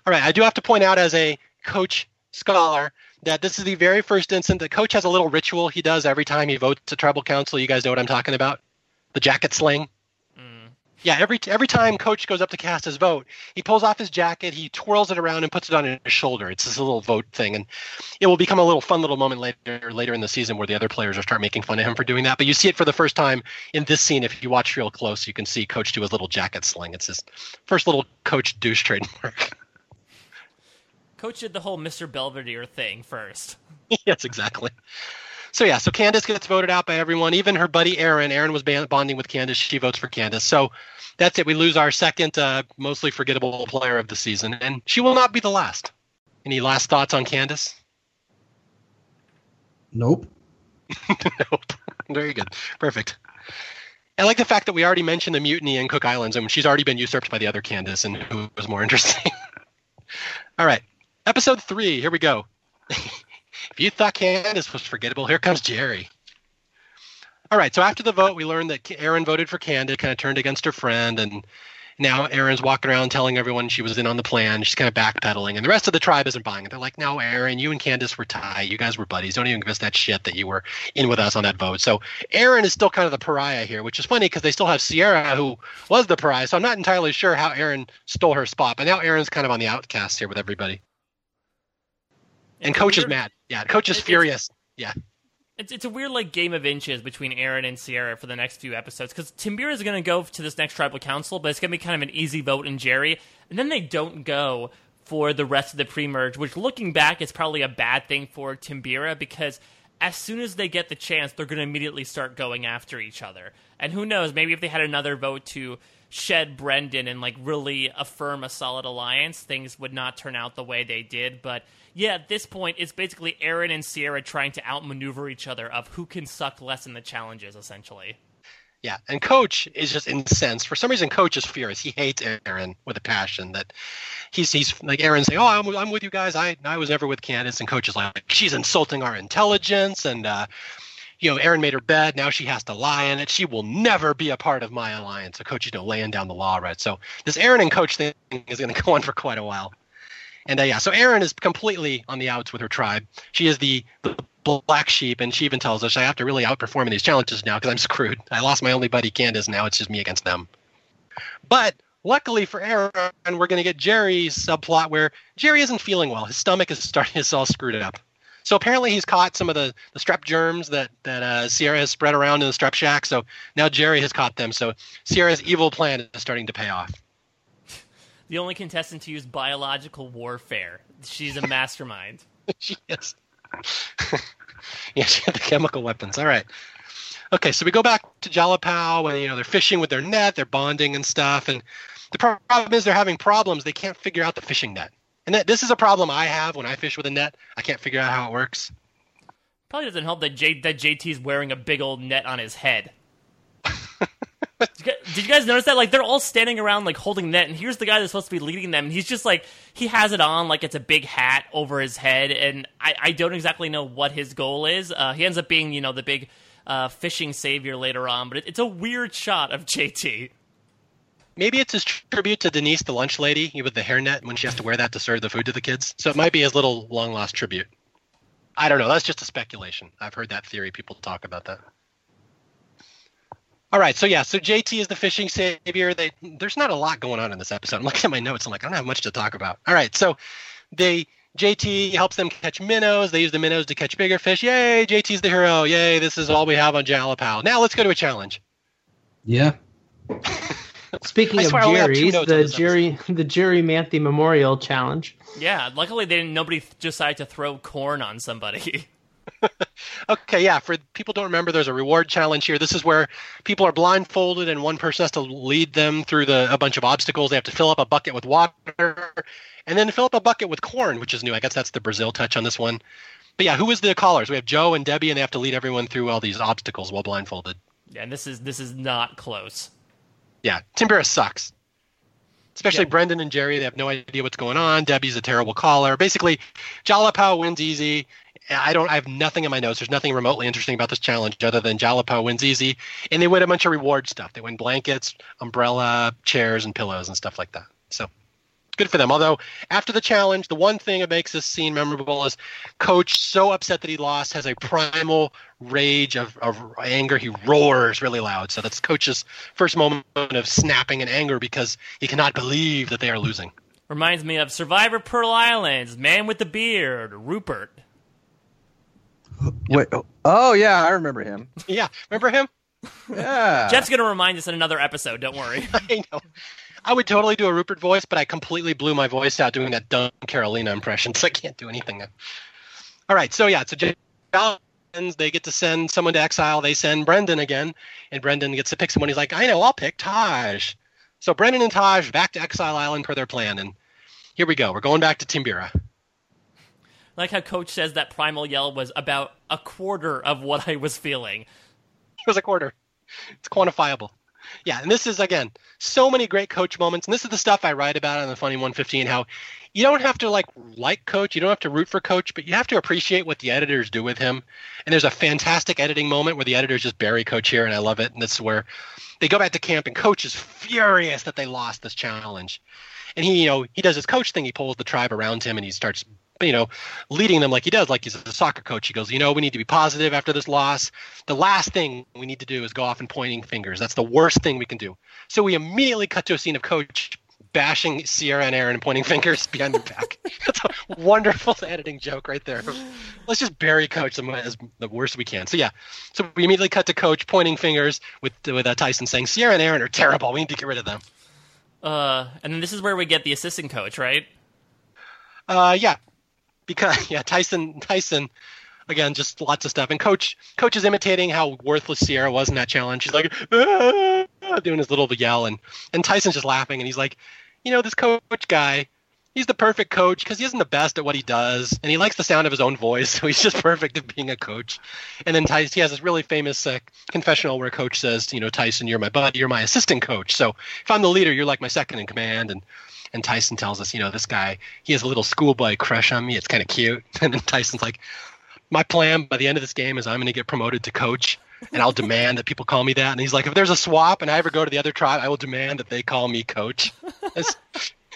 All right, I do have to point out as a coach scholar that this is the very first instance that coach has a little ritual he does every time he votes to tribal council. You guys know what I'm talking about? The jacket sling. Yeah, every every time coach goes up to cast his vote, he pulls off his jacket, he twirls it around and puts it on his shoulder. It's this little vote thing, and it will become a little fun little moment later later in the season where the other players will start making fun of him for doing that. But you see it for the first time in this scene. If you watch real close, you can see Coach do his little jacket sling. It's his first little Coach douche trademark. Coach did the whole Mr. Belvedere thing first. yes, exactly. So yeah, so Candace gets voted out by everyone, even her buddy Erinn. Erinn was bonding with Candace. She votes for Candace. So that's it. We lose our second, uh, mostly forgettable player of the season, and she will not be the last. Any last thoughts on Candace? Nope. nope. Very good. Perfect. I like the fact that we already mentioned the mutiny in Cook Islands, and she's already been usurped by the other Candace, and who was more interesting. All right, episode three. Here we go. If you thought Candace was forgettable, here comes Jerry. All right, so after the vote, we learned that Erinn voted for Candace, kind of turned against her friend, and now Erinn's walking around telling everyone she was in on the plan. She's kind of backpedaling, and the rest of the tribe isn't buying it. They're like, "No, Erinn, you and Candace were tight. You guys were buddies. Don't even give us that shit that you were in with us on that vote." So Erinn is still kind of the pariah here, which is funny because they still have Sierra, who was the pariah. So I'm not entirely sure how Erinn stole her spot, but now Erinn's kind of on the outcast here with everybody. And coach is mad. Yeah, coach is furious. Yeah. It's it's a weird like game of inches between Erinn and Sierra for the next few episodes because Timbira is going to go to this next tribal council, but it's going to be kind of an easy vote in Jerry, and then they don't go for the rest of the pre-merge, which looking back is probably a bad thing for Timbira because as soon as they get the chance, they're going to immediately start going after each other. And who knows, maybe if they had another vote to shed Brendan and like really affirm a solid alliance, things would not turn out the way they did. But yeah, at this point, it's basically Erinn and Sierra trying to outmaneuver each other of who can suck less in the challenges, essentially. Yeah, and Coach is just incensed. For some reason, Coach is furious. He hates Erinn with a passion. That he's he's like Erinn saying, "Oh, I'm, I'm with you guys. I I was never with Candace." And Coach is like, "She's insulting our intelligence." And uh, you know, Erinn made her bed. Now she has to lie in it. She will never be a part of my alliance. So Coach is you know laying down the law, right? So this Erinn and Coach thing is going to go on for quite a while. And uh, yeah, so Erinn is completely on the outs with her tribe. She is the, the black sheep, and she even tells us I have to really outperform in these challenges now because I'm screwed. I lost my only buddy Candace. Now it's just me against them. But luckily for Erinn, we're going to get Jerry's subplot where Jerry isn't feeling well. His stomach is starting is all screwed up. So apparently he's caught some of the, the strep germs that that uh, Sierra has spread around in the strep shack. So now Jerry has caught them. So Sierra's evil plan is starting to pay off the only contestant to use biological warfare. She's a mastermind. she is. yeah, she had the chemical weapons. All right. Okay, so we go back to Jalapao and you know they're fishing with their net, they're bonding and stuff, and the problem is they're having problems. They can't figure out the fishing net, and that, this is a problem I have when I fish with a net. I can't figure out how it works. Probably doesn't help that J- that JT's wearing a big old net on his head did you guys notice that? Like they're all standing around like holding net, and here's the guy that's supposed to be leading them, and he's just like he has it on like it's a big hat over his head, and I, I don't exactly know what his goal is. Uh, he ends up being you know the big uh, fishing savior later on, but it, it's a weird shot of JT. Maybe it's his tribute to Denise, the lunch lady, with the hairnet when she has to wear that to serve the food to the kids. So it might be his little long lost tribute. I don't know. That's just a speculation. I've heard that theory. People talk about that. All right, so yeah, so JT is the fishing savior. They there's not a lot going on in this episode. I'm looking at my notes. I'm like, I don't have much to talk about. All right, so they JT helps them catch minnows. They use the minnows to catch bigger fish. Yay, JT's the hero. Yay, this is all we have on Jalapao. Now let's go to a challenge. Yeah. Speaking of swear I only have two Jerry's, the this Jerry the Jerri Manthey Memorial Challenge. Yeah, luckily they didn't. Nobody decided to throw corn on somebody. Okay, yeah. For people don't remember, there's a reward challenge here. This is where people are blindfolded and one person has to lead them through the a bunch of obstacles. They have to fill up a bucket with water, and then fill up a bucket with corn, which is new. I guess that's the Brazil touch on this one. But yeah, who is the callers? We have Joe and Debbie, and they have to lead everyone through all these obstacles while blindfolded. yeah, and this is this is not close. Yeah, Timbira sucks. Especially Yeah. Brendan and Jerry, they have no idea what's going on. Debbie's a terrible caller. Basically, Jalapao wins easy. I don't. I have nothing in my notes. There's nothing remotely interesting about this challenge other than Jalapao wins easy, and they win a bunch of reward stuff. They win blankets, umbrella, chairs, and pillows and stuff like that. So good for them. Although after the challenge, the one thing that makes this scene memorable is Coach so upset that he lost has a primal rage of, of anger. He roars really loud. So that's Coach's first moment of snapping in anger because he cannot believe that they are losing. Reminds me of Survivor Pearl Islands, Man with the Beard, Rupert. Wait. oh- Oh yeah, I remember him. Yeah, remember him? Yeah. Jeff's gonna remind us in another episode. Don't worry. I know. I would totally do a Rupert voice, but I completely blew my voice out doing that dumb Carolina impression, so I can't do anything. All right, so yeah, so Jalapao they get to send someone to exile. They send Brendan again, and Brendan gets to pick someone. He's like, I know, I'll pick Taj. So Brendan and Taj back to Exile Island per their plan, and here we go. We're going back to Timbira. like how Coach says that Primal Yell was about a quarter of what I was feeling. It was a quarter. It's quantifiable. Yeah, and this is again so many great coach moments, and this is the stuff I write about on the Funny 115. How you don't have to like like coach, you don't have to root for coach, but you have to appreciate what the editors do with him. And there's a fantastic editing moment where the editors just bury coach here, and I love it. And this is where they go back to camp, and coach is furious that they lost this challenge. And he, you know, he does his coach thing. He pulls the tribe around him, and he starts you know, leading them like he does, like he's a soccer coach. He goes, you know, we need to be positive after this loss. The last thing we need to do is go off and pointing fingers. That's the worst thing we can do. So we immediately cut to a scene of coach bashing Sierra and Erinn and pointing fingers behind their back. That's a wonderful editing joke right there. Let's just bury coach them as the worst we can. So yeah, so we immediately cut to coach pointing fingers with with uh, Tyson saying Sierra and Erinn are terrible. We need to get rid of them. Uh, and then this is where we get the assistant coach, right? Uh, yeah, because yeah, Tyson Tyson again just lots of stuff and coach coach is imitating how worthless Sierra was in that challenge. He's like "Ah," doing his little yell and and Tyson's just laughing and he's like, you know, this coach guy, he's the perfect coach because he isn't the best at what he does and he likes the sound of his own voice, so he's just perfect at being a coach. And then Tyson he has this really famous uh, confessional where coach says, you know, Tyson, you're my buddy, you're my assistant coach. So if I'm the leader, you're like my second in command and and Tyson tells us, you know, this guy, he has a little schoolboy crush on me. It's kind of cute. And then Tyson's like, my plan by the end of this game is I'm going to get promoted to coach, and I'll demand that people call me that. And he's like, if there's a swap and I ever go to the other tribe, I will demand that they call me coach.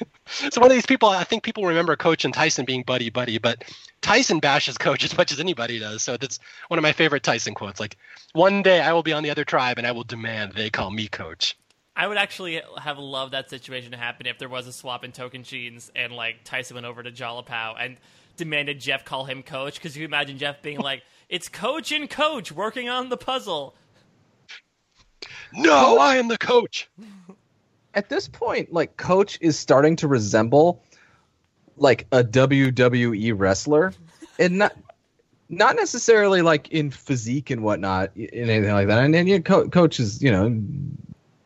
So one of these people, I think people remember Coach and Tyson being buddy buddy, but Tyson bashes Coach as much as anybody does. So that's one of my favorite Tyson quotes. Like, one day I will be on the other tribe and I will demand they call me coach. I would actually have loved that situation to happen if there was a swap in Tocantins and like Tyson went over to Jalapao and demanded Jeff call him coach because you imagine Jeff being like, "It's coach and coach working on the puzzle." No, I am the coach. At this point, like Coach is starting to resemble like a WWE wrestler, and not not necessarily like in physique and whatnot, and anything like that. And then yeah, Co- Coach is you know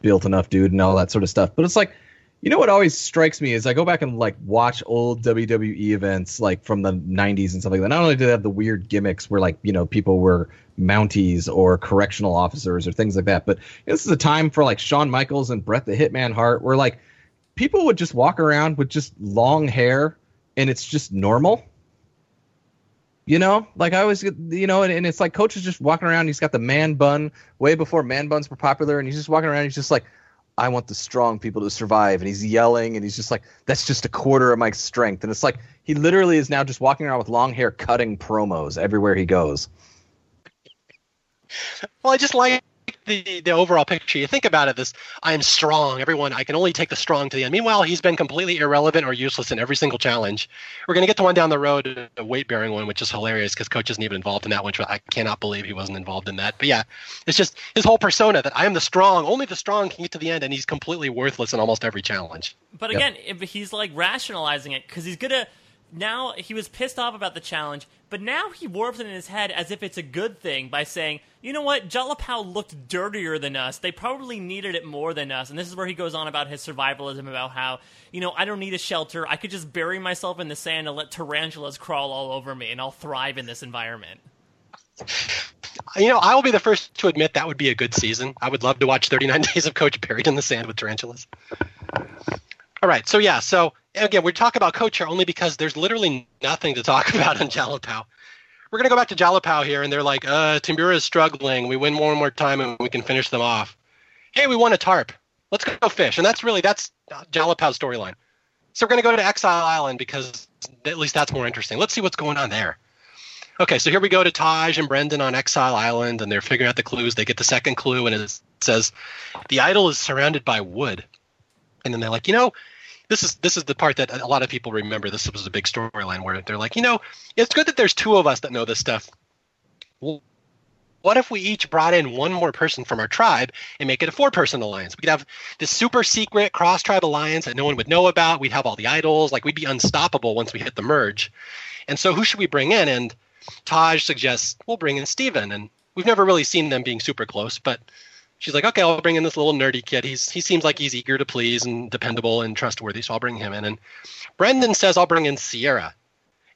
built enough dude and all that sort of stuff. But it's like, you know what always strikes me is I go back and like watch old WWE events like from the 90s and stuff like that. Not only do they have the weird gimmicks where like, you know, people were Mounties or correctional officers or things like that, but this is a time for like Shawn Michaels and Bret the Hitman Hart where like people would just walk around with just long hair and it's just normal. You know, like I always, you know, and, and it's like Coach is just walking around. He's got the man bun way before man buns were popular, and he's just walking around. He's just like, I want the strong people to survive, and he's yelling, and he's just like, that's just a quarter of my strength, and it's like he literally is now just walking around with long hair, cutting promos everywhere he goes. Well, I just like the the overall picture, you think about it. This I am strong. Everyone, I can only take the strong to the end. Meanwhile, he's been completely irrelevant or useless in every single challenge. We're gonna get to one down the road, a weight bearing one, which is hilarious because coach isn't even involved in that one. I cannot believe he wasn't involved in that. But yeah, it's just his whole persona that I am the strong. Only the strong can get to the end, and he's completely worthless in almost every challenge. But again, yep. if he's like rationalizing it because he's gonna now he was pissed off about the challenge, but now he warps it in his head as if it's a good thing by saying, you know what, Jalapao looked dirtier than us. They probably needed it more than us. And this is where he goes on about his survivalism, about how, you know, I don't need a shelter. I could just bury myself in the sand and let tarantulas crawl all over me, and I'll thrive in this environment. You know, I will be the first to admit that would be a good season. I would love to watch 39 Days of Coach buried in the sand with tarantulas. All right, so yeah, so again, we talk about Coach here only because there's literally nothing to talk about on Jalapao. We're gonna go back to Jalapao here, and they're like, uh, Timbira is struggling. We win one more time, and we can finish them off. Hey, we won a tarp. Let's go fish, and that's really that's Jalapao's storyline. So we're gonna go to Exile Island because at least that's more interesting. Let's see what's going on there. Okay, so here we go to Taj and Brendan on Exile Island, and they're figuring out the clues. They get the second clue, and it says the idol is surrounded by wood. And then they're like, you know, this is this is the part that a lot of people remember. This was a big storyline where they're like, you know, it's good that there's two of us that know this stuff. What if we each brought in one more person from our tribe and make it a four-person alliance? We could have this super secret cross-tribe alliance that no one would know about. We'd have all the idols, like we'd be unstoppable once we hit the merge. And so, who should we bring in? And Taj suggests we'll bring in Stephen. And we've never really seen them being super close, but she's like, okay, I'll bring in this little nerdy kid. He's he seems like he's eager to please and dependable and trustworthy, so I'll bring him in. And Brendan says I'll bring in Sierra.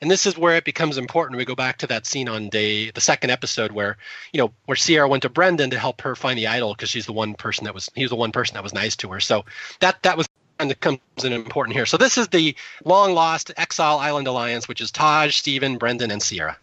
And this is where it becomes important. We go back to that scene on day the second episode where, you know, where Sierra went to Brendan to help her find the idol because she's the one person that was he was the one person that was nice to her. So that that was and it comes in important here. So this is the long lost Exile Island Alliance, which is Taj, Stephen, Brendan, and Sierra.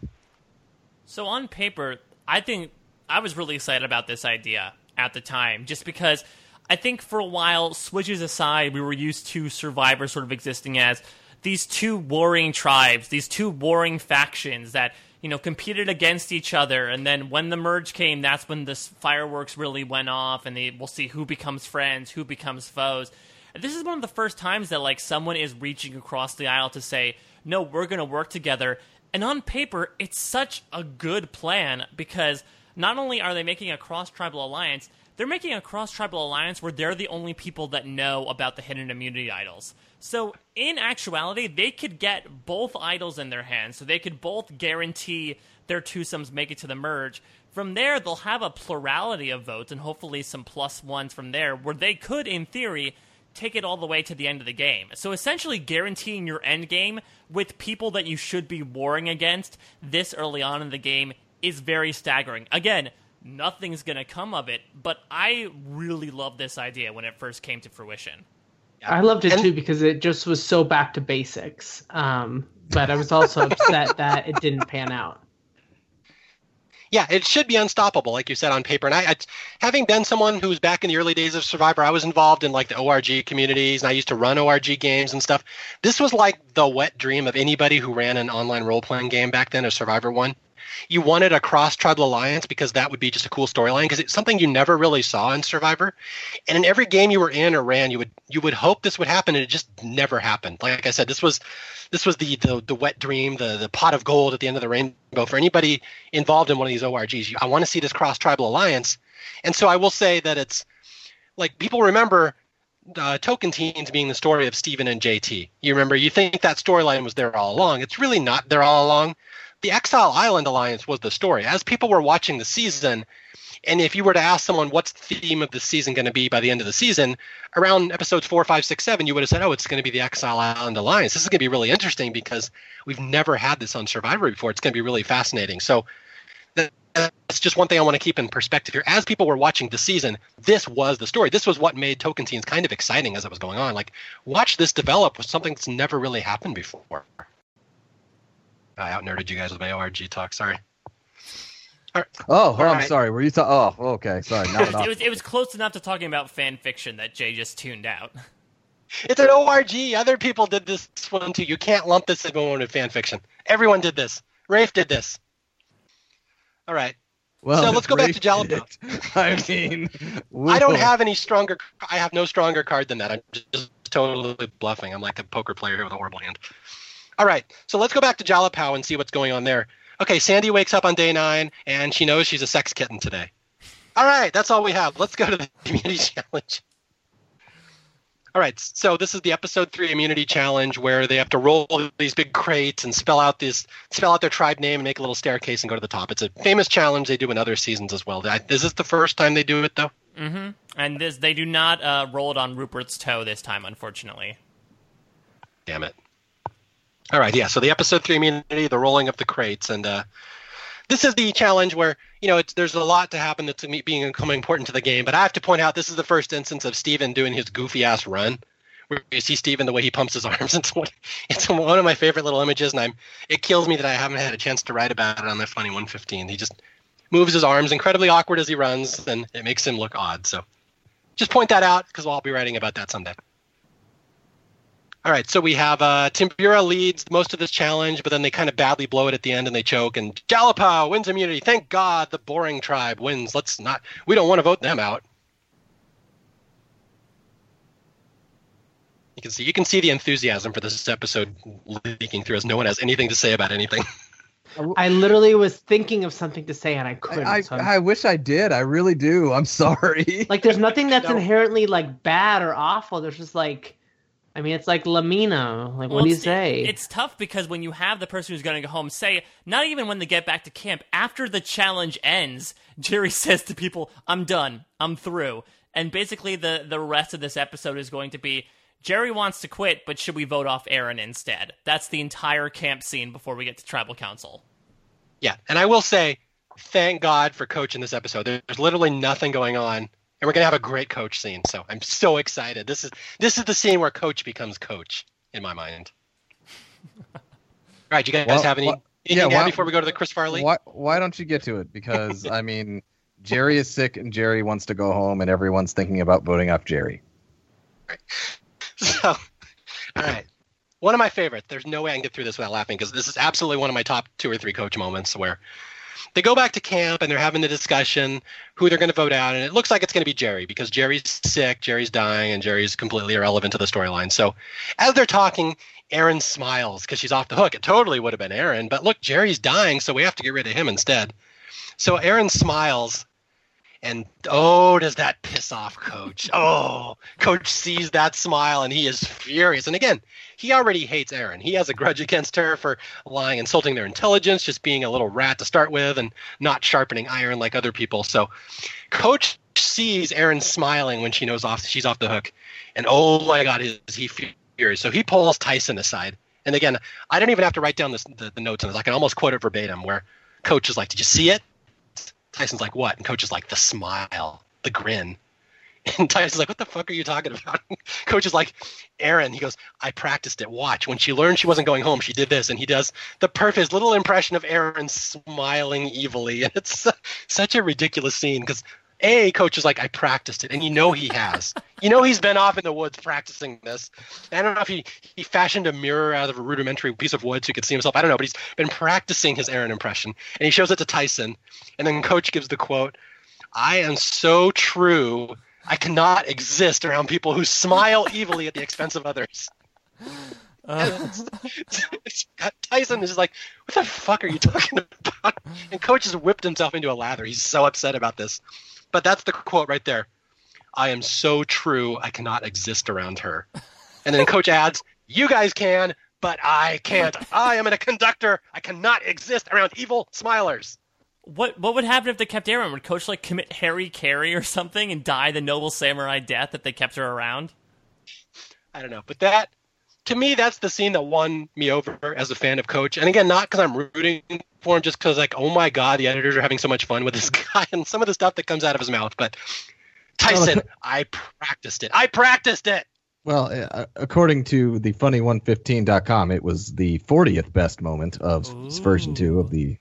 So on paper, I think I was really excited about this idea at the time, just because I think for a while, switches aside, we were used to Survivor sort of existing as these two warring tribes, these two warring factions that you know competed against each other, and then when the merge came, that's when the fireworks really went off, and they, we'll see who becomes friends, who becomes foes. And this is one of the first times that like someone is reaching across the aisle to say, "No, we're going to work together." And on paper, it's such a good plan because not only are they making a cross tribal alliance, they're making a cross tribal alliance where they're the only people that know about the hidden immunity idols. So, in actuality, they could get both idols in their hands, so they could both guarantee their twosomes make it to the merge. From there, they'll have a plurality of votes and hopefully some plus ones from there, where they could, in theory, take it all the way to the end of the game. So essentially guaranteeing your end game with people that you should be warring against this early on in the game is very staggering. Again, nothing's going to come of it, but I really love this idea when it first came to fruition. I loved it too because it just was so back to basics. Um, but I was also upset that it didn't pan out. Yeah, it should be unstoppable, like you said on paper. And I, I, having been someone who was back in the early days of Survivor, I was involved in like the ORG communities, and I used to run ORG games and stuff. This was like the wet dream of anybody who ran an online role playing game back then, a Survivor one you wanted a cross tribal alliance because that would be just a cool storyline because it's something you never really saw in Survivor. And in every game you were in or ran, you would you would hope this would happen, and it just never happened. Like I said, this was this was the the, the wet dream, the the pot of gold at the end of the rainbow for anybody involved in one of these ORGs. I want to see this cross tribal alliance, and so I will say that it's like people remember uh, teens being the story of Stephen and JT. You remember, you think that storyline was there all along. It's really not there all along the Exile Island Alliance was the story. As people were watching the season, and if you were to ask someone what's the theme of the season going to be by the end of the season, around episodes four, five, six, seven, you would have said, "Oh, it's going to be the Exile Island Alliance." This is going to be really interesting because we've never had this on Survivor before. It's going to be really fascinating. So that's just one thing I want to keep in perspective here. As people were watching the season, this was the story. This was what made Tocantins kind of exciting as it was going on. Like, watch this develop with something that's never really happened before. I out nerded you guys with my ORG talk. Sorry. Right. Oh, oh I'm right. sorry. Were you? Ta- oh, okay. Sorry. it, was, it was close enough to talking about fan fiction that Jay just tuned out. It's an ORG. Other people did this one too. You can't lump this in one with fan fiction. Everyone did this. Rafe did this. All right. Well, So let's go back to great Jalapeno. hit. I mean, I don't have any stronger. I have no stronger card than that. I'm just totally bluffing. I'm like a poker player here with a horrible hand. All right, so let's go back to Jalapao and see what's going on there. Okay, Sandy wakes up on day nine and she knows she's a sex kitten today. All right, that's all we have. Let's go to the immunity challenge. All right, so this is the episode three immunity challenge where they have to roll these big crates and spell out this spell out their tribe name and make a little staircase and go to the top. It's a famous challenge they do in other seasons as well. Is this the first time they do it though? Mm-hmm. And this, they do not uh, roll it on Rupert's toe this time, unfortunately. Damn it. All right, yeah. So the episode three immunity, the rolling of the crates, and uh, this is the challenge where you know there's a lot to happen that's being becoming important to the game. But I have to point out this is the first instance of Stephen doing his goofy ass run, where you see Stephen the way he pumps his arms. It's one, it's one of my favorite little images, and I'm it kills me that I haven't had a chance to write about it on the Funny 115. He just moves his arms incredibly awkward as he runs, and it makes him look odd. So just point that out because I'll be writing about that someday. All right, so we have uh, Timbira leads most of this challenge, but then they kind of badly blow it at the end and they choke. And Jalapao wins immunity. Thank God the boring tribe wins. Let's not. We don't want to vote them out. You can see you can see the enthusiasm for this episode leaking through as no one has anything to say about anything. I literally was thinking of something to say and I couldn't. I, so I, I wish I did. I really do. I'm sorry. like, there's nothing that's No. inherently like bad or awful. There's just like, I mean, it's like La Mina. Like, Well, what do you it's- say? It's tough because when you have the person who's going to go home say, not even when they get back to camp, after the challenge ends, Jerry says to people, I'm done. I'm through. And basically, the, the rest of this episode is going to be Jerry wants to quit, but should we vote off Erinn instead? That's the entire camp scene before we get to tribal council. Yeah, and I will say, thank God for Coach in this episode. There's literally nothing going on, and we're gonna have a great Coach scene. So I'm so excited. This is this is the scene where Coach becomes Coach in my mind. All right, you guys Well, have any well, anything yeah, why- before we go to the Chris Farley? Why, why don't you get to it? Because, I mean, Jerry is sick and Jerry wants to go home and everyone's thinking about voting off Jerry. So, all right. One of my favorites. There's no way I can get through this without laughing because this is absolutely one of my top two or three coach moments where they go back to camp and they're having the discussion who they're going to vote out, and it looks like it's going to be Jerry because Jerry's sick, Jerry's dying, and Jerry's completely irrelevant to the storyline. So, as they're talking, Erinn smiles because she's off the hook. It totally would have been Erinn, but look, Jerry's dying, so we have to get rid of him instead. So Erinn smiles and oh, does that piss off Coach? Oh, Coach sees that smile and he is furious. And again, he already hates Erinn. He has a grudge against her for lying, insulting their intelligence, just being a little rat to start with, and not sharpening iron like other people. So, Coach sees Erinn smiling when she knows off she's off the hook, and oh my God, is he furious? So he pulls Tyson aside. And again, I don't even have to write down this, the, the notes on this. I can almost quote it verbatim. Where Coach is like, "Did you see it?" Tyson's like, what? And Coach is like, the smile, the grin. And Tyson's like, what the fuck are you talking about? Coach is like, Erinn, he goes, I practiced it. Watch. When she learned she wasn't going home, she did this. And he does the perfect little impression of Erinn smiling evilly. And it's such a ridiculous scene because A, Coach is like, I practiced it. And you know he has. you know he's been off in the woods practicing this. I don't know if he, he fashioned a mirror out of a rudimentary piece of wood so he could see himself. I don't know, but he's been practicing his Erinn impression. And he shows it to Tyson. And then Coach gives the quote, I am so true. I cannot exist around people who smile evilly at the expense of others. Uh. Tyson is like, what the fuck are you talking about? And Coach has whipped himself into a lather. He's so upset about this. But that's the quote right there. I am so true. I cannot exist around her. And then Coach adds, You guys can, but I can't. I am in a conductor. I cannot exist around evil smilers. What what would happen if they kept Erinn? Would Coach like commit Harry Carey or something and die the noble samurai death if they kept her around? I don't know. But that, to me, that's the scene that won me over as a fan of Coach. And again, not because I'm rooting for him, just because, like, oh my God, the editors are having so much fun with this guy and some of the stuff that comes out of his mouth. But Tyson, I practiced it. I practiced it. Well, uh, according to the funny115.com, it was the 40th best moment of s- version 2 of the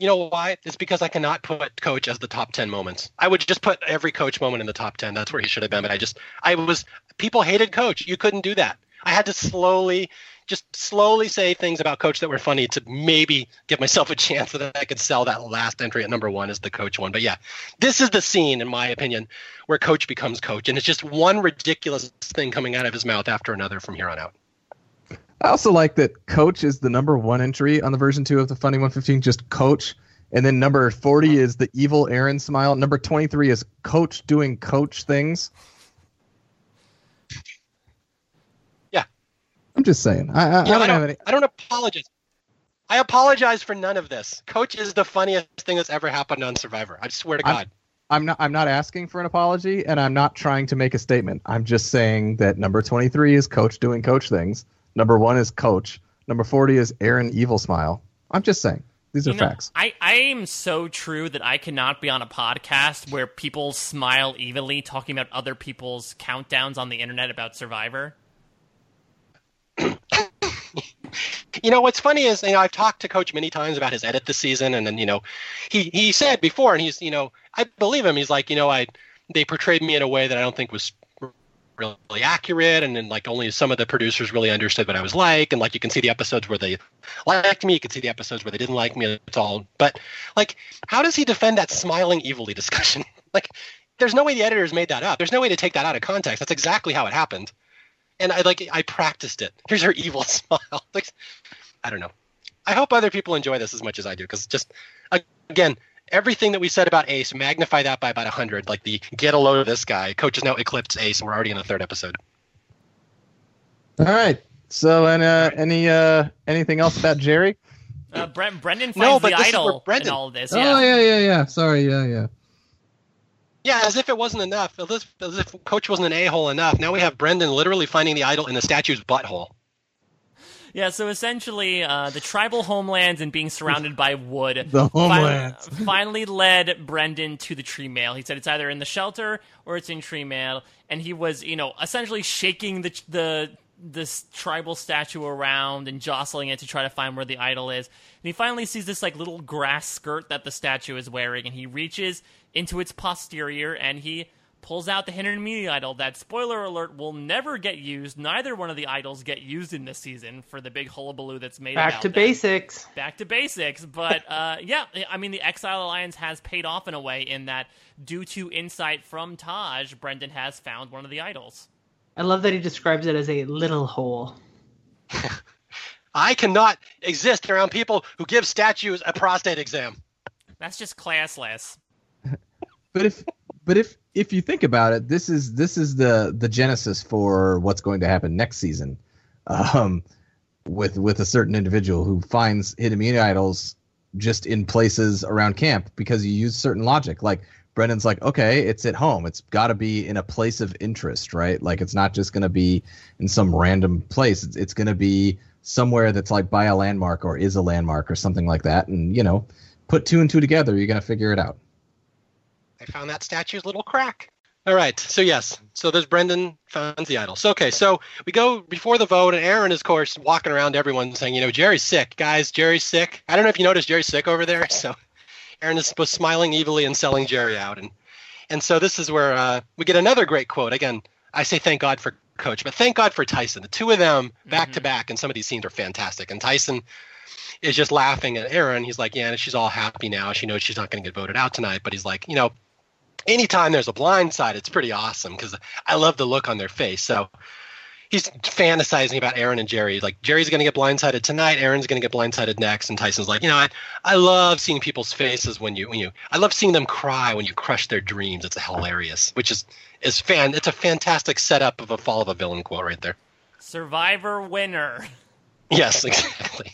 You know why? It's because I cannot put Coach as the top 10 moments. I would just put every Coach moment in the top 10. That's where he should have been. But I just, I was, people hated Coach. You couldn't do that. I had to slowly just slowly say things about coach that were funny to maybe give myself a chance that I could sell that last entry at number one as the coach one. But yeah, this is the scene, in my opinion, where coach becomes coach, and it's just one ridiculous thing coming out of his mouth after another from here on out. I also like that Coach is the number one entry on the version two of the Funny 115, just Coach. And then number 40 is the evil Erinn smile. Number 23 is Coach doing Coach things. Yeah. I'm just saying. I, I, Yeah, I don't I, have don't, any. I don't apologize. I apologize for none of this. Coach is the funniest thing that's ever happened on Survivor. I swear to I'm- God. I'm not. I'm not asking for an apology, and I'm not trying to make a statement. I'm just saying that number 23 is Coach doing Coach things. Number one is Coach. Number 40 is Erinn Evil Smile. I'm just saying. These are You know, facts. I, I am so true that I cannot be on a podcast where people smile evilly talking about other people's countdowns on the internet about Survivor. You know what's funny is you know I've talked to Coach many times about his edit this season, and then you know he he said before, and he's you know I believe him. He's like you know I they portrayed me in a way that I don't think was really accurate, and then like only some of the producers really understood what I was like, and like you can see the episodes where they liked me, you can see the episodes where they didn't like me. It's all, but like how does he defend that smiling evilly discussion? like there's no way the editors made that up. There's no way to take that out of context. That's exactly how it happened and I like I practiced it. Here's her evil smile. Like, I don't know. I hope other people enjoy this as much as I do because just again, everything that we said about Ace, magnify that by about hundred. Like the get a load of this guy. Coach has now eclipsed Ace, and we're already in the third episode. All right. So, and uh, any uh, anything else about Jerry? Uh, Brent, Brendan finds No, but the this is idol in Brendan- all of this. Oh Yeah. yeah, yeah, yeah. Sorry, yeah, yeah. Yeah, as if it wasn't enough. As if, as if Coach wasn't an a hole enough. Now we have Brendan literally finding the idol in the statue's butthole. Yeah, so essentially, uh, the tribal homelands and being surrounded by wood The fin- homelands. finally led Brendan to the tree mail. He said it's either in the shelter or it's in tree mail, and he was, you know, essentially shaking the the this tribal statue around and jostling it to try to find where the idol is. And he finally sees this like little grass skirt that the statue is wearing, and he reaches into its posterior and he pulls out the hidden immunity idol that spoiler alert will never get used neither one of the idols get used in this season for the big hullabaloo that's made Back about to them. basics. back to basics but uh, yeah i mean the exile alliance has paid off in a way in that due to insight from taj brendan has found one of the idols I love that he describes it as a little hole. I cannot exist around people who give statues a prostate exam. that's just classless But if but if if you think about it, this is this is the the genesis for what's going to happen next season, um, with with a certain individual who finds hidden immunity idols just in places around camp because you use certain logic. Like Brendan's like, okay, it's at home. It's got to be in a place of interest, right? Like it's not just going to be in some random place. It's, it's going to be somewhere that's like by a landmark or is a landmark or something like that. And you know, put two and two together, you're going to figure it out. I found that statue's little crack. All right. So yes. So there's Brendan finds the idol. So okay. So we go before the vote, and Erinn is of course walking around everyone saying, you know, Jerry's sick, guys. Jerry's sick. I don't know if you noticed Jerry's sick over there. So Erinn is smiling evilly and selling Jerry out, and and so this is where uh, we get another great quote. Again, I say thank God for Coach, but thank God for Tyson. The two of them back to back, and some of these scenes are fantastic. And Tyson is just laughing at Erinn. He's like, yeah, and she's all happy now. She knows she's not going to get voted out tonight, but he's like, you know, anytime there's a blind side, it's pretty awesome because I love the look on their face. So he's fantasizing about Erinn and Jerry. Like Jerry's going to get blindsided tonight. Erinn's going to get blindsided next. And Tyson's like, you know, I, I love seeing people's faces when you when you I love seeing them cry when you crush their dreams. It's hilarious, which is is fan. It's a fantastic setup of a fall of a villain quote right there. survivor winner Yes, exactly.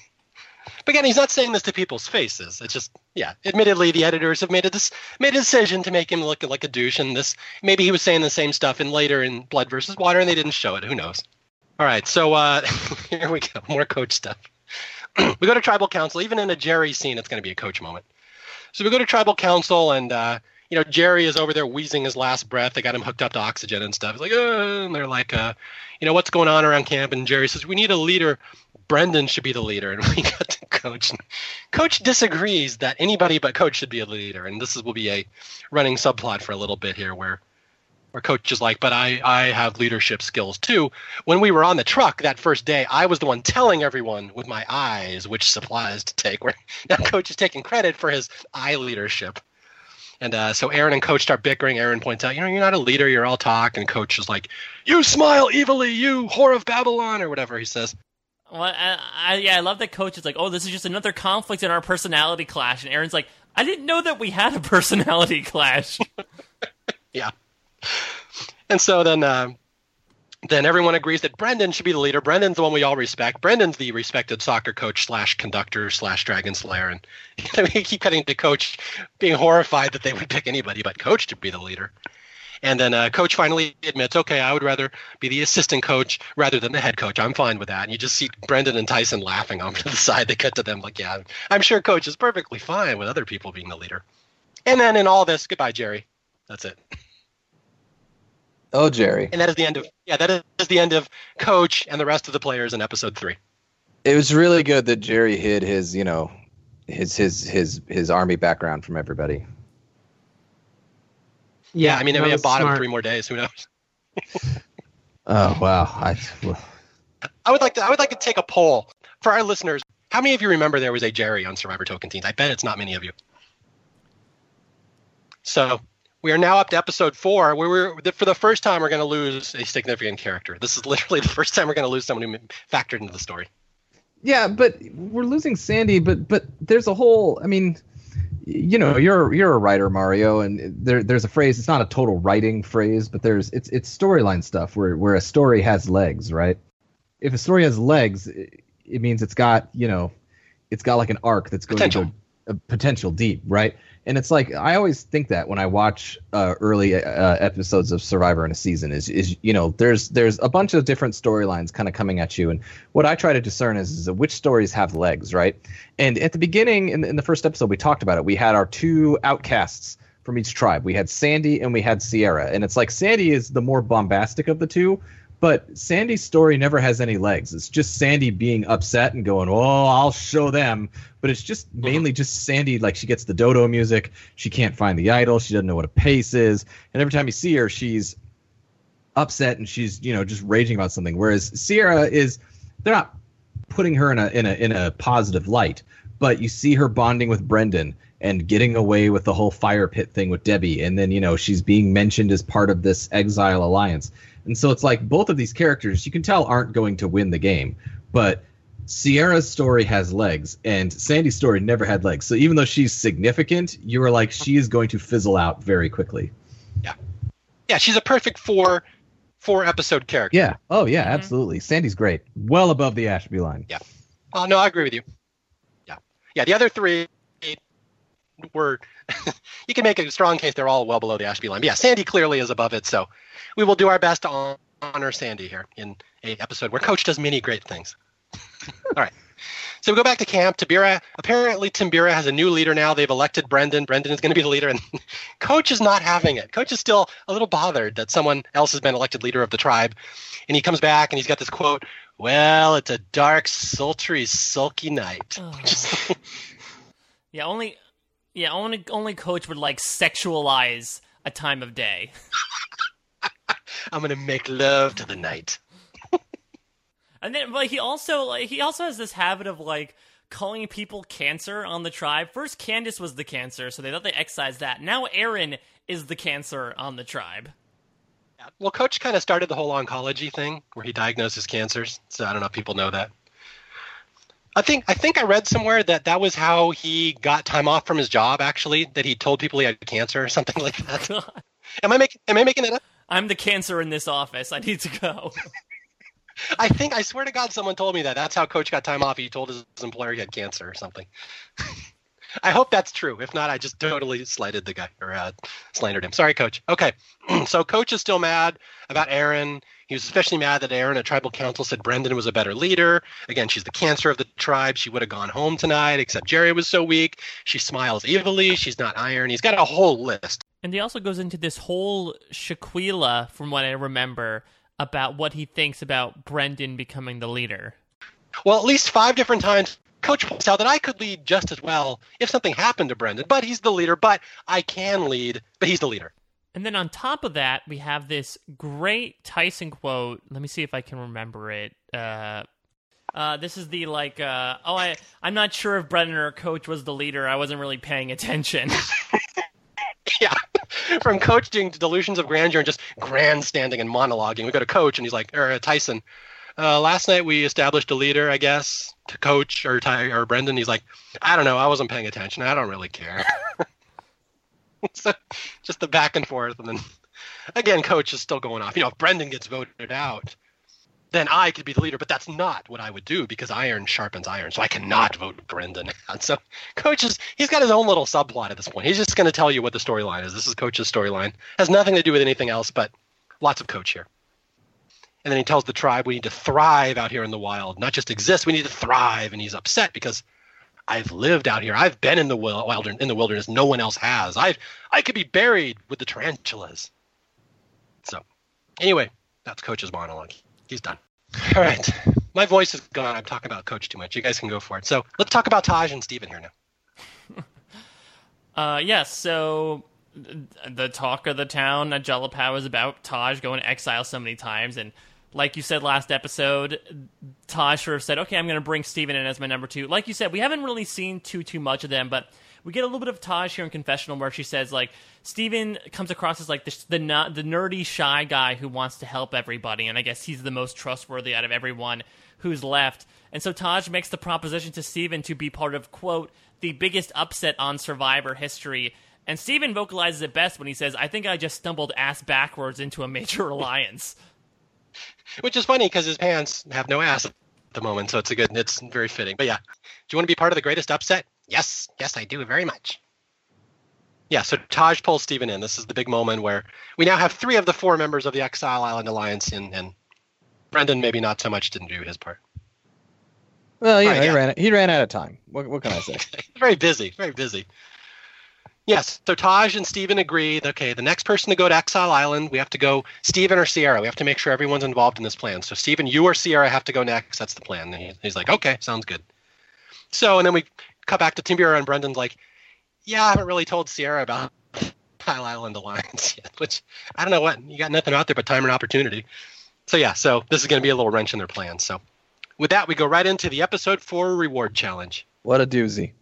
But again, he's not saying this to people's faces. It's just, yeah. Admittedly, the editors have made a dis- made a decision to make him look like a douche. And this, maybe he was saying the same stuff in later in Blood versus Water, and they didn't show it. Who knows? All right, so uh, here we go. More coach stuff. we go to tribal council. Even in a Jerry scene, it's going to be a coach moment. So we go to tribal council, and uh, you know Jerry is over there wheezing his last breath. They got him hooked up to oxygen and stuff. He's like, uh, and they're like, uh, you know, what's going on around camp? And Jerry says, we need a leader. Brendan should be the leader, and we got to coach. Coach disagrees that anybody but coach should be a leader, and this is, will be a running subplot for a little bit here, where where coach is like, but I, I have leadership skills too. When we were on the truck that first day, I was the one telling everyone with my eyes which supplies to take. Where now coach is taking credit for his eye leadership. And uh, so Erinn and coach start bickering. Erinn points out, you know, you're not a leader, you're all talk. And coach is like, you smile evilly, you whore of Babylon, or whatever he says. Well, I, I, yeah, I love that coach is like, oh, this is just another conflict in our personality clash. And Erinn's like, I didn't know that we had a personality clash. yeah. And so then uh, then everyone agrees that Brendan should be the leader. Brendan's the one we all respect. Brendan's the respected soccer coach slash conductor slash dragon slayer. And we keep cutting to coach being horrified that they would pick anybody but coach to be the leader. And then uh, coach finally admits, okay, I would rather be the assistant coach rather than the head coach. I'm fine with that. And you just see Brendan and Tyson laughing off to the side. They cut to them like, yeah, I'm sure coach is perfectly fine with other people being the leader. And then in all this, goodbye, Jerry. That's it. Oh, Jerry. And that is the end of yeah, that is the end of Coach and the rest of the players in episode three. It was really good that Jerry hid his, you know, his his his his army background from everybody. Yeah, I mean, it may have bought him three more days. Who knows? oh wow! I I would like to I would like to take a poll for our listeners. How many of you remember there was a Jerry on Survivor Tocantins? I bet it's not many of you. So we are now up to episode four, where we're for the first time we're going to lose a significant character. This is literally the first time we're going to lose someone who factored into the story. Yeah, but we're losing Sandy. But but there's a whole. I mean, you know, you're you're a writer, Mario, and there there's a phrase. It's not a total writing phrase, but there's it's it's storyline stuff where where a story has legs, right? If a story has legs, it, it means it's got you know, it's got like an arc that's going potential. to go a potential deep, right? And it's like I always think that when I watch uh, early uh, episodes of Survivor in a season is is you know there's there's a bunch of different storylines kind of coming at you, and what I try to discern is, is which stories have legs, right? And at the beginning in, in the first episode we talked about it. We had our two outcasts from each tribe. We had Sandy and we had Sierra, and it's like Sandy is the more bombastic of the two, but Sandy's story never has any legs. It's just Sandy being upset and going, "Oh, I'll show them." But it's just mm-hmm. mainly just Sandy. Like she gets the dodo music, she can't find the idol, she doesn't know what a pace is, and every time you see her, she's upset and she's you know just raging about something. Whereas Sierra is, they're not putting her in a in a in a positive light, but you see her bonding with Brendan and getting away with the whole fire pit thing with Debbie, and then you know she's being mentioned as part of this exile alliance and so it's like both of these characters you can tell aren't going to win the game, but Sierra's story has legs and Sandy's story never had legs. So even though she's significant, you are like she is going to fizzle out very quickly. Yeah. Yeah, she's a perfect four four episode character. Yeah. Oh yeah, mm-hmm. absolutely. Sandy's great. Well above the Ashby line. Yeah. Oh no, I agree with you. Yeah. Yeah, the other three were you can make a strong case they're all well below the Ashby line. But yeah, Sandy clearly is above it, so we will do our best to honor Sandy here in a episode where Coach does many great things. All right. So we go back to camp. Tabira, apparently Timbira has a new leader now. They've elected Brendan. Brendan is going to be the leader, and Coach is not having it. Coach is still a little bothered that someone else has been elected leader of the tribe. And he comes back and he's got this quote, Well, it's a dark, sultry, sulky night. Oh. yeah, only yeah, only only coach would like sexualize a time of day. I'm gonna make love to the night. and then, but he also like he also has this habit of like calling people cancer on the tribe. First, Candace was the cancer, so they thought they excised that. Now, Erinn is the cancer on the tribe. Yeah. Well, Coach kind of started the whole oncology thing where he diagnoses cancers. So I don't know if people know that. I think I think I read somewhere that that was how he got time off from his job. Actually, that he told people he had cancer or something like that. am I making Am I making it up? I'm the cancer in this office. I need to go. I think I swear to God, someone told me that. That's how Coach got time off. He told his employer he had cancer or something. I hope that's true. If not, I just totally slighted the guy or uh, slandered him. Sorry, Coach. Okay, so Coach is still mad about Erinn. He was especially mad that Erinn at tribal council said Brendan was a better leader. Again, she's the cancer of the tribe. She would have gone home tonight, except Jerry was so weak. She smiles evilly. She's not iron. He's got a whole list. And he also goes into this whole shaquila, from what I remember, about what he thinks about Brendan becoming the leader. Well, at least five different times, Coach points out that I could lead just as well if something happened to Brendan, but he's the leader. But I can lead, but he's the leader. And then on top of that, we have this great Tyson quote. Let me see if I can remember it. Uh, uh, this is the like, uh, oh, I, I'm not sure if Brendan or Coach was the leader. I wasn't really paying attention. yeah. From coaching to delusions of grandeur and just grandstanding and monologuing. We go to Coach, and he's like, or uh, Tyson. Uh, last night we established a leader, I guess, to Coach or Ty or Brendan. He's like, I don't know. I wasn't paying attention. I don't really care. so just the back and forth, and then again, coach is still going off. You know, if Brendan gets voted out, then I could be the leader, but that's not what I would do because iron sharpens iron, so I cannot vote Brendan out. So coach is he's got his own little subplot at this point. He's just going to tell you what the storyline is. This is coach's storyline. Has nothing to do with anything else, but lots of coach here. And then he tells the tribe we need to thrive out here in the wild, not just exist. We need to thrive, and he's upset because I've lived out here. I've been in the wilderness. In the wilderness, no one else has. I I could be buried with the tarantulas. So, anyway, that's Coach's monologue. He's done. All right, my voice is gone. I'm talking about Coach too much. You guys can go for it. So let's talk about Taj and Stephen here now. uh, yes. Yeah, so the talk of the town at Jalapao is about Taj going to exile so many times and like you said last episode, Taj sort of said, "Okay, I'm going to bring Stephen in as my number two. Like you said, we haven't really seen too too much of them, but we get a little bit of Taj here in confessional where she says like Stephen comes across as like the, the the nerdy shy guy who wants to help everybody, and I guess he's the most trustworthy out of everyone who's left. And so Taj makes the proposition to Stephen to be part of quote the biggest upset on Survivor history. And Stephen vocalizes it best when he says, "I think I just stumbled ass backwards into a major alliance." which is funny because his pants have no ass at the moment, so it's a good, it's very fitting. But yeah, do you want to be part of the greatest upset? Yes, yes, I do very much. Yeah, so Taj pulls Stephen in. This is the big moment where we now have three of the four members of the Exile Island Alliance in, and Brendan maybe not so much didn't do his part. Well, yeah, right, he yeah. ran he ran out of time. What, what can I say? very busy, very busy. Yes. So Taj and Stephen agreed. Okay, the next person to go to Exile Island, we have to go Stephen or Sierra. We have to make sure everyone's involved in this plan. So Stephen, you or Sierra have to go next. That's the plan. And he's like, okay, sounds good. So and then we cut back to Timbira and Brendan's like, yeah, I haven't really told Sierra about Exile Island Alliance yet. Which I don't know what you got nothing out there but time and opportunity. So yeah, so this is going to be a little wrench in their plans. So with that, we go right into the episode four reward challenge. What a doozy.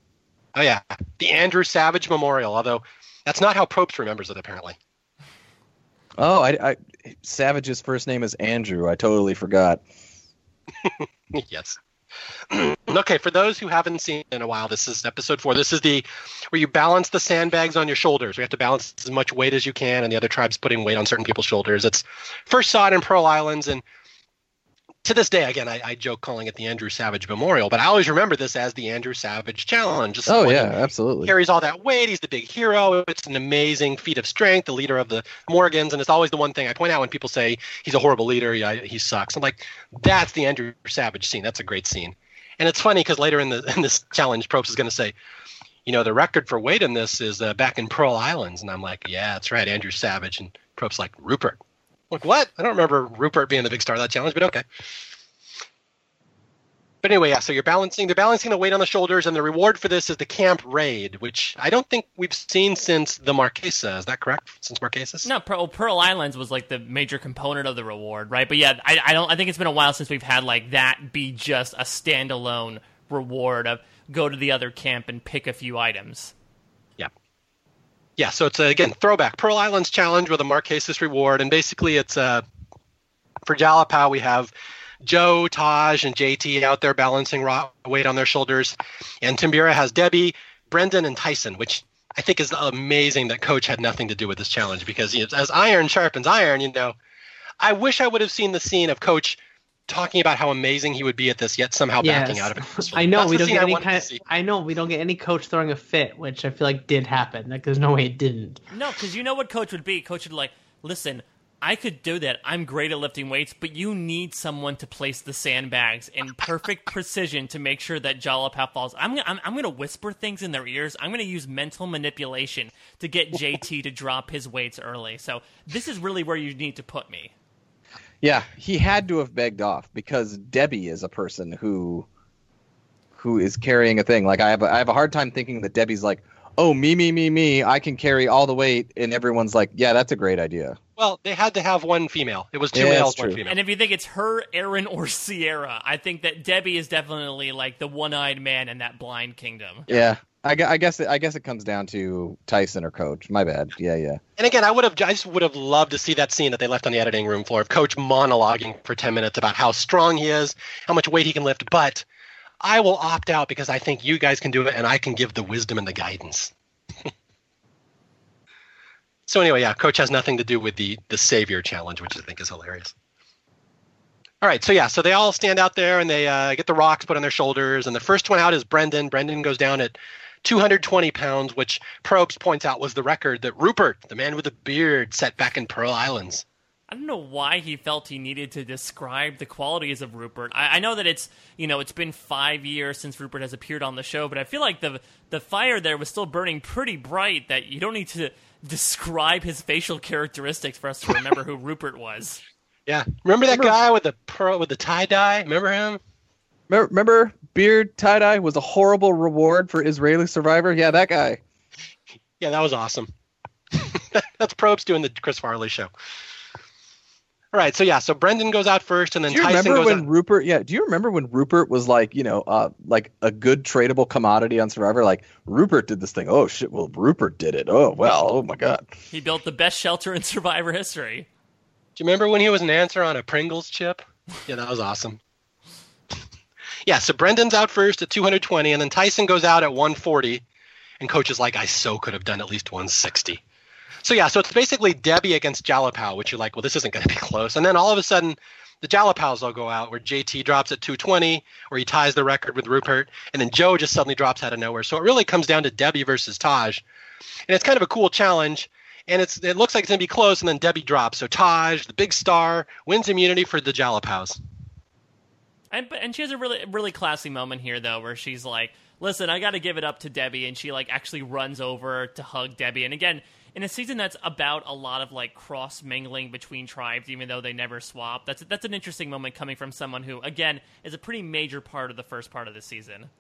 Oh yeah, the Andrew Savage Memorial. Although that's not how Probst remembers it, apparently. Oh, I, I Savage's first name is Andrew. I totally forgot. yes. okay, for those who haven't seen in a while, this is episode four. This is the where you balance the sandbags on your shoulders. We have to balance as much weight as you can, and the other tribes putting weight on certain people's shoulders. It's first saw it in Pearl Islands, and to this day, again, I, I, joke calling it the Andrew Savage Memorial, but I always remember this as the Andrew Savage Challenge. Oh yeah, absolutely. Carries all that weight. He's the big hero. It's an amazing feat of strength. The leader of the Morgans, and it's always the one thing I point out when people say he's a horrible leader. Yeah, he sucks. I'm like, that's the Andrew Savage scene. That's a great scene. And it's funny because later in the in this challenge, Probst is going to say, you know, the record for weight in this is uh, back in Pearl Islands, and I'm like, yeah, that's right, Andrew Savage, and Probst's like Rupert. Like what? I don't remember Rupert being the big star of that challenge, but okay. But anyway, yeah. So you're balancing. They're balancing the weight on the shoulders, and the reward for this is the camp raid, which I don't think we've seen since the Marquesa. Is that correct? Since Marquesas? No, Pearl, Pearl Islands was like the major component of the reward, right? But yeah, I, I don't. I think it's been a while since we've had like that be just a standalone reward of go to the other camp and pick a few items. Yeah, so it's a, again throwback Pearl Islands challenge with a Marquesas reward, and basically it's uh, for Jalapao we have Joe, Taj, and JT out there balancing raw weight on their shoulders, and Timbira has Debbie, Brendan, and Tyson, which I think is amazing that Coach had nothing to do with this challenge because you know, as iron sharpens iron, you know, I wish I would have seen the scene of Coach talking about how amazing he would be at this, yet somehow yes. backing out of it. I know That's we don't get any kind. Of, I know we don't get any coach throwing a fit, which I feel like did happen. Like there's no way it didn't. No, because you know what coach would be. Coach would like, listen, I could do that. I'm great at lifting weights, but you need someone to place the sandbags in perfect precision to make sure that Jalapao falls. I'm, I'm, I'm going to whisper things in their ears. I'm going to use mental manipulation to get JT to drop his weights early. So this is really where you need to put me. Yeah, he had to have begged off because Debbie is a person who who is carrying a thing. Like I have a, I have a hard time thinking that Debbie's like, oh me me me me, I can carry all the weight, and everyone's like, yeah, that's a great idea. Well, they had to have one female. It was two Yeah, males, one female. And if you think it's her, Erinn, or Sierra, I think that Debbie is definitely like the one-eyed man in that blind kingdom. Yeah, I, I guess it, I guess it comes down to Tyson or Coach. My bad. Yeah, yeah. And again, I would have, I just would have loved to see that scene that they left on the editing room floor of Coach monologuing for ten minutes about how strong he is, how much weight he can lift. But I will opt out because I think you guys can do it, and I can give the wisdom and the guidance. so anyway, yeah, Coach has nothing to do with the the Savior challenge, which I think is hilarious. All right, so yeah, so they all stand out there and they uh, get the rocks put on their shoulders, and the first one out is Brendan. Brendan goes down at 220 pounds, which Probst points out was the record that Rupert, the man with the beard, set back in Pearl Islands. I don't know why he felt he needed to describe the qualities of Rupert. I, I know that it's you know it's been five years since Rupert has appeared on the show, but I feel like the the fire there was still burning pretty bright. That you don't need to describe his facial characteristics for us to remember who Rupert was. Yeah, remember that Remember- guy with the pearl with the tie dye? Remember him? Remember, remember beard tie dye was a horrible reward for Israeli survivor. Yeah, that guy. Yeah, that was awesome. That's Probst doing the Chris Farley show. All right, so yeah, so Brendan goes out first, and then Do you Tyson remember goes when out. Rupert? Yeah. Do you remember when Rupert was like, you know, uh, like a good tradable commodity on Survivor? Like Rupert did this thing. Oh shit! Well, Rupert did it. Oh well. Oh my god. He built the best shelter in Survivor history. Do you remember when he was an answer on a Pringles chip? Yeah, that was awesome. Yeah, so Brendan's out first at 220, and then Tyson goes out at 140, and coach is like, I so could have done at least 160. So yeah, so it's basically Debbie against Jalapao, which you're like, well, this isn't going to be close. And then all of a sudden, the Jalapaos all go out, where JT drops at 220, where he ties the record with Rupert, and then Joe just suddenly drops out of nowhere. So it really comes down to Debbie versus Taj, and it's kind of a cool challenge. And it's it looks like it's gonna be close, and then Debbie drops. So Taj, the big star, wins immunity for the Jalapaos. And but- and she has a really really classy moment here though, where she's like, "Listen, I got to give it up to Debbie," and she like actually runs over to hug Debbie. And again, in a season that's about a lot of like cross mingling between tribes, even though they never swap, that's that's an interesting moment coming from someone who, again, is a pretty major part of the first part of the season.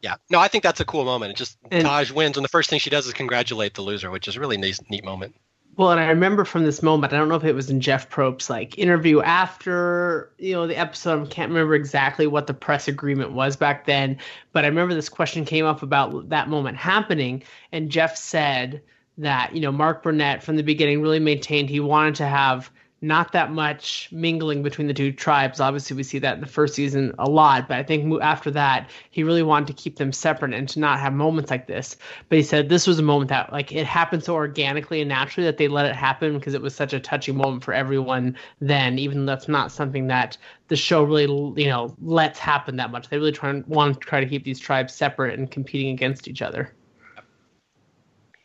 Yeah, no, I think that's a cool moment. It just And- Taj wins, and the first thing she does is congratulate the loser, which is a really nice, neat moment. Well, and I remember from this moment, I don't know if it was in Jeff Probst's like interview after you know the episode. I can't remember exactly what the press agreement was back then, but I remember this question came up about that moment happening, and Jeff said that you know Mark Burnett from the beginning really maintained he wanted to have not that much mingling between the two tribes. Obviously, we see that in the first season a lot, but I think after that, he really wanted to keep them separate and to not have moments like this. But he said this was a moment that like it happened so organically and naturally that they let it happen because it was such a touching moment for everyone then, even though that's not something that the show really you know lets happen that much. They really try and want to try to keep these tribes separate and competing against each other.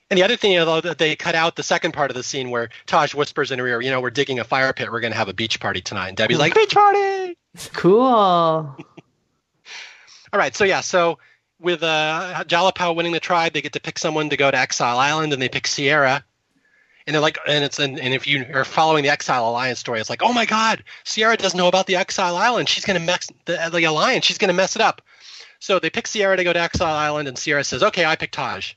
And the other thing, you know, that they cut out the second part of the scene where Taj whispers in her ear, "You know, we're digging a fire pit. We're going to have a beach party tonight." And Debbie's like, "Beach party!" Cool. All right, so yeah, so with uh, Jalapao winning the tribe, they get to pick someone to go to Exile Island, and they pick Sierra. And they're like, and it's and, and if you are following the Exile Alliance story, it's like, oh my God, Sierra doesn't know about the Exile Island. She's gonna mess the, the alliance. She's gonna mess it up. So they pick Sierra to go to Exile Island, and Sierra says, okay, I pick Taj.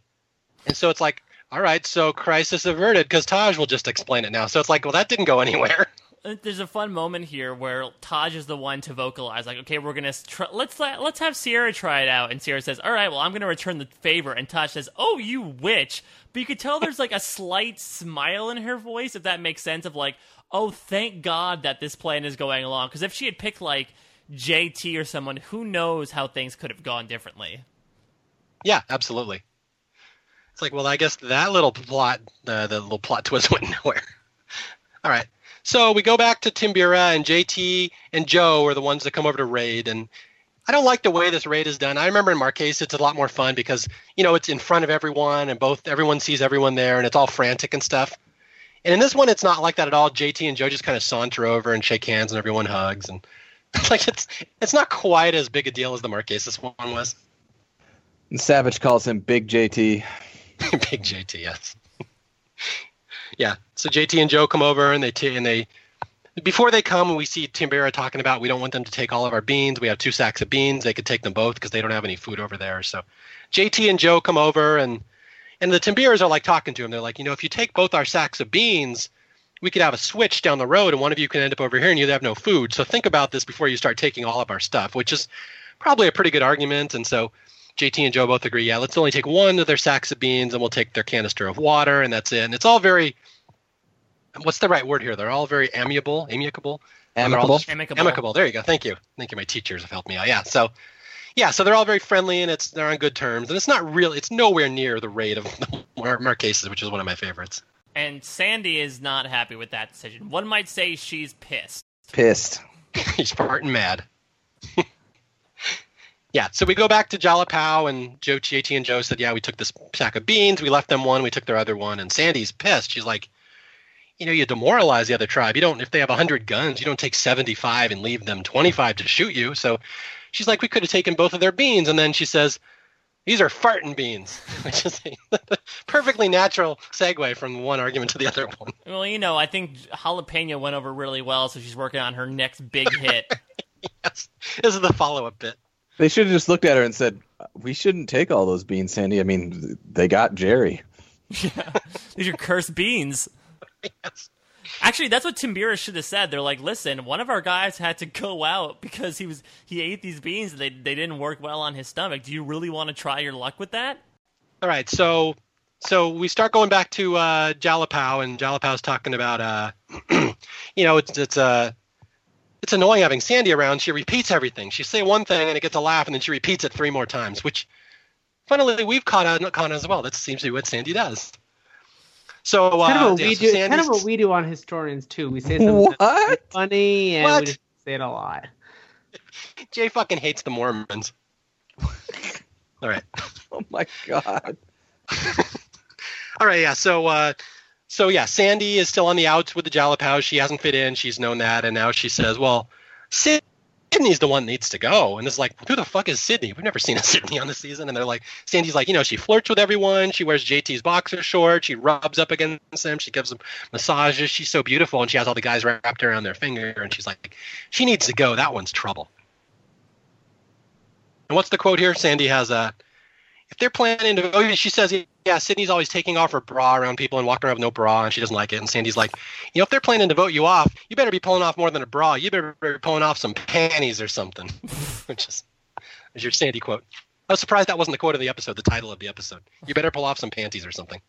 And so it's like, all right, so crisis averted because Taj will just explain it now. So it's like, well, that didn't go anywhere. Uh, There's a fun moment here where Taj is the one to vocalize, like, "Okay, we're gonna try, let's let, let's have Sierra try it out." And Sierra says, "All right, well, I'm gonna return the favor." And Taj says, "Oh, you witch!" But you could tell there's like a slight smile in her voice, if that makes sense. Of like, "Oh, thank God that this plan is going along." Because if she had picked like JT or someone, who knows how things could have gone differently. Yeah, absolutely. It's like, well, I guess that little plot, the the little plot twist went nowhere. All right, so we go back to Timbira and JT and Joe are the ones that come over to raid, and I don't like the way this raid is done. I remember in Marquesa it's a lot more fun because you know it's in front of everyone and both everyone sees everyone there and it's all frantic and stuff. And in this one, it's not like that at all. JT and Joe just kind of saunter over and shake hands and everyone hugs and like it's it's not quite as big a deal as the Marquesas one was. And Savage calls him Big JT. Big JT, yes. yeah. So JT and Joe come over and they t- and they before they come, we see Timbira talking about we don't want them to take all of our beans. We have two sacks of beans. They could take them both because they don't have any food over there. So JT and Joe come over and And the Timbiras are like talking to him. They're like, you know, if you take both our sacks of beans, we could have a switch down the road, and one of you can end up over here, and you'd have no food. So think about this before you start taking all of our stuff, which is probably a pretty good argument. And so JT and Joe both agree, yeah, let's only take one of their sacks of beans, and we'll take their canister of water, and that's it. And it's all very what's the right word here? They're all very amiable, amicable. Amicable. Just, Amicable. amicable. There you go. Thank you. Thank you. My teachers have helped me out. Yeah. So, yeah. So they're all very friendly and it's they're on good terms. And it's not real. It's nowhere near the rate of the Marquesas, which is one of my favorites. And Sandy is not happy with that decision. One might say she's pissed. Pissed. He's farting mad. yeah. So we go back to Jalapao and Joe JT and Joe said, yeah, we took this sack of beans. We left them one. We took their other one. And Sandy's pissed. She's like, you know, you demoralize the other tribe. You don't, if they have 100 guns, you don't take 75 and leave them 25 to shoot you. So she's like, we could have taken both of their beans. And then she says, these are farting beans, which is a perfectly natural segue from one argument to the other one. Well, you know, I think jalapeno went over really well, so she's working on her next big hit. Yes. This is the follow up bit. They should have just looked at her and said, "We shouldn't take all those beans, Sandy. I mean, they got Jerry." yeah. These are cursed beans. Yes. Actually, that's what Timbira should have said. They're like, listen, one of our guys had to go out because he was he ate these beans and they they didn't work well on his stomach. Do you really want to try your luck with that? All right, so so we start going back to uh, Jalapao, and Jalapao's talking about, uh, you know, it's it's uh, it's annoying having Sandy around. She repeats everything. She say one thing and it gets a laugh, and then she repeats it three more times. Which, funnily, we've caught on, caught on as well. That seems to be what Sandy does. So uh, kind of what yeah, we so do. Kind of what we do on historians too. We say something What? funny and What? we just say it a lot. Jay fucking hates the Mormons. All right. Oh my god. All right, yeah. So, uh, so yeah, Sandy is still on the outs with the Jalapao. She hasn't fit in. She's known that, and now she says, "Well, Sydney's the one that needs to go." And it's like, who the fuck is Sydney? We've never seen a Sydney on the season. And they're like, Sandy's like, you know, she flirts with everyone. She wears JT's boxer shorts. She rubs up against them. She gives them massages. She's so beautiful, and she has all the guys wrapped around their finger. And she's like, she needs to go. That one's trouble. And what's the quote here? Sandy has a if they're planning to oh, she says yeah sydney's always taking off her bra around people and walking around with no bra and she doesn't like it and sandy's like you know if they're planning to vote you off you better be pulling off more than a bra you better be pulling off some panties or something which is, is your sandy quote i was surprised that wasn't the quote of the episode the title of the episode you better pull off some panties or something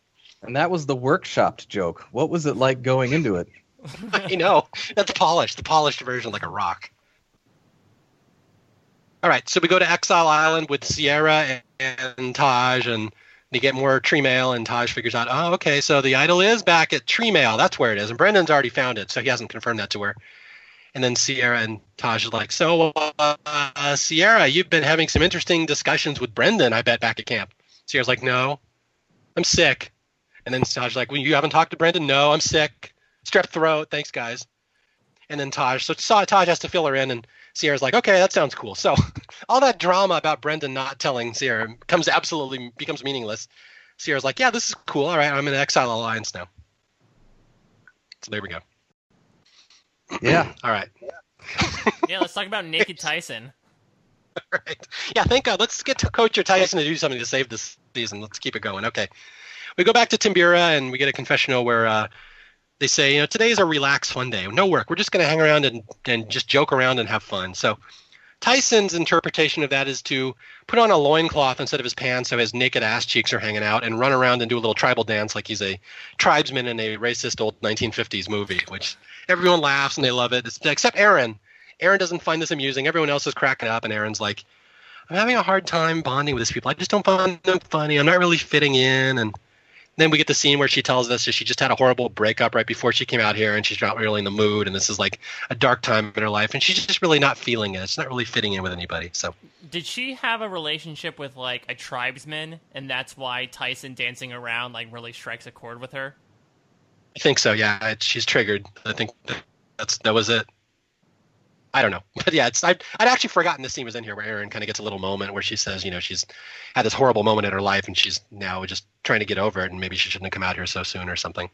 And that was the workshopped joke. What was it like going into it? I know. That's polished. The polished version, like a rock. All right, so we go to Exile Island with Sierra and, and Taj, and they get more tree mail, and Taj figures out, oh, okay, so the idol is back at tree mail. That's where it is. And Brendan's already found it, so he hasn't confirmed that to her. And then Sierra and Taj is like, so, uh, uh, Sierra, you've been having some interesting discussions with Brendan, I bet, back at camp. Sierra's like, no, I'm sick. And then Taj's like, well, you haven't talked to Brendan? No, I'm sick. Strep throat. Thanks, guys. And then Taj, so Taj has to fill her in, and Sierra's like, okay, that sounds cool. So all that drama about Brendan not telling Sierra comes absolutely becomes meaningless. Sierra's like, yeah, this is cool. All right, I'm in Exile Alliance now. So there we go. Yeah. All right. Yeah, let's talk about Naked Tyson. All right. Yeah, thank God. Let's get to Coach or Tyson to do something to save this season. Let's keep it going. Okay. We go back to Timbira and we get a confessional where uh, they say, you know, today is a relaxed, fun day. No work. We're just going to hang around and, and just joke around and have fun. So Tyson's interpretation of that is to put on a loincloth instead of his pants so his naked ass cheeks are hanging out and run around and do a little tribal dance like he's a tribesman in a racist old 1950s movie, which everyone laughs and they love it, except Erinn. Erinn doesn't find this amusing. Everyone else is cracking up, and Erinn's like, I'm having a hard time bonding with these people. I just don't find them funny. I'm not really fitting in. And then we get the scene where she tells us that she just had a horrible breakup right before she came out here, and she's not really in the mood. And this is like a dark time in her life, and she's just really not feeling it. It's not really fitting in with anybody. So Did she have a relationship with like a tribesman, and that's why Tyson dancing around like really strikes a chord with her? I think so. Yeah, she's triggered. I think that's that was it. I don't know, but yeah, it's I'd, I'd actually forgotten this scene was in here where Erinn kind of gets a little moment where she says, you know, she's had this horrible moment in her life and she's now just trying to get over it, and maybe she shouldn't have come out here so soon or something.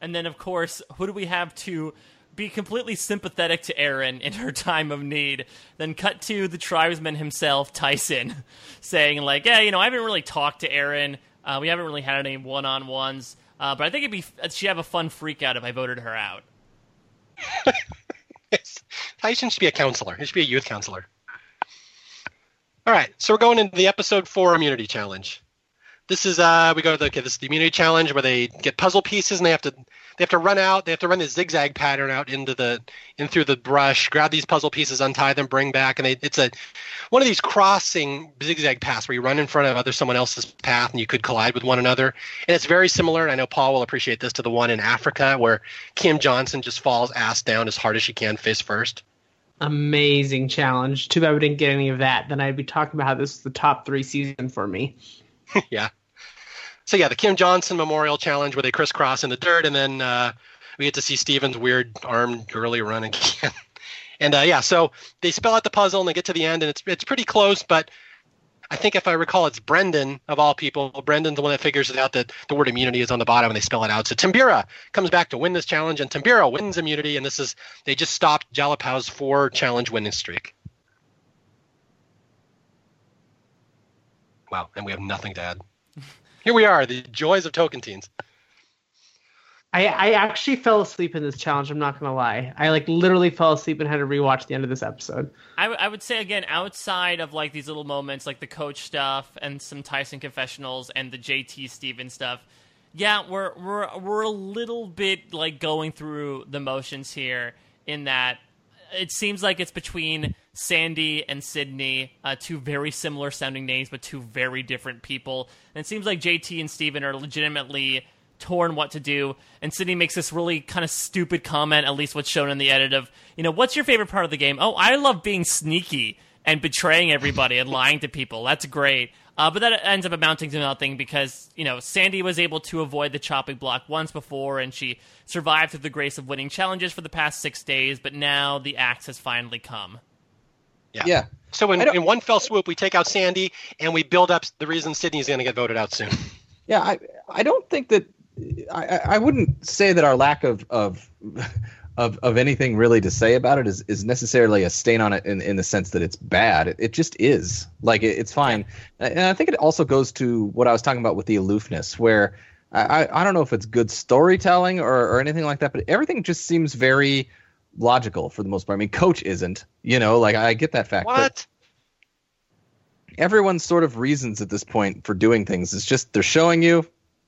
And then, of course, who do we have to be completely sympathetic to Erinn in her time of need? Then cut to the tribesman himself, Tyson, saying like, "Yeah, you know, I haven't really talked to Erinn. Uh, we haven't really had any one on ones, uh, but I think it'd be she'd have a fun freak out if I voted her out. Tyson should be a counselor. He should be a youth counselor. All right, so we're going into the episode four immunity challenge. This is uh we go to the okay, this is the immunity challenge where they get puzzle pieces and they have to they have to run out, they have to run the zigzag pattern out into the in through the brush, grab these puzzle pieces, untie them, bring back, and they, it's a one of these crossing zigzag paths where you run in front of other someone else's path and you could collide with one another. And it's very similar, and I know Paul will appreciate this to the one in Africa where Kim Johnson just falls ass down as hard as she can face first. Amazing challenge. Too bad we didn't get any of that. Then I'd be talking about how this is the top three season for me. yeah. So yeah, the Kim Johnson Memorial Challenge where they crisscross in the dirt, and then uh, we get to see Stephen's weird arm girly run again. and uh, yeah, so they spell out the puzzle and they get to the end, and it's it's pretty close, but I think if I recall, it's Brendan of all people. Brendan's the one that figures it out that the word immunity is on the bottom, and they spell it out. So Timbira comes back to win this challenge, and Timbira wins immunity, and this is they just stopped Jalapao's four challenge winning streak. Wow, and we have nothing to add. Here we are, the joys of Tocantins. I, I actually fell asleep in this challenge. I'm not gonna lie. I like literally fell asleep and had to rewatch the end of this episode. I, w- I would say again, outside of like these little moments, like the coach stuff and some Tyson confessionals and the JT Stephens stuff. Yeah, we're we're we're a little bit like going through the motions here. In that, it seems like it's between Sandy and Sydney, uh, two very similar sounding names, but two very different people. And it seems like JT and Stephen are legitimately torn what to do. And Sydney makes this really kind of stupid comment, at least what's shown in the edit of, you know, what's your favorite part of the game? Oh, I love being sneaky and betraying everybody and lying to people. That's great. Uh, but that ends up amounting to nothing because, you know, Sandy was able to avoid the chopping block once before and she survived through the grace of winning challenges for the past six days, but now the axe has finally come. Yeah. Yeah. So in, in one fell swoop, we take out Sandy and we build up the reason Sydney's going to get voted out soon. Yeah, I I don't think that I, I wouldn't say that our lack of of of, of anything really to say about it is, is necessarily a stain on it in, in the sense that it's bad. It, it just is. Like it, it's fine. And I think it also goes to what I was talking about with the aloofness, where I, I don't know if it's good storytelling or, or anything like that, but everything just seems very logical for the most part. I mean, Coach isn't, you know, like I get that fact. What? Everyone's sort of reasons at this point for doing things. is just they're showing you,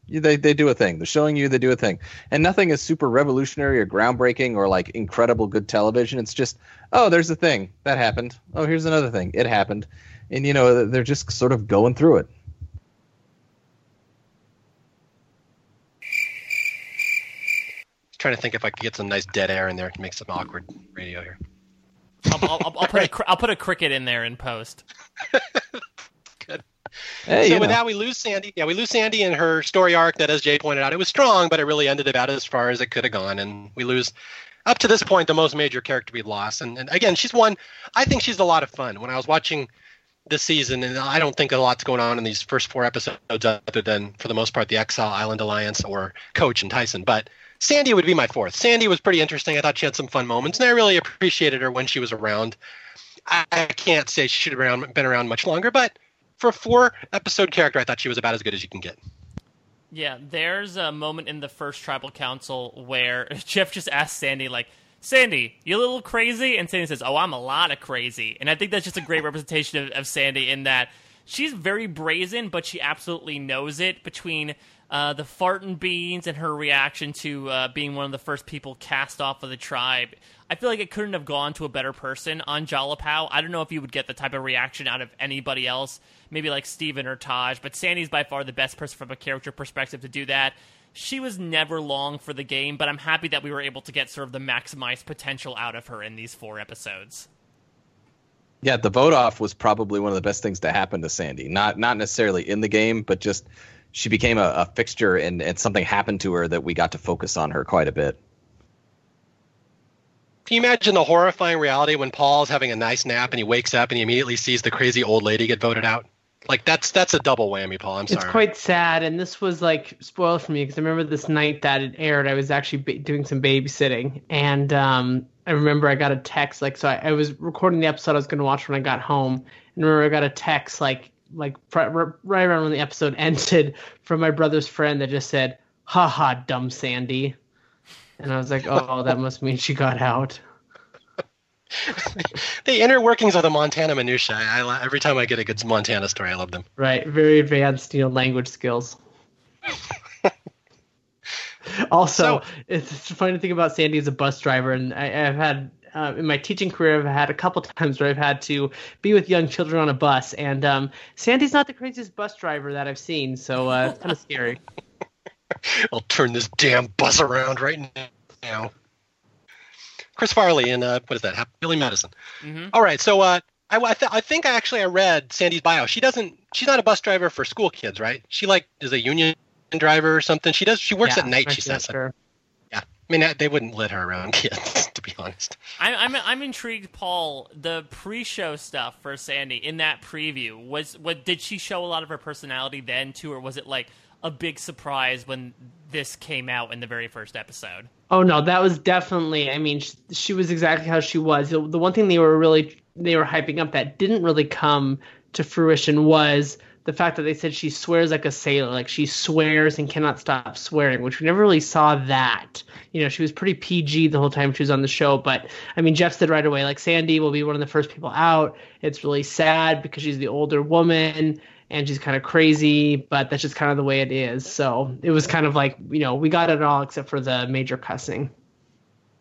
they they do a thing. They're showing you they do a thing, and nothing is super revolutionary or groundbreaking or like incredible good television. It's just oh, there's a thing that happened. Oh, here's another thing. It happened, and you know they're just sort of going through it. trying to think if I could get some nice dead air in there to make some awkward radio here. I'll, I'll, I'll put a I'll put a cricket in there in post. Hey, so you with know. that, we lose Sandy. Yeah, we lose Sandy in her story arc. That, as Jay pointed out, it was strong, but it really ended about as far as it could have gone. And we lose, up to this point, the most major character we lost. And, and again, she's one. I think she's a lot of fun. When I was watching this season, and I don't think a lot's going on in these first four episodes, other than for the most part the Exile Island Alliance or Coach and Tyson. But Sandy would be my fourth. Sandy was pretty interesting. I thought she had some fun moments, and I really appreciated her when she was around. I, I can't say she should have been around much longer, but for a four episode character, I thought she was about as good as you can get. Yeah, there's a moment in the first tribal council where Jeff just asks Sandy, like, Sandy, you a little crazy? And Sandy says, Oh, I'm a lot of crazy. And I think that's just a great representation of, of Sandy in that she's very brazen, but she absolutely knows it between uh, the fart and beans and her reaction to uh, being one of the first people cast off of the tribe. I feel like it couldn't have gone to a better person on Jalapao. I don't know if you would get the type of reaction out of anybody else, maybe like Stephen or Taj, but Sandy's by far the best person from a character perspective to do that. She was never long for the game, but I'm happy that we were able to get sort of the maximized potential out of her in these four episodes. Yeah, the vote off was probably one of the best things to happen to Sandy. Not not necessarily in the game, but just she became a, a fixture and, and something happened to her that we got to focus on her quite a bit. Can you imagine the horrifying reality when Paul's having a nice nap and he wakes up and he immediately sees the crazy old lady get voted out? Like that's that's a double whammy, Paul. I'm sorry. It's quite sad, and this was like spoiled for me because I remember this night that it aired. I was actually ba- doing some babysitting, and um, I remember I got a text like so. I, I was recording the episode I was going to watch when I got home, and remember I got a text like like right around when the episode ended from my brother's friend that just said, "Ha ha, dumb Sandy," and I was like, "Oh, that must mean she got out." the inner workings of the Montana minutia. I, every time I get a good Montana story, I love them. Right, very advanced, you know, language skills. also, so, it's, it's funny to think about Sandy as a bus driver, and I, have had uh, in my teaching career, I've had a couple times where I've had to be with young children on a bus, and um, Sandy's not the craziest bus driver that I've seen, so uh, it's kind of scary. I'll turn this damn bus around right now. Chris Farley and uh, what is that? Billy Madison. Mm-hmm. All right, so uh, I, I, th- I, think I actually I read Sandy's bio. She doesn't. She's not a bus driver for school kids, right? She like is a union driver or something. She does. She works yeah, at night. She says. Sure. Yeah, I mean they wouldn't let her around kids, to be honest. I'm I'm, I'm intrigued, Paul. The pre-show stuff for Sandy in that preview was what did she show a lot of her personality then too, or was it like a big surprise when this came out in the very first episode? Oh no, that was definitely. I mean, she, she was exactly how she was. The, the one thing they were really they were hyping up that didn't really come to fruition was the fact that they said she swears like a sailor, like she swears and cannot stop swearing, which we never really saw that. You know, she was pretty PG the whole time she was on the show. But I mean, Jeff said right away, like Sandy will be one of the first people out. It's really sad because she's the older woman and she's kind of crazy, but that's just kind of the way it is. So it was kind of like, you know, we got it all except for the major cussing.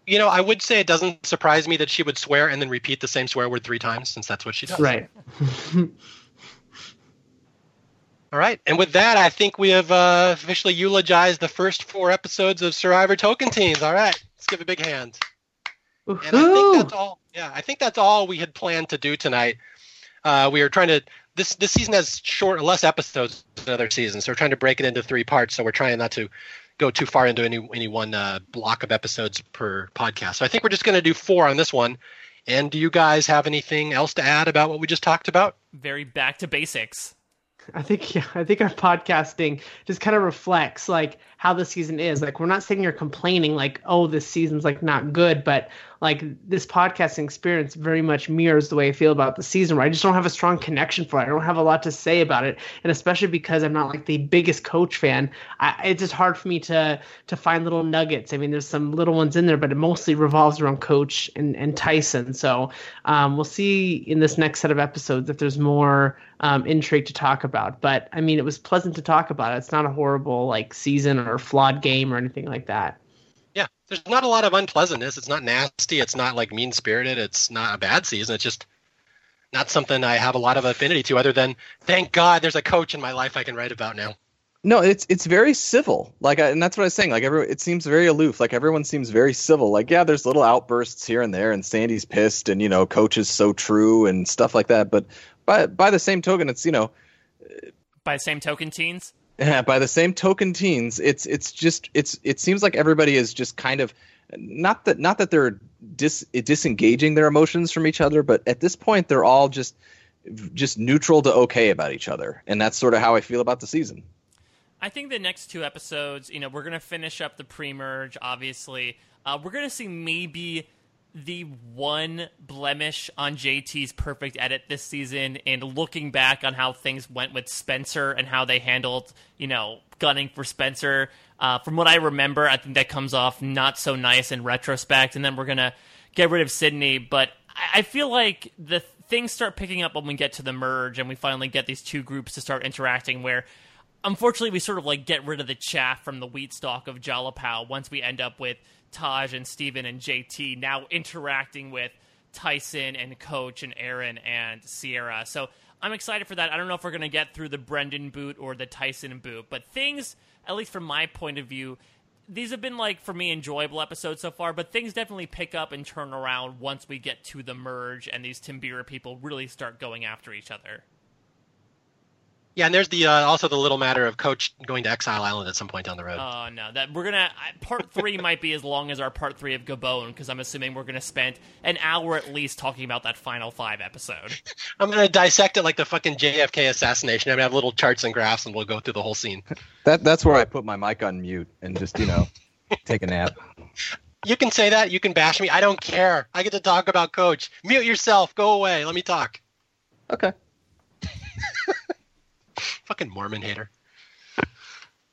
You know, I would say it doesn't surprise me that she would swear and then repeat the same swear word three times, since that's what she does. Right. all right, and with that, I think we have uh, officially eulogized the first four episodes of Survivor Tocantins. All right, let's give a big hand. And I think that's all. Yeah, I think that's all we had planned to do tonight. Uh, we were trying to this this season has short less episodes than other seasons, so we're trying to break it into three parts. So we're trying not to go too far into any any one uh, block of episodes per podcast. So I think we're just going to do four on this one. And do you guys have anything else to add about what we just talked about? Very back to basics. I think yeah, I think our podcasting just kind of reflects like how the season is. Like we're not sitting here complaining like, oh, this season's like not good, but like this podcasting experience very much mirrors the way I feel about the season. Where I just don't have a strong connection for it. I don't have a lot to say about it, and especially because I'm not like the biggest coach fan, I, it's just hard for me to to find little nuggets. I mean, there's some little ones in there, but it mostly revolves around Coach and and Tyson. So um, we'll see in this next set of episodes if there's more um, intrigue to talk about. But I mean, it was pleasant to talk about. It. It's not a horrible like season or flawed game or anything like that yeah, there's not a lot of unpleasantness. It's not nasty. It's not like mean spirited. It's not a bad season. It's just not something I have a lot of affinity to, other than thank God there's a coach in my life I can write about now. No, it's it's very civil. Like, and that's what I was saying. Like, every it seems very aloof. Like everyone seems very civil. Like, yeah, there's little outbursts here and there, and Sandy's pissed, and you know, coach is so true and stuff like that. But by by the same token, it's you know, by the same token, teens. Yeah, by the same token, teens, it's it's just it's it seems like everybody is just kind of not that not that they're dis, disengaging their emotions from each other, but at this point they're all just just neutral to okay about each other, and that's sort of how I feel about the season. I think the next two episodes, you know, we're gonna finish up the pre-merge. Obviously, uh, we're gonna see maybe the one blemish on JT's perfect edit this season and looking back on how things went with Spencer and how they handled, you know, gunning for Spencer. Uh, from what I remember, I think that comes off not so nice in retrospect. And then we're going to get rid of Sydney. But I feel like the things start picking up when we get to the merge and we finally get these two groups to start interacting where unfortunately we sort of like get rid of the chaff from the wheat stalk of Jalapao once we end up with Taj and Stephen and JT now interacting with Tyson and Coach and Erinn and Sierra. So I'm excited for that. I don't know if we're going to get through the Brendan boot or the Tyson boot, but things, at least from my point of view, these have been like for me enjoyable episodes so far, but things definitely pick up and turn around once we get to the merge and these Timbira people really start going after each other. Yeah, and there's the uh, also the little matter of Coach going to Exile Island at some point down the road. Oh no, that we're gonna part three might be as long as our part three of Gabon because I'm assuming we're gonna spend an hour at least talking about that final five episode. I'm gonna dissect it like the fucking JFK assassination. I'm gonna have little charts and graphs, and we'll go through the whole scene. That that's where I put my mic on mute and just you know take a nap. You can say that. You can bash me. I don't care. I get to talk about Coach. Mute yourself. Go away. Let me talk. Okay. Fucking Mormon hater.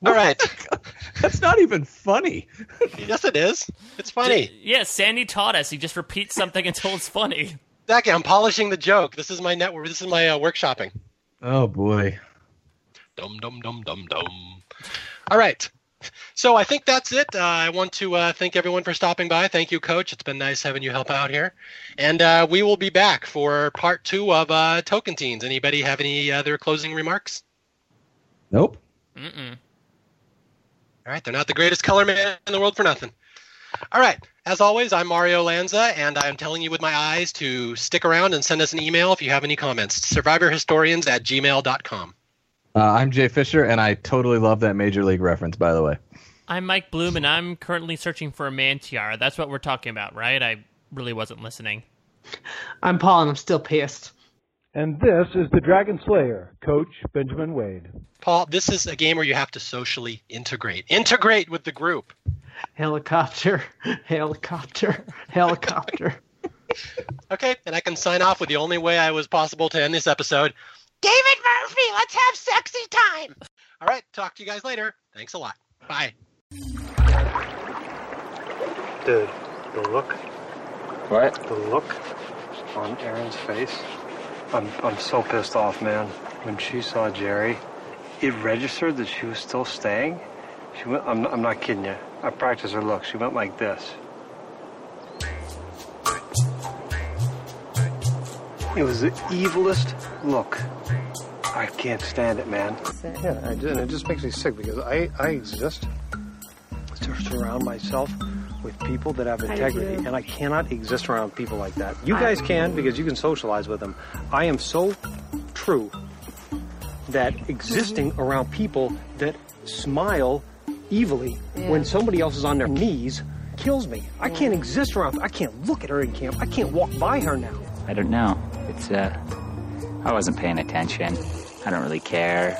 All right. That's not even funny. yes, it is. It's funny. Yeah, Sandy taught us. He just repeats something until it's funny. Exactly. I'm polishing the joke. This is my network. This is my uh, workshopping. Oh boy. Dum dum dum dum dum. All right. So I think that's it. Uh, I want to uh, thank everyone for stopping by. Thank you, Coach. It's been nice having you help out here. And uh, we will be back for part two of uh, Tocantins. Anybody have any other closing remarks? Nope. Mm-mm. All right. They're not the greatest color man in the world for nothing. All right. As always, I'm Mario Lanza, and I'm telling you with my eyes to stick around and send us an email if you have any comments. Survivorhistorians at gmail.com. Uh, I'm Jay Fischer, and I totally love that Major League reference, by the way. I'm Mike Bloom, and I'm currently searching for a man tiara. That's what we're talking about, right? I really wasn't listening. I'm Paul, and I'm still pissed. And this is the Dragon Slayer, Coach Benjamin Wade. Paul, this is a game where you have to socially integrate. Integrate with the group. Helicopter, helicopter, helicopter. Okay, and I can sign off with the only way I was possible to end this episode. David Murphy, let's have sexy time. All right, talk to you guys later. Thanks a lot. Bye. Dude, the look, What? the look on Erinn's face. I'm I'm so pissed off, man. When she saw Jerry, it registered that she was still staying. She went. I'm I'm not kidding you. I practiced her look. She went like this. It was the evilest look. I can't stand it, man. Yeah, I did. It just makes me sick because I, I exist to surround myself with people that have integrity, and I cannot exist around people like that. You guys can because you can socialize with them. I am so true that existing around people that smile evilly when somebody else is on their knees kills me. I can't exist around. I can't look at her in camp. I can't walk by her now. I don't know. It's, uh, I wasn't paying attention. I don't really care.